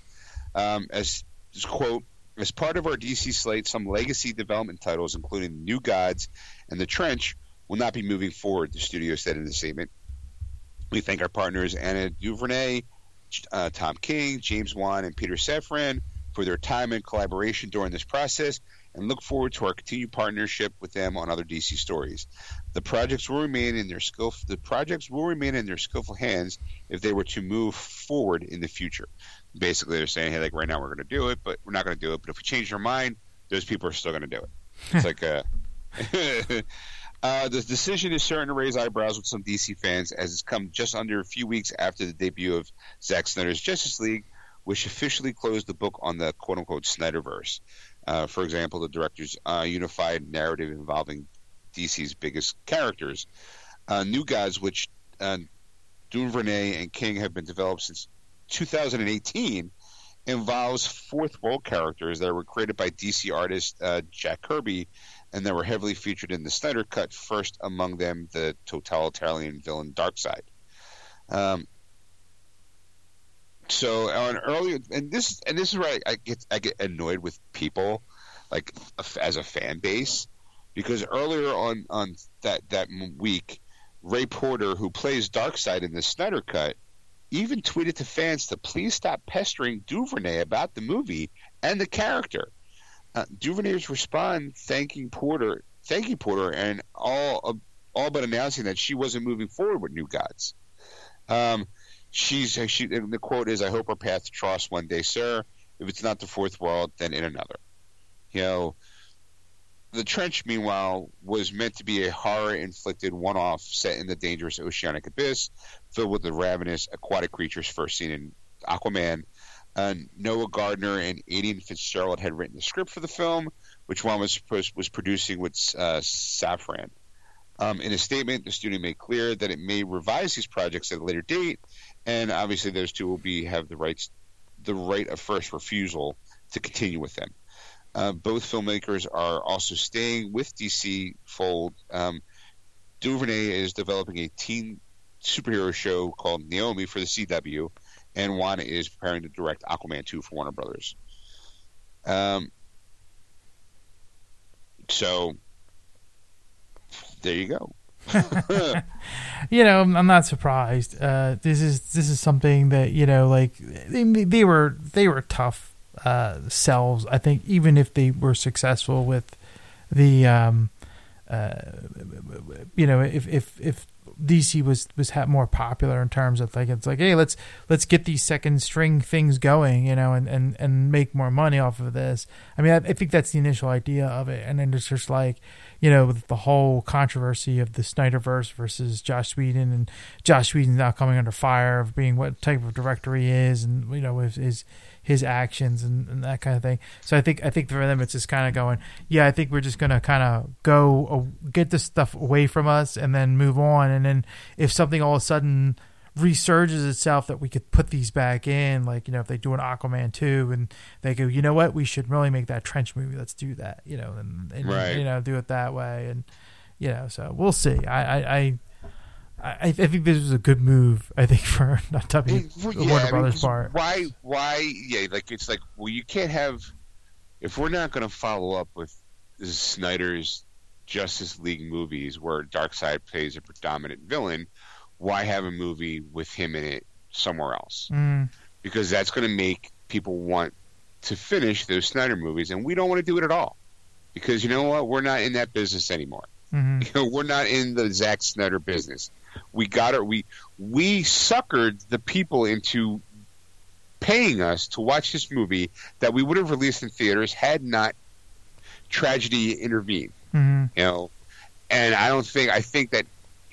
Um as quote as part of our DC slate, some legacy development titles, including The New Gods and The Trench, will not be moving forward, the studio said in a statement. We thank our partners Ava DuVernay, uh, Tom King, James Wan, and Peter Safran for their time and collaboration during this process and look forward to our continued partnership with them on other DC stories. The projects will remain in their skill the projects will remain in their skillful hands if they were to move forward in the future basically they're saying, hey, like right now we're going to do it, but we're not going to do it. But if we change our mind, those people are still going to do it. It's like a. uh, the decision is starting to raise eyebrows with some DC fans as it's come just under a few weeks after the debut of Zack Snyder's Justice League, which officially closed the book on the quote unquote Snyderverse. Uh, for example, the director's uh, unified narrative involving DC's biggest characters. Uh, New Gods, which uh, DuVernay and King have been developed since 2018 involves fourth world characters that were created by DC artist uh, Jack Kirby and that were heavily featured in the Snyder Cut. First among them, the totalitarian villain Darkseid. Um, so on earlier, and this and this is where I, I get I get annoyed with people, like as a fan base, because earlier on on that that week, Ray Porter, who plays Darkseid in the Snyder Cut, even tweeted to fans to please stop pestering DuVernay about the movie and the character. Uh, DuVernay's respond thanking Porter, thanking Porter, and all uh, all but announcing that she wasn't moving forward with New Gods. Um, she's she the quote is, "I hope our paths cross one day, sir. If it's not the fourth world, then in another." You know. The Trench, meanwhile, was meant to be a horror inflicted one off set in the dangerous oceanic abyss, filled with the ravenous aquatic creatures first seen in Aquaman. Uh, Noah Gardner and Aidan Fitzgerald had written the script for the film, which Wan was was producing with uh, Safran. Um, in a statement, the studio made clear that it may revise these projects at a later date, and obviously those two will be have the rights, the right of first refusal to continue with them. Uh, both filmmakers are also staying with DC Fold. Um, DuVernay is developing a teen superhero show called Naomi for the CW, and Wan is preparing to direct Aquaman 2 for Warner Brothers. Um, so there you go. you know, I'm not surprised. Uh, this is this is something that you know, like they, they were they were tough uh, selves. I think even if they were successful with the, um, uh, you know, if if if DC was was more popular in terms of like it's like hey let's let's get these second string things going you know and and and make more money off of this. I mean I, I think that's the initial idea of it, and then it's just like you know the whole controversy of the Snyderverse versus Josh Whedon and Josh Whedon now coming under fire of being what type of director he is and you know is, his, his actions and, and that kind of thing. So I think I think for them it's just kind of going yeah I think we're just gonna kind of go uh, get this stuff away from us and then move on. And then if something all of a sudden resurges itself that we could put these back in like you know if they do an aquaman 2 and they go you know what? We should really make that trench movie. Let's do that you know and, and Right. you know do it that way. And you know so we'll see. I i i I, I think this was a good move. I think for not W Well, Warner I mean, part. Why? Why? Yeah, like it's like well, you can't have if we're not going to follow up with Snyder's Justice League movies where Darkseid plays a predominant villain. why have a movie with him in it somewhere else? Mm. Because that's going to make people want to finish those Snyder movies, and we don't want to do it at all. Because you know what? We're not in that business anymore. hmm You know, we're not in the Zack Snyder business. We got it. We we suckered the people into paying us to watch this movie that we would have released in theaters had not tragedy intervened. hmm You know, and I don't think I think that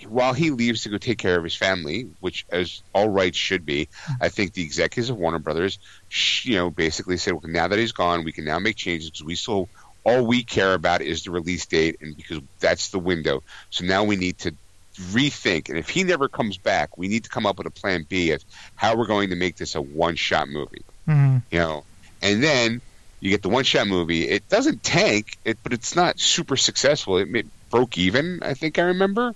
while he leaves to go take care of his family, which as all rights should be, I think the executives of Warner Brothers, you know, basically said, well, now that he's gone, we can now make changes because we still all we care about is the release date, and because that's the window. So now we need to rethink, and if he never comes back, we need to come up with a plan B of how we're going to make this a one-shot movie hmm you know, and then you get the one shot movie. It doesn't tank, it, but it's not super successful. It, it broke even, I think I remember.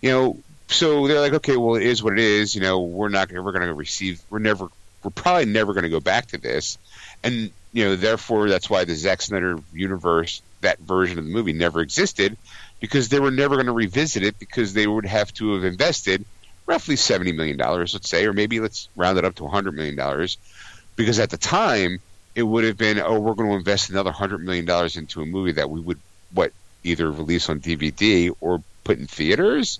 You know, so they're like, okay, well, it is what it is. You know, we're not we're going to receive. We're never. We're probably never going to go back to this, and you know, therefore, that's why the Zack Snyder universe, that version of the movie, never existed, because they were never going to revisit it because they would have to have invested roughly seventy million dollars, let's say, or maybe let's round it up to hundred million dollars because at the time it would have been oh we're going to invest another hundred million dollars into a movie that we would what either release on DVD or put in theaters.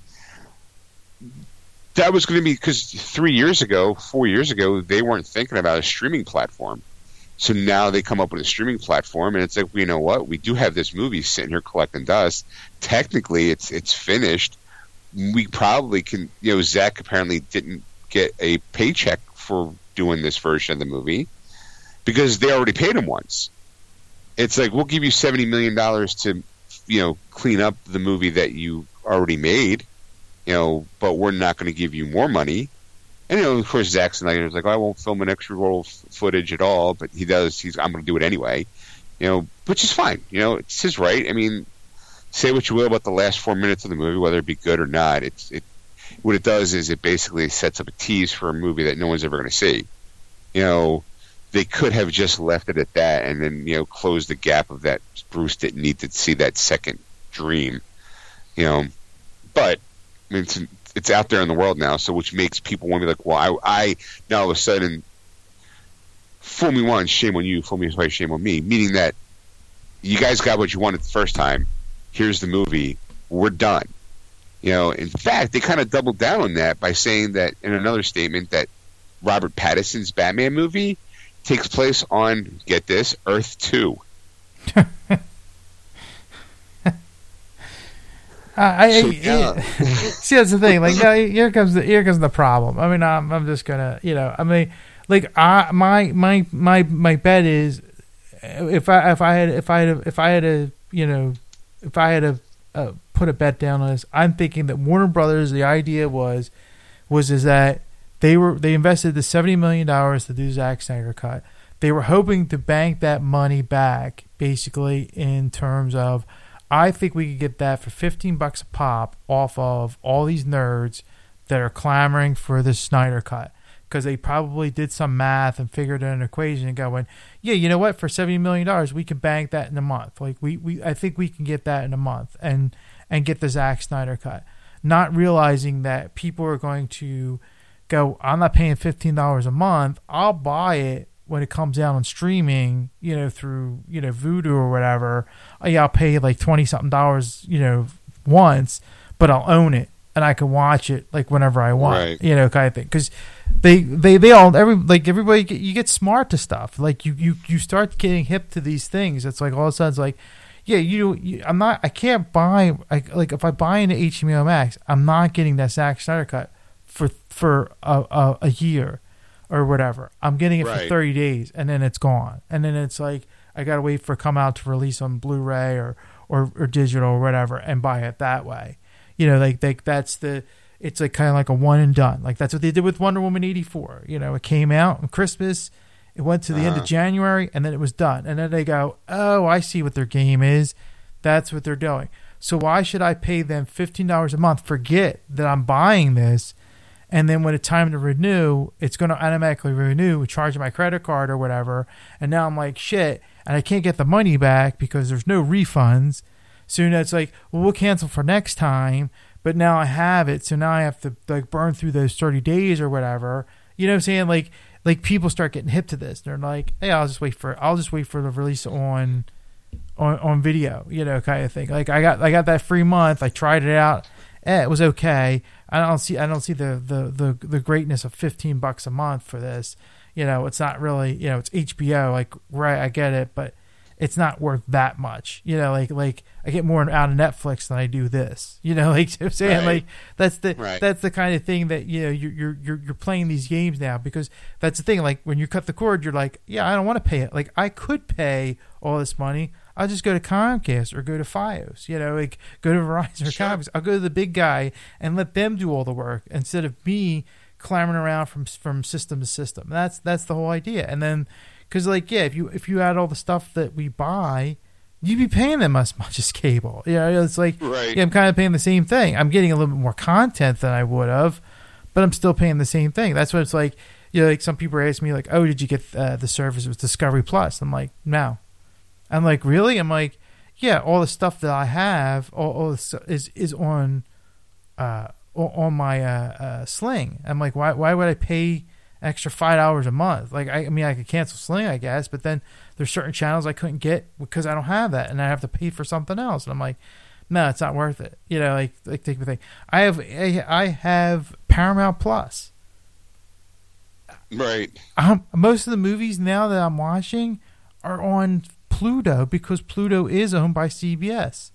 That was going to be because three years ago, four years ago, they weren't thinking about a streaming platform. So now they come up with a streaming platform, and it's like, you know what? We do have this movie sitting here collecting dust. Technically, it's it's finished. We probably can. You know, Zack apparently didn't get a paycheck for doing this version of the movie because they already paid him once. It's like we'll give you seventy million dollars to, you know, clean up the movie that you already made, you know, but we're not going to give you more money. And you know, of course, Zack Snyder's like, oh, I won't film an extra roll of footage at all, but he does. He's I'm going to do it anyway, you know, which is fine. You know, it's his right. I mean, say what you will about the last four minutes of the movie, whether it be good or not. It's it. What it does is it basically sets up a tease for a movie that no one's ever going to see. You know, they could have just left it at that and then you know closed the gap of that Bruce didn't need to see that second dream. You know, but I mean, it's, out there in the world now, so which makes people want to be like, well, I, I now all of a sudden, fool me once, shame on you, fool me twice, shame on me. Meaning that you guys got what you wanted the first time. Here's the movie. We're done. You know, in fact, they kind of doubled down on that by saying that in another statement that Robert Pattinson's Batman movie takes place on get this Earth Two. I, I, So, I- see that's the thing. Like now, here comes the here comes the problem. I mean, I'm I'm just gonna you know I mean like I my my my my bet is if I if I had if I had if I had a you know if I had a, uh, put a bet down on this, I'm thinking that Warner Brothers. The idea was was is that they were they invested the seventy million dollars to do Zack Snyder cut. They were hoping to bank that money back, basically in terms of, I think we could get that for fifteen bucks a pop off of all these nerds that are clamoring for the Snyder cut because they probably did some math and figured out an equation and going, yeah, you know what? For seventy million dollars, we can bank that in a month. Like we, we, I think we can get that in a month and and get the Zack Snyder cut. Not realizing that people are going to go, I'm not paying fifteen dollars a month. I'll buy it when it comes out on streaming, you know, through you know Vudu or whatever. Uh, yeah, I'll pay like twenty something dollars, you know, once, but I'll own it and I can watch it like whenever I want, Right. you know, kind of thing. Because they, they, they all every like everybody get, you get smart to stuff. Like you, you, you start getting hip to these things. It's like all of a sudden it's like, yeah, you, you I'm not, I can't buy I, like if I buy into HBO Max, I'm not getting that Zack Snyder cut for for a, a, a year or whatever. I'm getting it for 30 days and then it's gone. And then it's like I got to wait for come out to release on Blu-ray or, or or digital or whatever and buy it that way. You know, like like that's the it's like kind of like a one and done. Like that's what they did with Wonder Woman 84. You know, it came out on Christmas, it went to the end of Uh-huh. January and then it was done. And then they go, "Oh, I see what their game is. That's what they're doing." So why should I pay them $15 a month? Forget that I'm buying this and then when it's time to renew, it's going to automatically renew, charge my credit card or whatever. And now I'm like, shit, and I can't get the money back because there's no refunds. So now it's like, well, we'll cancel for next time, but now I have it, so now I have to like burn through those thirty days or whatever. You know what I'm saying? Like like people start getting hip to this. They're like, hey, I'll just wait for I'll just wait for the release on on on video, you know, kind of thing. Like I got I got that free month. I tried it out. Eh, it was okay. I don't see I don't see the the the, the greatness of 15 bucks a month for this. You know, it's not really, you know, it's HBO like right, I get it, but it's not worth that much. You know, like like I get more out of Netflix than I do this. You know, like I'm saying, Right. like that's the Right. that's the kind of thing that you know you're you're you're you're playing these games now because that's the thing. Like when you cut the cord, you're like, yeah, I don't want to pay it. Like I could pay all this money. I'll just go to Comcast or go to FiOS. You know, like go to Verizon or Sure. Comcast. I'll go to the big guy and let them do all the work instead of me clambering around from from system to system. That's that's the whole idea. And then because like yeah, if you if you add all the stuff that we buy, you'd be paying them as much as cable. Yeah, it's like Right. yeah, I'm kind of paying the same thing. I'm getting a little bit more content than I would have, but I'm still paying the same thing. That's what it's like. You know, like some people ask me, like, "Oh, did you get uh, the service with Discovery Plus?" I'm like, "No." I'm like, "Really?" I'm like, "Yeah, all the stuff that I have, all, all this is is on, uh, on my uh, uh, Sling." I'm like, "Why? Why would I pay extra five dollars a month? Like, I, I mean, I could cancel Sling, I guess, but then there's certain channels I couldn't get because I don't have that, and I have to pay for something else." And I'm like, no, it's not worth it. You know, like like take the thing. I have I I have Paramount Plus. Right. Um, most of the movies now that I'm watching are on Pluto because Pluto is owned by CBS.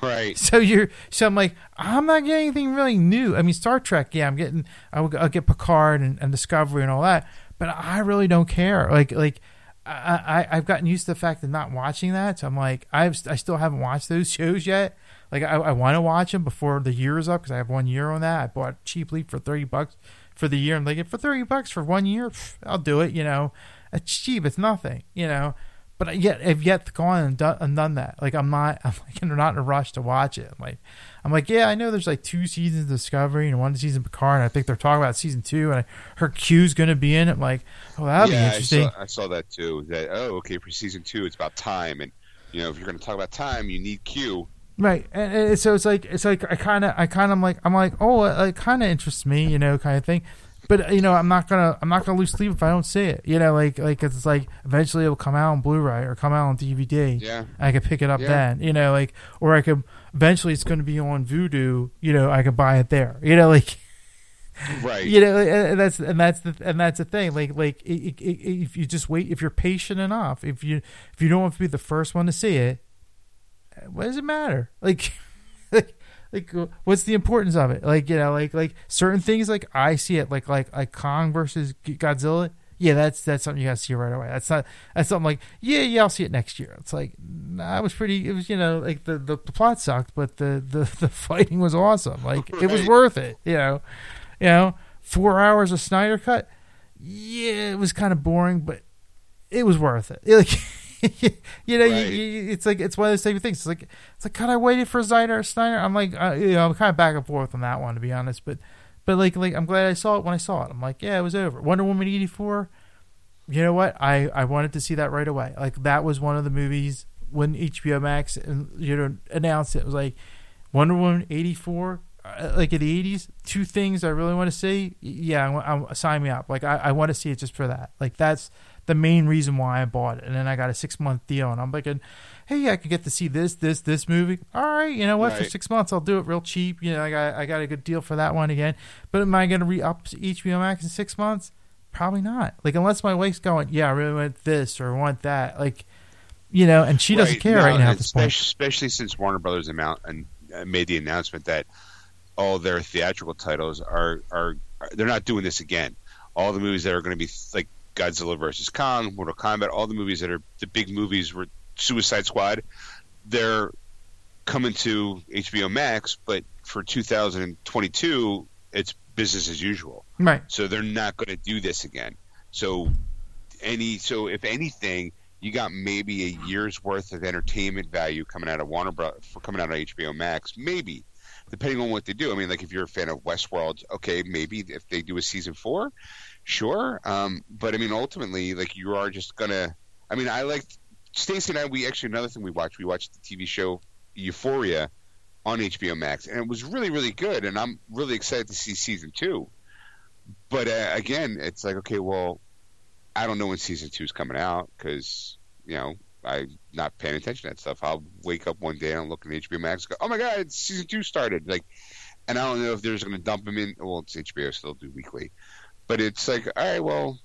Right. So you're so I'm like I'm not getting anything really new. I mean Star Trek, yeah, I'm getting I'll, I'll get Picard and, and Discovery and all that, but I really don't care. Like like I, I I've gotten used to the fact of not watching that. So I'm like I've I still haven't watched those shows yet. Like I, I want to watch them before the year is up because I have one year on that. I bought cheaply for thirty bucks for the year. I'm like for thirty bucks for one year, pff, I'll do it. You know, it's cheap. It's nothing. You know. But I yet I've yet gone and done, and done that. Like I'm not, I'm like not in a rush to watch it. I'm like, I'm like, yeah, I know there's like two seasons of Discovery and one season of Picard. And I think they're talking about season two, and I heard Q's going to be in it. I'm like, oh, that'll yeah, be interesting. I saw, I saw that too. That oh, okay, for season two, it's about time, and you know, if you're going to talk about time, you need Q. Right, and, and so it's like it's like I kind of I kind of like I'm like oh it, it kind of interests me you know kind of thing, but uh, you know I'm not gonna I'm not gonna lose sleep if I don't see it you know like like it's like eventually it'll come out on Blu-ray or come out on DVD Yeah. I could pick it up Yeah. then you know like or I could eventually it's gonna be on Vudu you know I could buy it there you know like Right. you know and that's and that's the and that's the thing like like i i i if you just wait if you're patient enough if you if you don't have to be the first one to see it what does it matter like like like uh, what's the importance of it? Like you know like like certain things like i see it like like like kong versus godzilla. Yeah that's that's something you gotta see right away. That's not that's something like yeah yeah i'll see it next year. It's like nah, it was pretty it was you know like the the, the plot sucked but the, the the fighting was awesome. Like it was worth it you know? You know four hours of snyder cut? Yeah it was kind of boring but it was worth it. Like you know, Right. you, you, it's like it's one of those same things. It's like it's like God, I waited for Snyder. Snyder. I'm like, uh, you know, I'm kind of back and forth on that one to be honest. But but like like I'm glad I saw it when I saw it. I'm like, yeah, it was over. Wonder Woman '84. You know what? I I wanted to see that right away. Like that was one of the movies when HBO Max uh, you know announced it. It was like Wonder Woman '84. Uh, like in the '80s, two things I really want to see. Yeah, I, I, sign me up. Like I, I want to see it just for that. Like that's the main reason why I bought it. And then I got a six month deal, and I'm thinking, hey, I could get to see this, this, this movie. All right, you know what? For six months, I'll do it real cheap. You know, I got I got a good deal for that one again. But am I going to re up to HBO Max in six months? Probably not. Like unless my wife's going, yeah, I really want this or want that. Like, you know, and she doesn't Right. care No, right now at this point. especially, especially since Warner Brothers amount and uh, made the announcement that all their theatrical titles are are they're not doing this again. All the movies that are going to be like Godzilla versus Kong, Mortal Kombat, all the movies that are the big movies were Suicide Squad, they're coming to HBO Max, but for 2022 it's business as usual. Right. So they're not going to do this again. So any so if anything, you got maybe a year's worth of entertainment value coming out of Warner Bros. for coming out of HBO Max, maybe depending on what they do. I mean, like if you're a fan of Westworld, okay, maybe if they do a season four, sure. Um, but I mean, ultimately, like you are just gonna. I mean, I like Stacey and I. We actually another thing we watched. We watched the TV show Euphoria on HBO Max, and it was really really good. And I'm really excited to see season two. But uh, again, it's like okay, well, I don't know when season two is coming out because you know I'm not paying attention to that stuff. I'll wake up one day and look at HBO Max, and go, oh my god, season two started. Like, and I don't know if there's going to dump them in. Well, it's HBO, so they'll do weekly. But it's like, all right, well,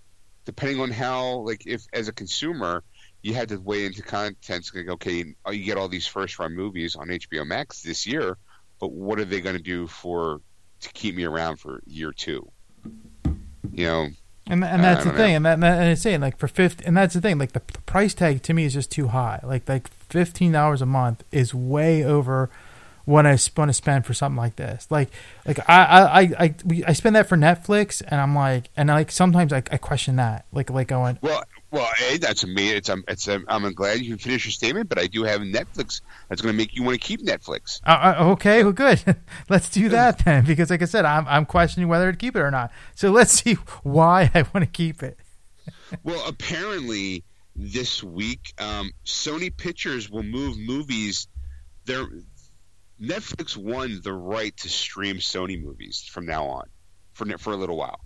depending on how, like, if as a consumer you had to weigh into contents, like, okay, oh, you get all these first run movies on HBO Max this year, but what are they going to do for to keep me around for year two? You know, and and that's the thing, and that and it's saying like for fifty, and that's the thing, like the, the price tag to me is just too high. Like like fifteen dollars a month is way over what I want to spend for something like this. Like like I I I I, I spend that for Netflix, and I'm like, and like sometimes I, I question that, like like going, well, well, hey, that's me. It's um, it's um, I'm glad you finish your statement, but I do have Netflix that's going to make you want to keep Netflix. Uh, uh okay, well, good. let's do that then, because like I said, I'm I'm questioning whether to keep it or not. So let's see why I want to keep it. well, apparently this week, um, Sony Pictures will move movies. Their Netflix won the right to stream Sony movies from now on, for for a little while,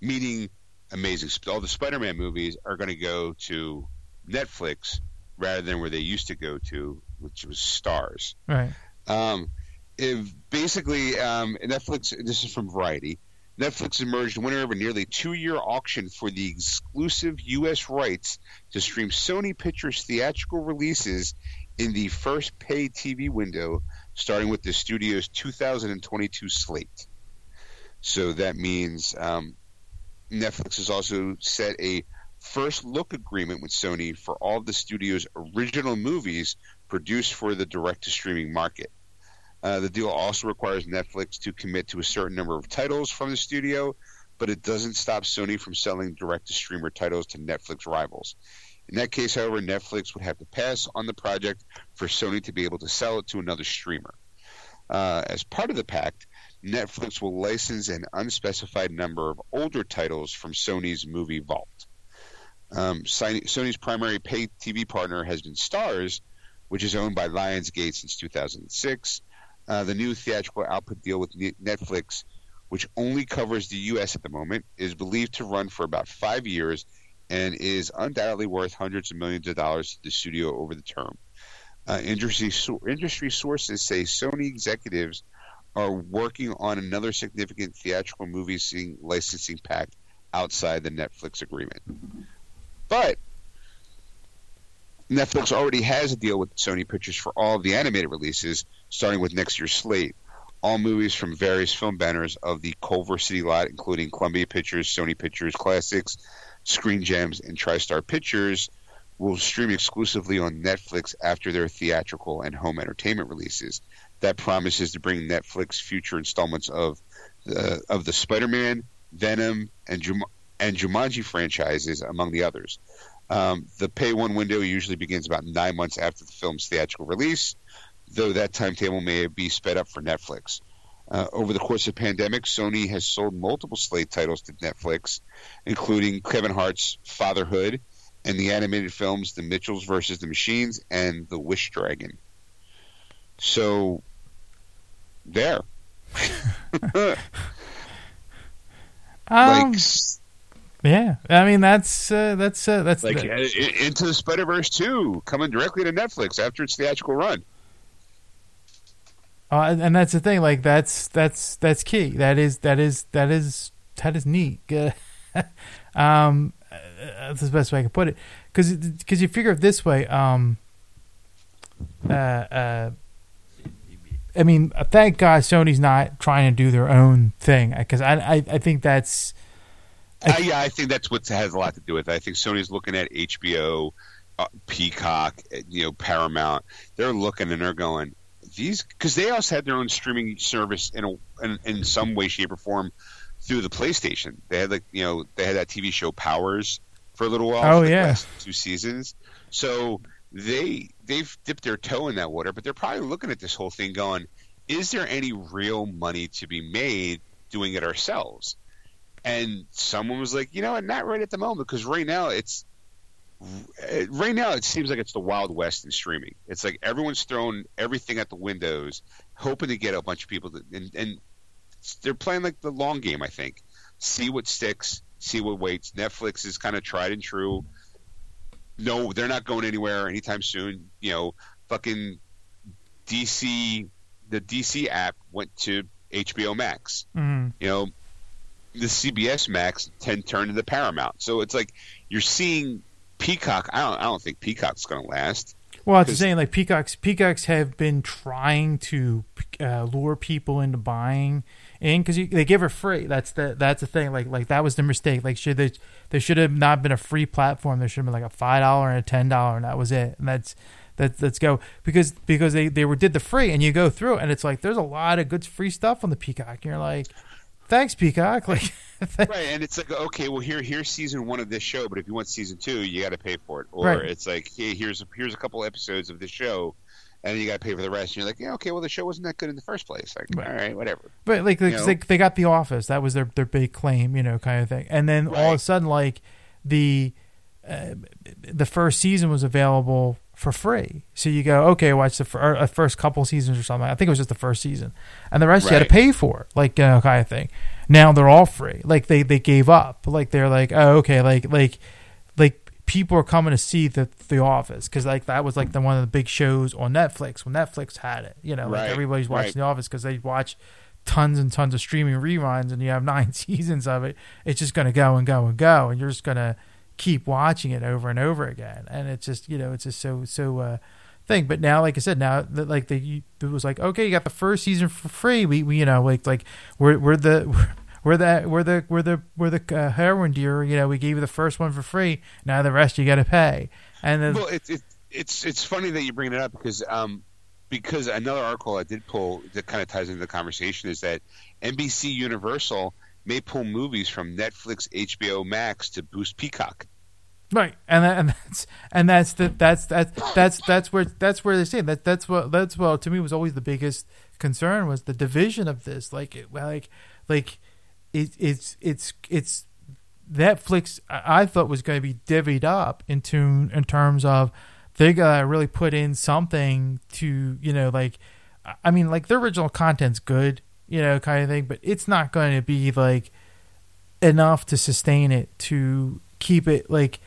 meaning amazing. All the Spider-Man movies are going to go to Netflix rather than where they used to go to, which was Starz. Right. Um, if basically, um, Netflix. This is from Variety. Netflix emerged winner of a nearly two-year auction for the exclusive U.S. rights to stream Sony Pictures theatrical releases in the first paid TV window, starting with the studio's 2022 slate. So that means um, Netflix has also set a first look agreement with Sony for all of the studio's original movies produced for the direct to streaming market. Uh, the deal also requires Netflix to commit to a certain number of titles from the studio, but it doesn't stop Sony from selling direct to streamer titles to Netflix rivals. In that case, however, Netflix would have to pass on the project for Sony to be able to sell it to another streamer. Uh, as part of the pact, Netflix will license an unspecified number of older titles from Sony's movie vault. Um, Sony's primary pay TV partner has been Starz, which is owned by Lionsgate since 2006. Uh, the new theatrical output deal with Netflix, which only covers the U.S. at the moment, is believed to run for about five years and is undoubtedly worth hundreds of millions of dollars to the studio over the term. Uh, industry, industry sources say Sony executives are working on another significant theatrical movie licensing pact outside the Netflix agreement. But Netflix already has a deal with Sony Pictures for all of the animated releases, starting with next year's slate. All movies from various film banners of the Culver City lot, including Columbia Pictures, Sony Pictures Classics, Screen Gems, and TriStar Pictures, will stream exclusively on Netflix after their theatrical and home entertainment releases that promises to bring Netflix future installments of the of the Spider-Man, Venom, and Jum- and Jumanji franchises, among the others. Um, the pay one window usually begins about nine months after the film's theatrical release, though that timetable may be sped up for Netflix. Uh, over the course of the pandemic, Sony has sold multiple slate titles to Netflix, including Kevin Hart's Fatherhood and the animated films The Mitchells vs. the Machines and The Wish Dragon. So there. um, like, yeah, I mean that's uh, that's uh, that's like the... uh, into the Spider Verse two coming directly to Netflix after its theatrical run. Uh, and that's the thing, like that's that's that's key. That is that is that is that is neat. um, uh, that's the best way I can put it. Because because you figure it this way. Um, uh, uh, I mean, thank God Sony's not trying to do their own thing because I, I, I think that's. I, uh, yeah, I think that's what has a lot to do with it. I think Sony's looking at HBO, uh, Peacock, you know, Paramount. They're looking and they're going these because they also had their own streaming service in a in, in some way, shape, or form through the PlayStation. They had like you know they had that TV show Powers for a little while. Oh yeah, two seasons. So they they've dipped their toe in that water, but they're probably looking at this whole thing going, is there any real money to be made doing it ourselves? And someone was like, you know, not right at the moment because right now it's right now it seems like it's the wild west in streaming. It's like everyone's thrown everything at the windows hoping to get a bunch of people to, and, and they're playing like the long game. I think see what sticks, see what waits. Netflix is kind of tried and true. No, they're not going anywhere anytime soon. You know, fucking DC, the DC app went to HBO Max. Mm-hmm. You know, the CBS Max tend turned into Paramount. So it's like you're seeing Peacock. I don't. I don't think Peacock's going to last. Well, it's the same. Like peacocks, peacocks have been trying to uh, lure people into buying in because they give her free. That's the that's the thing. Like like that was the mistake. Like should they there should have not been a free platform. There should have been like a five dollar and a ten dollar, and that was it. And that's that let's go because because they they were did the free, and you go through, and it's like there's a lot of good free stuff on the Peacock. And you're like, thanks Peacock. Like right, and it's like okay, well here here's season one of this show, but if you want season two, you got to pay for it. Or Right. it's like hey, here's here's a couple episodes of this show. And you got to pay for the rest. And you're like, yeah, okay, well, the show wasn't that good in the first place. Like, Right. all right, whatever. But like, like they, they got the office. That was their their big claim, you know, kind of thing. And then all of a sudden, like the uh, the first season was available for free. So you go, okay, watch the fir- uh, first couple seasons or something. I think it was just the first season, and the rest you had to pay for, like you know, kind of thing. Now they're all free. Like they they gave up. Like they're like, oh, okay, like like like people are coming to see the The Office because like that was like the one of the big shows on Netflix when Netflix had it. You know, like Right, everybody's watching right. The Office because they watch tons and tons of streaming reruns and you have nine seasons of it. It's just going to go and go and go, and you're just going to keep watching it over and over again. And it's just you know it's just so so. uh thing but now like i said now that like the it was like okay you got the first season for free we, we you know like like we're we're the we're the we're the we're the we're the uh, heroin dealer you know we gave you the first one for free now the rest you got to pay and then Well, it's it, it's it's funny that you bring it up because um because another article I did pull that kind of ties into the conversation is that NBC Universal may pull movies from Netflix, HBO Max to boost Peacock. Right, and that, and that's and that's the that's that's that's that's where that's where they say that that's what that's what to me was always the biggest concern was the division of this like it, like like it, it's it's it's Netflix I thought was going to be divvied up into in terms of they gotta really put in something to you know like I mean like their original content's good you know kind of thing but it's not going to be like enough to sustain it to keep it like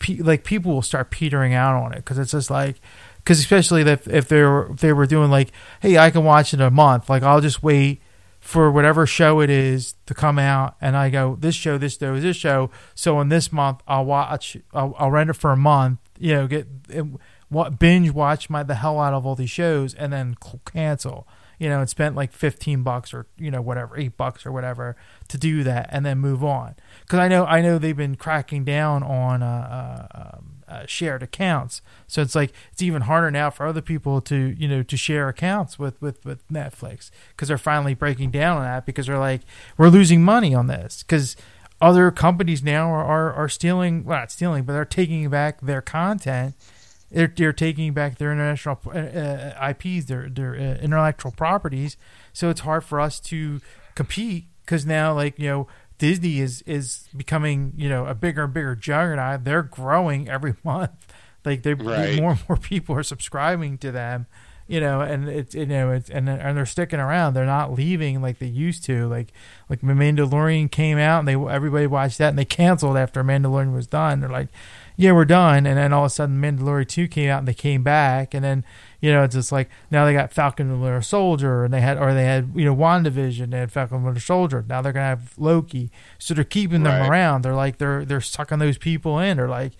pe- like people will start petering out on it because it's just like because especially if if they were if they were doing like hey I can watch it a month. Like I'll just wait for whatever show it is to come out and I go this show this show this show so in this month I'll watch I'll, I'll rent it for a month you know get binge watch my the hell out of all these shows and then cancel you know and spent like 15 bucks or you know whatever 8 bucks or whatever to do that and then move on. Because I know I know they've been cracking down on uh, uh, um, uh, shared accounts. So it's like it's even harder now for other people to you know to share accounts with with with Netflix because they're finally breaking down on that because they're like we're losing money on this because other companies now are, are, are stealing well not stealing but they're taking back their content they're, they're taking back their international uh, uh, IPs, their their uh, intellectual properties. So it's hard for us to compete because now, like you know, Disney is is becoming you know a bigger and bigger juggernaut. They're growing every month. Like they Right. more and more people are subscribing to them. You know, and it's you know it's and and they're sticking around. They're not leaving like they used to. Like like Mandalorian came out and they everybody watched that and they canceled after Mandalorian was done. They're like, yeah, we're done. And then all of a sudden, Mandalorian 2 came out and they came back. And then, you know, it's just like now they got Falcon and Winter Soldier and they had, or they had, you know, WandaVision, they had Falcon and Winter Soldier. Now they're going to have Loki. So they're keeping them Right. around. They're like, they're, they're sucking those people in. They're like,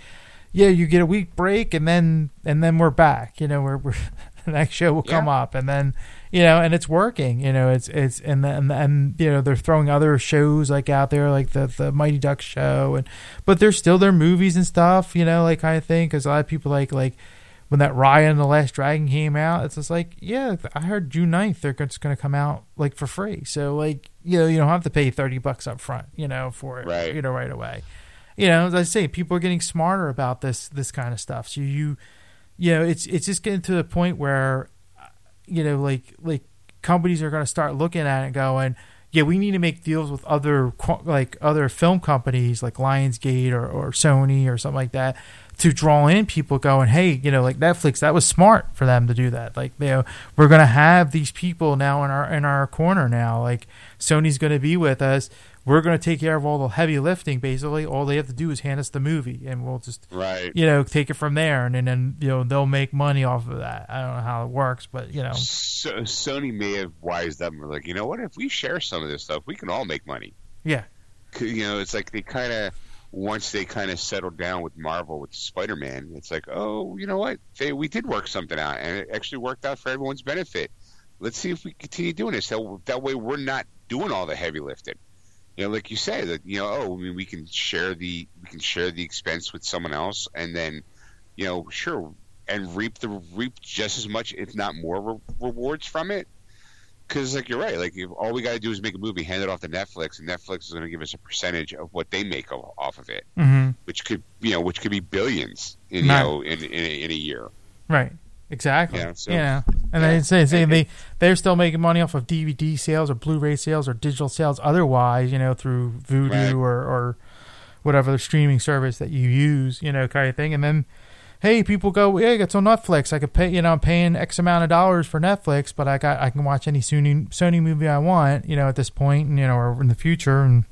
yeah, you get a week break and then, and then we're back. You know, we're, we're the next show will come up and then, you know, and it's working. You know, it's it's and then and you know they're throwing other shows like out there like the the Mighty Ducks show and but there's still their movies and stuff. You know, like kind of thing because a lot of people like like when that Raya and the Last Dragon came out, it's just like yeah, I heard June 9th they're just going to come out like for free. So like you know you don't have to pay thirty bucks up front. You know for it Right. you know right away. You know, as I say, people are getting smarter about this this kind of stuff. So you you know it's it's just getting to the point where you know like like companies are going to start looking at it and going yeah, we need to make deals with other like other film companies like Lionsgate or, or Sony or something like that to draw in people going, hey, you know, like Netflix, that was smart for them to do that. Like, you know, we're gonna have these people now in our in our corner now. Like Sony's gonna be with us. We're gonna take care of all the heavy lifting. Basically, all they have to do is hand us the movie, and we'll just Right. you know take it from there, and, and then you know they'll make money off of that. I don't know how it works, but you know, So, Sony may have wised up and were like, you know what? If we share some of this stuff, we can all make money. yeah You know, it's like they kind of once they kind of settled down with Marvel with Spider Man, it's like, oh, you know what? They, we did work something out, and it actually worked out for everyone's benefit. Let's see if we continue doing this. That, that way, we're not doing all the heavy lifting. You know, like you say, that you know, oh, I mean, we can share the we can share the expense with someone else, and then, you know, sure, and reap the reap just as much, if not more, re- rewards from it. Because, like you're right, like if all we got to do is make a movie, hand it off to Netflix, and Netflix is going to give us a percentage of what they make off of it, hmm which could, you know, which could be billions, in, you know, in, in, a, in a year. right, exactly. Yeah, so- yeah, and yeah. they say, say they they're still making money off of DVD sales or Blu-ray sales or digital sales. Otherwise, you know, through Vudu Right. or or whatever the streaming service that you use, you know, kind of thing. And then, hey, people go, yeah, it's on Netflix. I could pay, you know, I'm paying X amount of dollars for Netflix, but I got I can watch any Sony Sony movie I want, you know, at this point, and you know, or in the future, and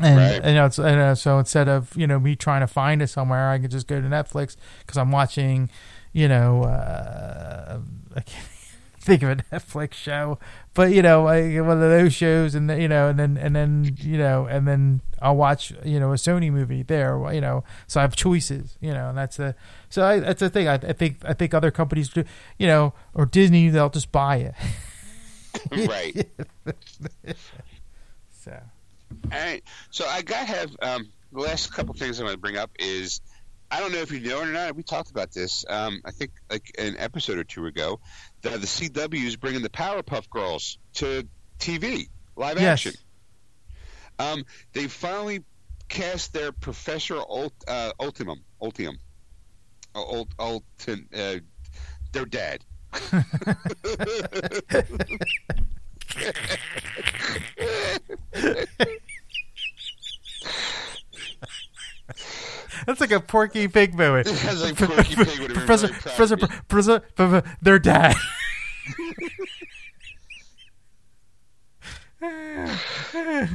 and Right. you know, it's, and, uh, so instead of you know me trying to find it somewhere, I can just go to Netflix because I'm watching, you know, uh, I can't think of a Netflix show, but you know, like one of those shows, and then, you know, and then and then you know, and then I'll watch you know a Sony movie there, you know, so I have choices, you know, and that's the so I, that's the thing. I, I think I think other companies do, you know, or Disney, they'll just buy it. right. So All right. So I got to have um, the last couple things I'm going to bring up is I don't know if you know it or not. We talked about this. Um, I think like an episode or two ago. that the CW is bringing the Powerpuff Girls to TV live Yes. action. Um, they finally cast their Professor Ult, uh, Ultimum, Ultium, uh, Ult, uh, their dad. That's like a Porky Pig moment. That's like Porky Pig would have Professor, Professor. Professor, their dad.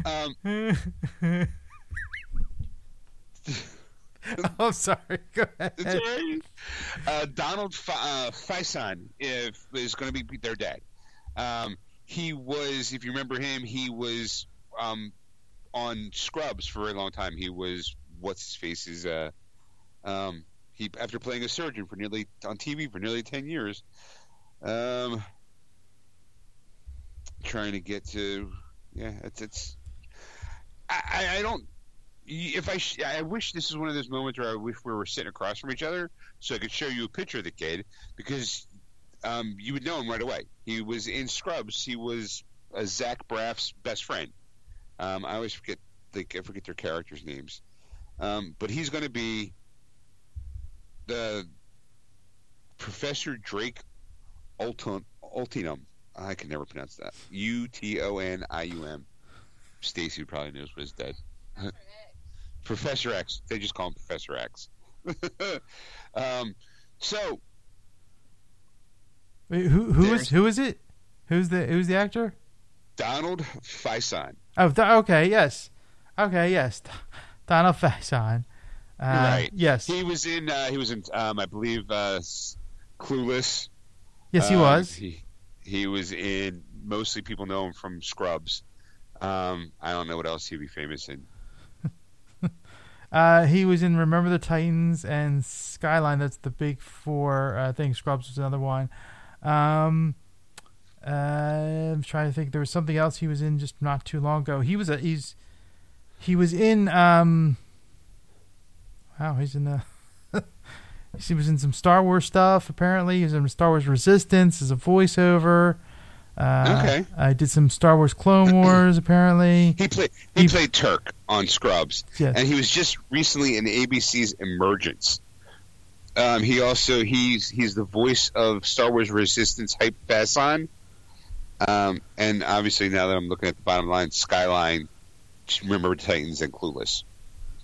Um, I'm sorry. Go It's ahead. all right. Uh, Donald F- uh, Faison if, is going to be their dad. Um, he was, if you remember him, he was um, on Scrubs for a very long time. He was what's his face is uh, um, he after playing a surgeon for nearly on TV for nearly ten years. Um, trying to get to yeah, it's it's. I, I- don't if I sh- I wish this is one of those moments where I wish we were sitting across from each other so I could show you a picture of the kid because um, you would know him right away. He was in Scrubs. He was uh, Zach Braff's best friend. Um, I always forget I forget their characters' names, um, but he's going to be the Professor Drake Ulton, Ultinum. I can never pronounce that. U T O N I U M. Stacy probably knows what his dad. Professor X. They just call him Professor X. um, so Wait, who who is who is it? Who's the who's the actor? Donald Faison. Oh, th- okay, yes, okay, yes, Donald Faison. Uh, Right. Yes. He was in. Uh, he was in. Um, I believe uh, Clueless. yes, he Um, was. He, he was in. Mostly people know him from Scrubs. Um, I don't know what else he'd be famous in. Uh, he was in Remember the Titans and Skyline. That's the big four. uh, I think Scrubs was another one. Um, uh, I'm trying to think. There was something else he was in just not too long ago. He was a he's he was in um. Wow, he's in the. he was in some Star Wars stuff. Apparently, he was in Star Wars Resistance as a voiceover. Uh, Okay. I did some Star Wars Clone Wars. Apparently, He played. He, He- played Turk on Scrubs, yes. and he was just recently in ABC's Emergence. Um, he also he's he's the voice of Star Wars Resistance Hype Fazon. Um, and obviously, now that I'm looking at the bottom line, Skyline, remember Titans, and Clueless.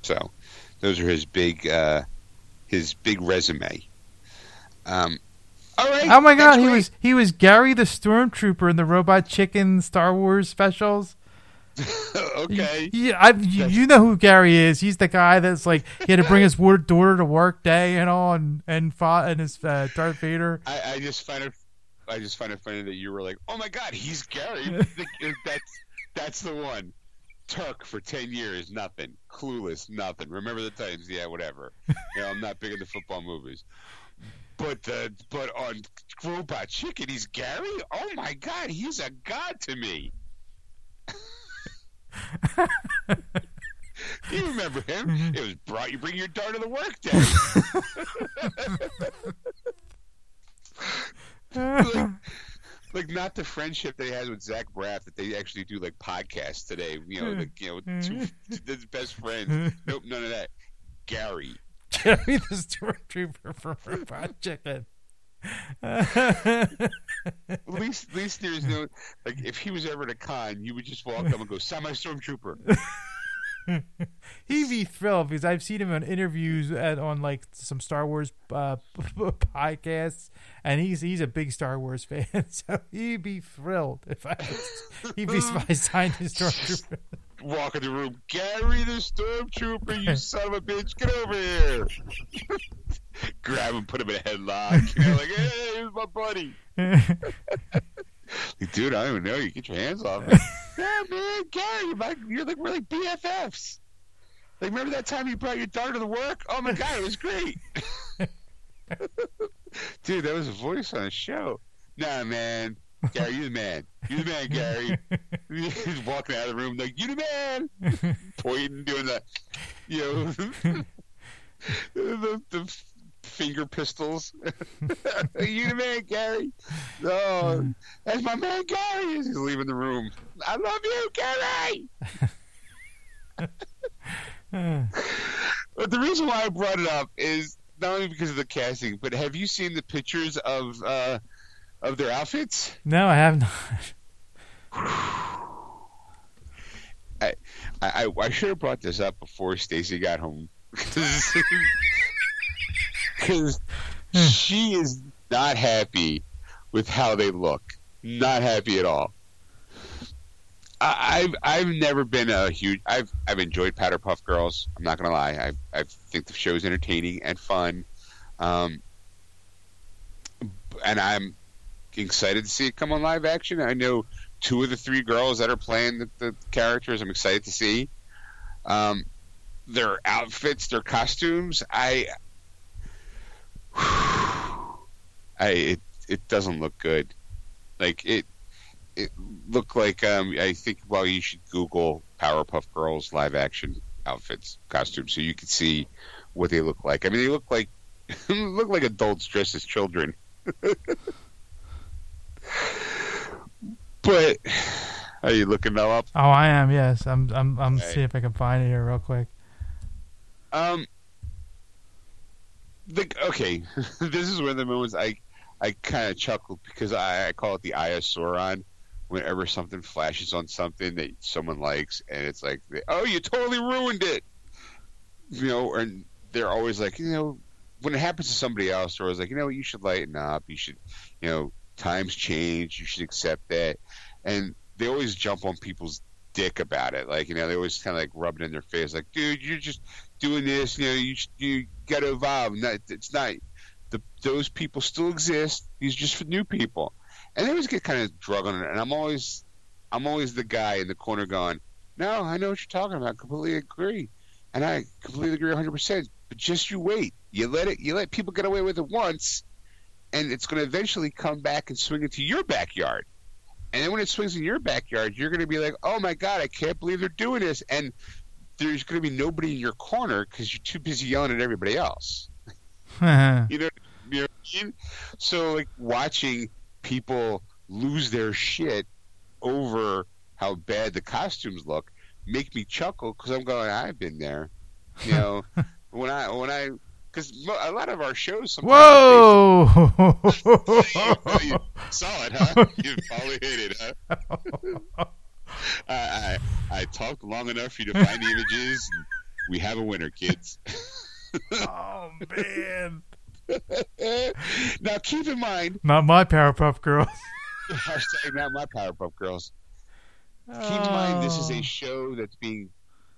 So, those are his big, uh, his big resume. Um, all right. Oh my god, he was he was Gary the Stormtrooper in the Robot Chicken Star Wars specials. okay. Yeah, I, you, you know who Gary is. He's the guy that's like he had to bring his daughter to work day and all, and and fought and his uh, Darth Vader. I, I just find it. I just find it funny that you were like, "Oh my God, he's Gary." that's that's the one. Turk for ten years, nothing. Clueless, nothing. Remember the Titans? Yeah, whatever. You know, I'm not big into football movies. But uh, but on Robot Chicken, he's Gary. Oh my God, he's a god to me. you remember him? It was brought you bring your daughter to the work day. like, like not the friendship that he has with Zach Braff that they actually do like podcasts today. You know, hmm. like you know, hmm. two, his best friends. Hmm. Nope, none of that. Gary. Gary the Stormtrooper from Robot Chicken. At least, at least there's no like if he was ever at a con, you would just walk up and go, "Sign my stormtrooper." He'd be thrilled because I've seen him on interviews at on like some Star Wars uh, podcasts, and he's he's a big Star Wars fan, so he'd be thrilled if I was, he'd be if I signed his stormtrooper. Walk in the room, Gary the stormtrooper, you son of a bitch, get over here! Grab him, put him in a headlock. You know, like, hey, here's my buddy. Like, dude, I don't even know you. Get your hands off me. yeah, man, Gary, you're like, you're like we're like BFFs. Like, remember that time you brought your daughter to the work? Oh my god, it was great. dude, that was a voice on a show. Nah, man. Gary, you the man. You the man, Gary. He's walking out of the room like, you the man. Pointing, doing the, you know, the, the finger pistols. you the man, Gary. Oh, that's my man, Gary. He's leaving the room. I love you, Gary. but the reason why I brought it up is not only because of the casting, but have you seen the pictures of uh, of their outfits? no, I have not. I, I I should have brought this up before Stacy got home because she is not happy with how they look. Not happy at all. I, I've I've never been a huge. I've I've enjoyed Powder Puff Girls. I'm not gonna lie. I I think the show's entertaining and fun, um, and I'm excited to see it come on live action. I know two of the three girls that are playing the, the characters. I'm excited to see um, their outfits, their costumes. I, I it it doesn't look good. Like it it looked like um, I think well you should Google Powerpuff Girls live action outfits costumes so you can see what they look like. I mean they look like look like adults dressed as children. but are you looking them up? Oh, I am. Yes, I'm. I'm. I'm Okay. see if I can find it here real quick. Um, the, okay, this is one of the moments I I kind of chuckle because I, I call it the eye of Sauron. Whenever something flashes on something that someone likes, and it's like, oh, you totally ruined it, you know, and they're always like, you know, when it happens to somebody else, they're always like, you know, you should lighten up. You should, you know, times change. You should accept that, and they always jump on people's dick about it. Like, you know, they always kind of like rub it in their face, like, dude, you're just doing this. You know, you you got to evolve. It's not the those people still exist. These are just for new people, and they always get kind of drug on it. And I'm always I'm always the guy in the corner going, no, I know what you're talking about. I Completely agree, and I completely agree 100. percent But just you wait. You let it. You let people get away with it once, and it's going to eventually come back and swing into your backyard. And then when it swings in your backyard, you're going to be like, "Oh my god, I can't believe they're doing this!" And there's going to be nobody in your corner because you're too busy yelling at everybody else. You know, you know what I mean? So like watching people lose their shit over how bad the costumes look make me chuckle because I'm going, I've been there. You know, when I when I because a lot of our shows. Whoa! you saw it, huh? You probably hit it, huh? I, I, I talked long enough for you to find the images. we have a winner, kids. oh man! now keep in mind, not my Powerpuff Girls. Hashtag not my Powerpuff Girls. Keep in mind, this is a oh. show that's being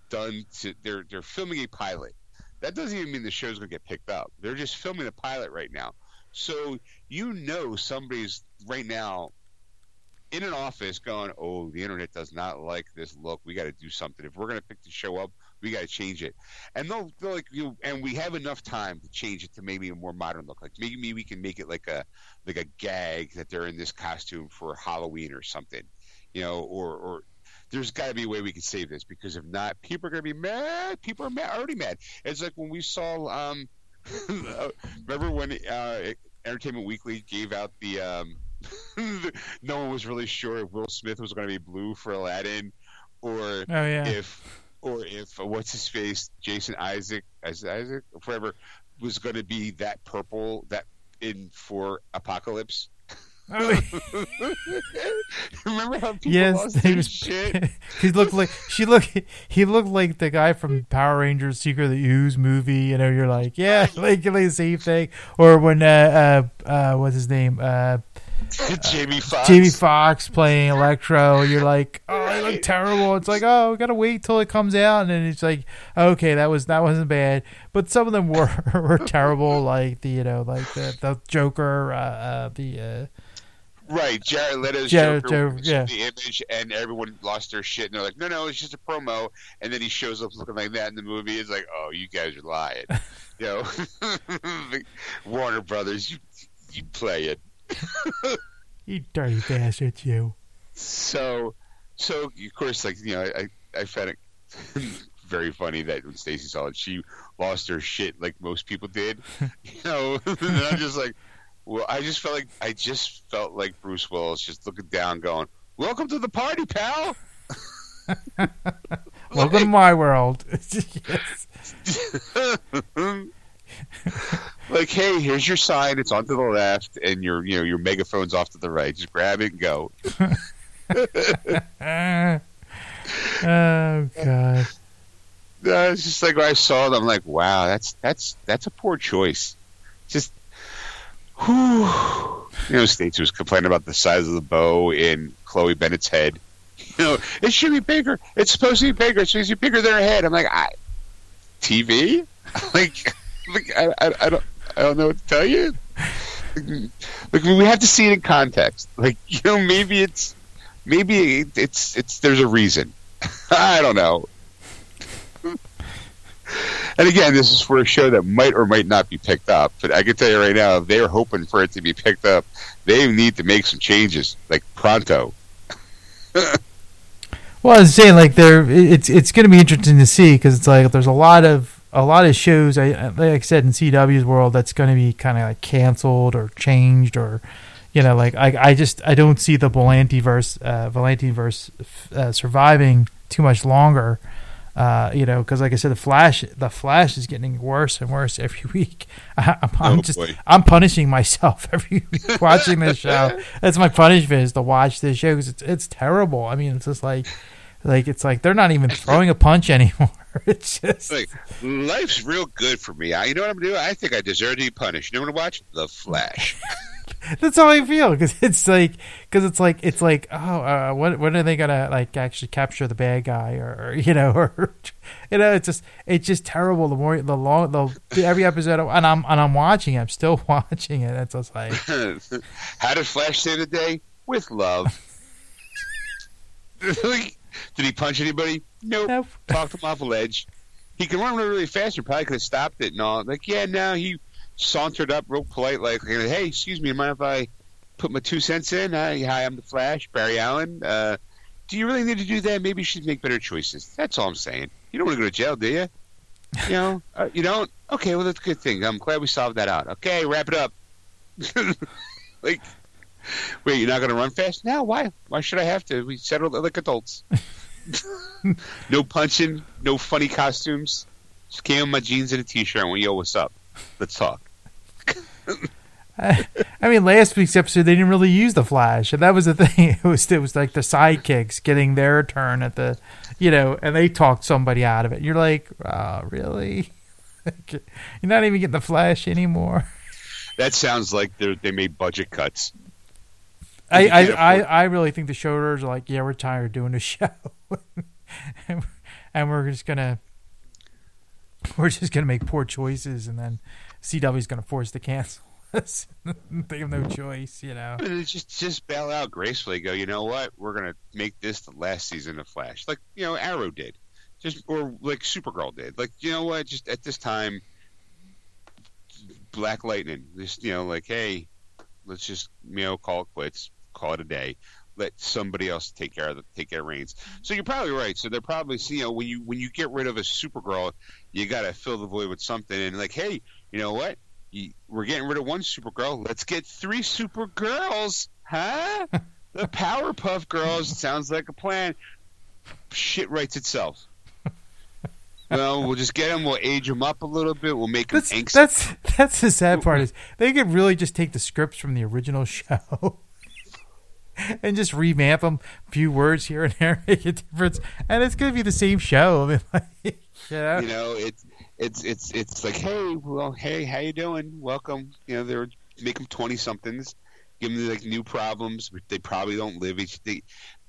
done. To, they're they're filming a pilot. That doesn't even mean the show's going to get picked up. They're just filming a pilot right now. So you know somebody's right now in an office going, "Oh, the internet does not like this look. We got to do something. If we're going to pick the show up, we got to change it." And they'll, they'll like you, and we have enough time to change it to maybe a more modern look. Like maybe we can make it like a like a gag that they're in this costume for Halloween or something, you know, or or there's got to be a way we can save this because if not, people are going to be mad. People are mad, already mad. It's like when we saw, um, remember when uh, Entertainment Weekly gave out the, um, no one was really sure if Will Smith was going to be blue for Aladdin, or oh, yeah. if, or if uh, what's his face, Jason Isaac, Isaac, forever, was going to be that purple that in for Apocalypse. Oh, Remember how people yes, lost he was, shit? he looked like she looked. He looked like the guy from Power Rangers: Secret of the Ooze movie. You know, you're like, yeah, like, like the same thing. Or when uh, uh, uh what's his name? Uh, Jamie Foxx. Jamie Foxx playing Electro. You're like, oh, I look terrible. It's like, oh, we gotta wait till it comes out, and then it's like, okay, that was that wasn't bad, but some of them were were terrible. Like the you know, like the the Joker, uh, uh the. Uh, Right, Jared Leto's Jared, Joker yeah. the image, and everyone lost their shit, and they're like, "No, no, it's just a promo." And then he shows up looking like that in the movie. It's like, "Oh, you guys are lying," you know. Warner Brothers, you you play it. you dirty bastard, you. So, so of course, like you know, I I found it very funny that when Stacy saw it, she lost her shit like most people did. You know, and I'm just like well, I just felt like I just felt like Bruce Willis just looking down, going, "Welcome to the party, pal." Welcome to my world. Like, hey, here's your sign. It's on to the left, and your you know your megaphone's off to the right. Just grab it and go. oh God. Uh, it's just like when I saw it, I'm like, wow, that's that's that's a poor choice. Just Whew. You know, Stacey was complaining about the size of the bow in Chloe Bennet's head. You know, it should be bigger. It's supposed to be bigger. It should be bigger than her head. I'm like, I, TV? like, like I, I, I, don't, I don't know what to tell you. Like, we have to see it in context. Like, you know, maybe it's, maybe it's, it's. There's a reason. I don't know. And again, this is for a show that might or might not be picked up. But I can tell you right now, they're hoping for it to be picked up, they need to make some changes, like pronto. well, I was saying, like, there, it's it's going to be interesting to see because it's like there's a lot of a lot of shows, I, like I said, in CW's world, that's going to be kind of like canceled or changed or you know, like I, I just I don't see the Berlanti verse, uh, Berlanti verse uh, surviving too much longer. Uh, you know, because like I said, the Flash, the Flash is getting worse and worse every week. I, am oh, just, boy. I'm punishing myself every week watching this show. That's my punishment is to watch this show because it's it's terrible. I mean, it's just like, like it's like they're not even throwing a punch anymore. It's just like life's real good for me. I, you know what I'm gonna? I think I deserve to be punished. You know what I'm watch? The Flash. That's how I feel because it's like because it's like it's like oh uh, when when are they gonna like actually capture the bad guy or, or you know or you know it's just it's just terrible the more the long the every episode and I'm and I'm watching it, I'm still watching it it's just like how did Flash say the day with love did he punch anybody nope, nope. talked him off a ledge he can run really fast. You probably could have stopped it and all. Like, yeah, no, he sauntered up real polite, like, "Hey, excuse me, mind if I put my two cents in? Hi, hi I'm the Flash, Barry Allen. Uh, do you really need to do that? Maybe you should make better choices. That's all I'm saying. You don't want to go to jail, do you? You know, uh, you don't. Okay, well that's a good thing. I'm glad we solved that out. Okay, wrap it up. like, wait, you're not going to run fast now? Why? Why should I have to? We settled like adults. no punching, no funny costumes. Just came in my jeans and a t-shirt. And went, yo, what's up? Let's talk. I, I mean, last week's episode they didn't really use the Flash, and that was the thing. It was it was like the sidekicks getting their turn at the, you know, and they talked somebody out of it. You're like, oh, really? You're not even getting the Flash anymore. That sounds like they they made budget cuts. I, I, I, I really think the showrunners are like, yeah, we're tired of doing the show, and we're just gonna we're just gonna make poor choices, and then CW's gonna force to cancel us. they have no choice, you know. Just just bail out gracefully. Go, you know what? We're gonna make this the last season of Flash, like you know Arrow did, just or like Supergirl did. Like you know what? Just at this time, Black Lightning. Just you know, like hey, let's just you know call it quits, call it a day. Let somebody else take care of the take care of reins. So you're probably right. So they're probably you know when you when you get rid of a Supergirl, you got to fill the void with something. And like hey, you know what? You, we're getting rid of one Supergirl. Let's get three Supergirls, huh? the Powerpuff Girls sounds like a plan. Shit writes itself. well, we'll just get them. We'll age them up a little bit. We'll make them That's angsty. that's that's the sad part is they could really just take the scripts from the original show. And just revamp them, a few words here and there, make a difference, and it's gonna be the same show. I mean, like, you know? you know, it's it's it's it's like, hey, well, hey, how you doing? Welcome. You know, they're make them twenty somethings, give them like new problems. They probably don't live each. They,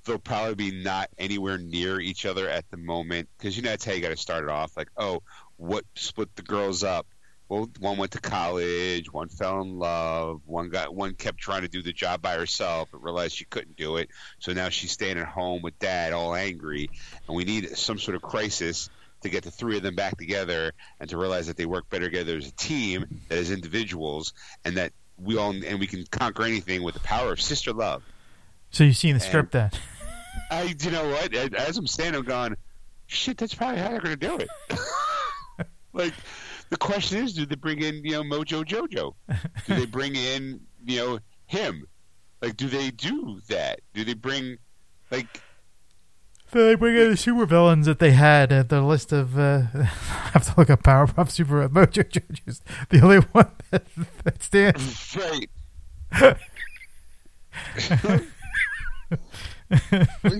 they'll probably be not anywhere near each other at the moment because you know that's how you got to start it off. Like, oh, what split the girls up? Well, one went to college, one fell in love, one got one kept trying to do the job by herself, but realized she couldn't do it. So now she's staying at home with dad, all angry, and we need some sort of crisis to get the three of them back together and to realize that they work better together as a team than as individuals, and that we all and we can conquer anything with the power of sister love. So you've seen the script then? I, you know what? As I'm standing, I'm going, shit. That's probably how they're going to do it. like, the question is, do they bring in you know Mojo Jojo? Do they bring in you know him? Like, do they do that? Do they bring like? So they bring in the super villains that they had at the list of. Uh, I have to look up Powerpuff Super Mojo Jojo's the only one that, that stands. Right.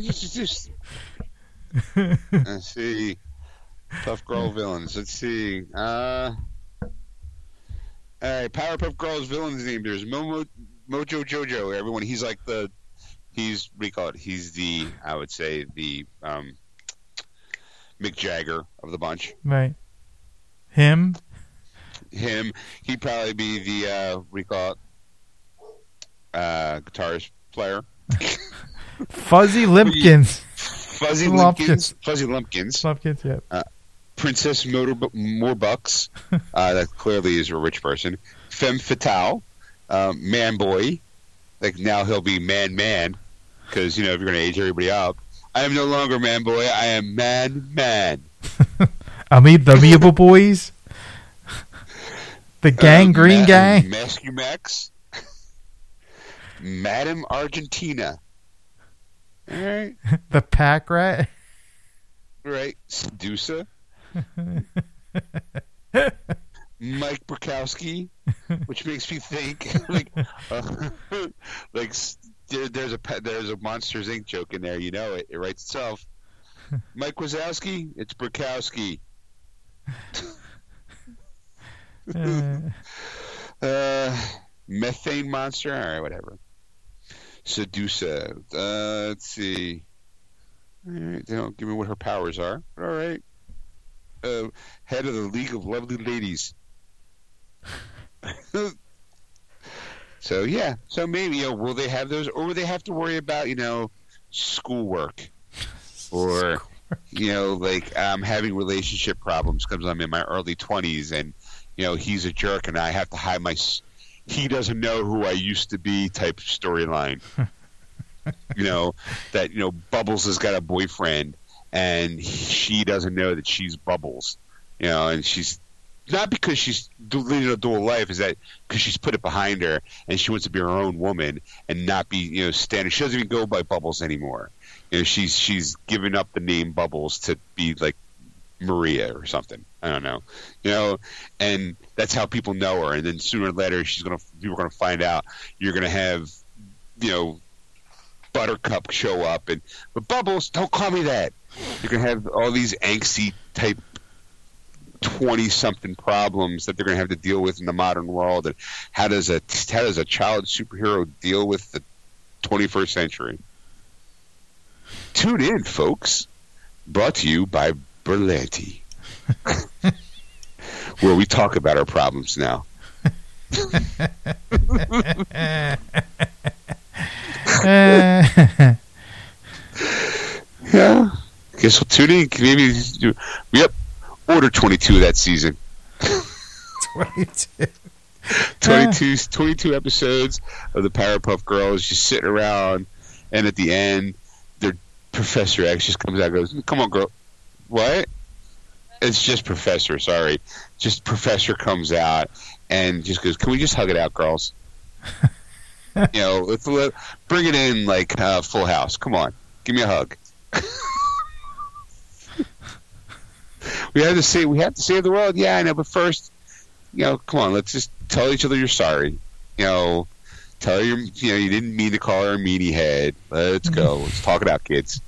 just, just, let's see. Tough Girl villains. Let's see. Uh, all right, Powerpuff Girls villains name. There's Momo, Mojo Jojo. Everyone, he's like the, he's what do you call it? He's the, I would say the um, Mick Jagger of the bunch. Right. Him. Him. He'd probably be the uh, what do you call it? Uh, guitarist player. Fuzzy Limpkins. Fuzzy Lumpkins. Fuzzy Lumpkins. Lumpkins, yeah. Uh, Princess Motor Morbucks. uh, that clearly is a rich person. Femme Fatale. Uh, man Boy. Like now he'll be Man Man. Because, you know, if you're going to age everybody up. I am no longer Man Boy. I am Man Man. I mean the Amoeba Boys. The Gang Uh, Green Ma- Gang. Mascumax. Madam Argentina. All right. The Pack Rat. Right. Sedusa. Mike Bukowski, which makes me think like uh, like there, there's a there's a Monsters Inc. joke in there. You know it. It writes itself. Mike Wazowski, it's Bukowski. Uh, Uh, methane monster. All right, whatever. Sedusa. Uh, let's see. All right, they don't give me what her powers are. All right. Uh, head of the League of Lovely Ladies. so yeah, so maybe you know, will they have those, or will they have to worry about you know schoolwork, or you know like um, having relationship problems because I'm in my early twenties and you know he's a jerk and I have to hide my s- he doesn't know who I used to be type storyline. you know that you know Bubbles has got a boyfriend and she doesn't know that she's Bubbles. You know, and she's not because she's leading a dual life, is that because she's put it behind her and she wants to be her own woman and not be you know standing. She doesn't even go by Bubbles anymore. You know, she's she's given up the name Bubbles to be like Maria or something. I don't know, you know, and that's how people know her. And then sooner or later, she's gonna people are gonna find out. You're gonna have, you know, Buttercup show up, and but Bubbles, don't call me that. You're gonna have all these angsty type twenty something problems that they're gonna have to deal with in the modern world. And how does a how does a child superhero deal with the 21st century? Tune in, folks. Brought to you by Berlanti, where we talk about our problems now. yeah. Guess we'll tune in. Maybe. Yep. Order 22 that season. 22. 22, 22 episodes of the Powerpuff Girls just sitting around, and at the end, their Professor X just comes out and goes, Come on, girl. What? It's just Professor, sorry. Just Professor comes out and just goes, Can we just hug it out, girls? you know, bring it in like uh, Full House. Come on, give me a hug. we have to say we have to save the world. Yeah, I know, but first, you know, come on, let's just tell each other you're sorry. You know, tell her you're, know you didn't mean to call her a meanie head. Let's go. let's talk it out, kids.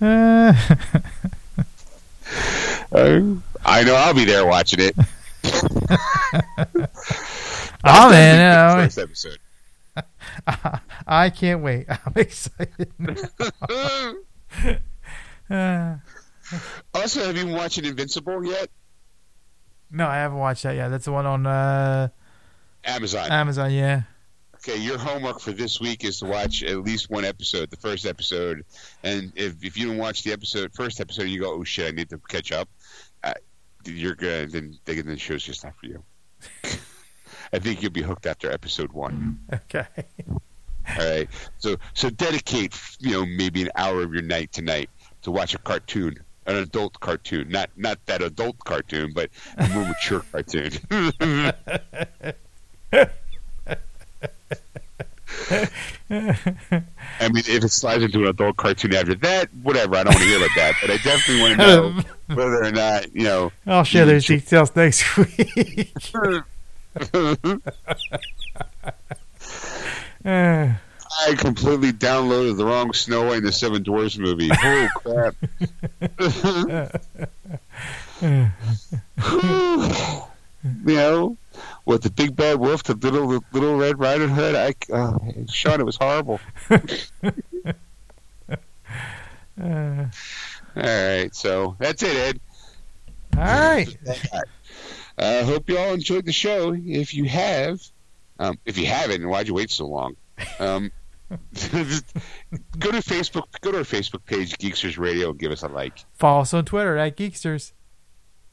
Uh, I know I'll be there watching it. oh man, yeah, First episode. I, I can't wait. I'm excited. Uh, also, have you been watching Invincible yet? no, I haven't watched that yet. That's the one on uh, Amazon. Amazon. Yeah. Okay, your homework for this week is to watch at least one episode, the first episode, and if if you don't watch the episode, first episode, you go, oh shit, I need to catch up. Uh, you're good. Then then the show's just not for you. I think you'll be hooked after episode one. Okay. All right. So so dedicate you know maybe an hour of your night tonight to watch a cartoon, an adult cartoon, not not that adult cartoon, but a more mature cartoon. I mean, if it slides into an adult cartoon after that, whatever. I don't want to hear about that, but I definitely want to know whether or not you know. I'll share those details next week. Uh, I completely downloaded the wrong Snow White and the Seven Dwarfs movie. Oh crap! you know, what the big bad wolf, the little the little Red Riding Hood. I, oh, Shawn, it was horrible. uh, All right, so that's it, Ed. all right. I uh, hope you all enjoyed the show. If you have, um, if you haven't, why'd you wait so long? Um, go to Facebook, go to our Facebook page, Geeksters Radio, and give us a like. Follow us on Twitter at Geeksters.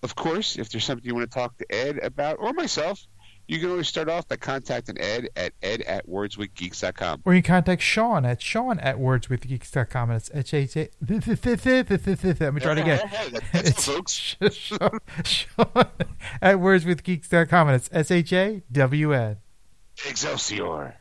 Of course, if there's something you want to talk to Ed about or myself, you can always start off by contacting Ed at ed at wordswithgeeks.com. Or you can contact Shawn at Shawn at wordswithgeeks.com. And it's H H A. Let me try it again. That's It's folks. Shawn, Shawn at wordswithgeeks.com. And it's S H A W N. Excelsior.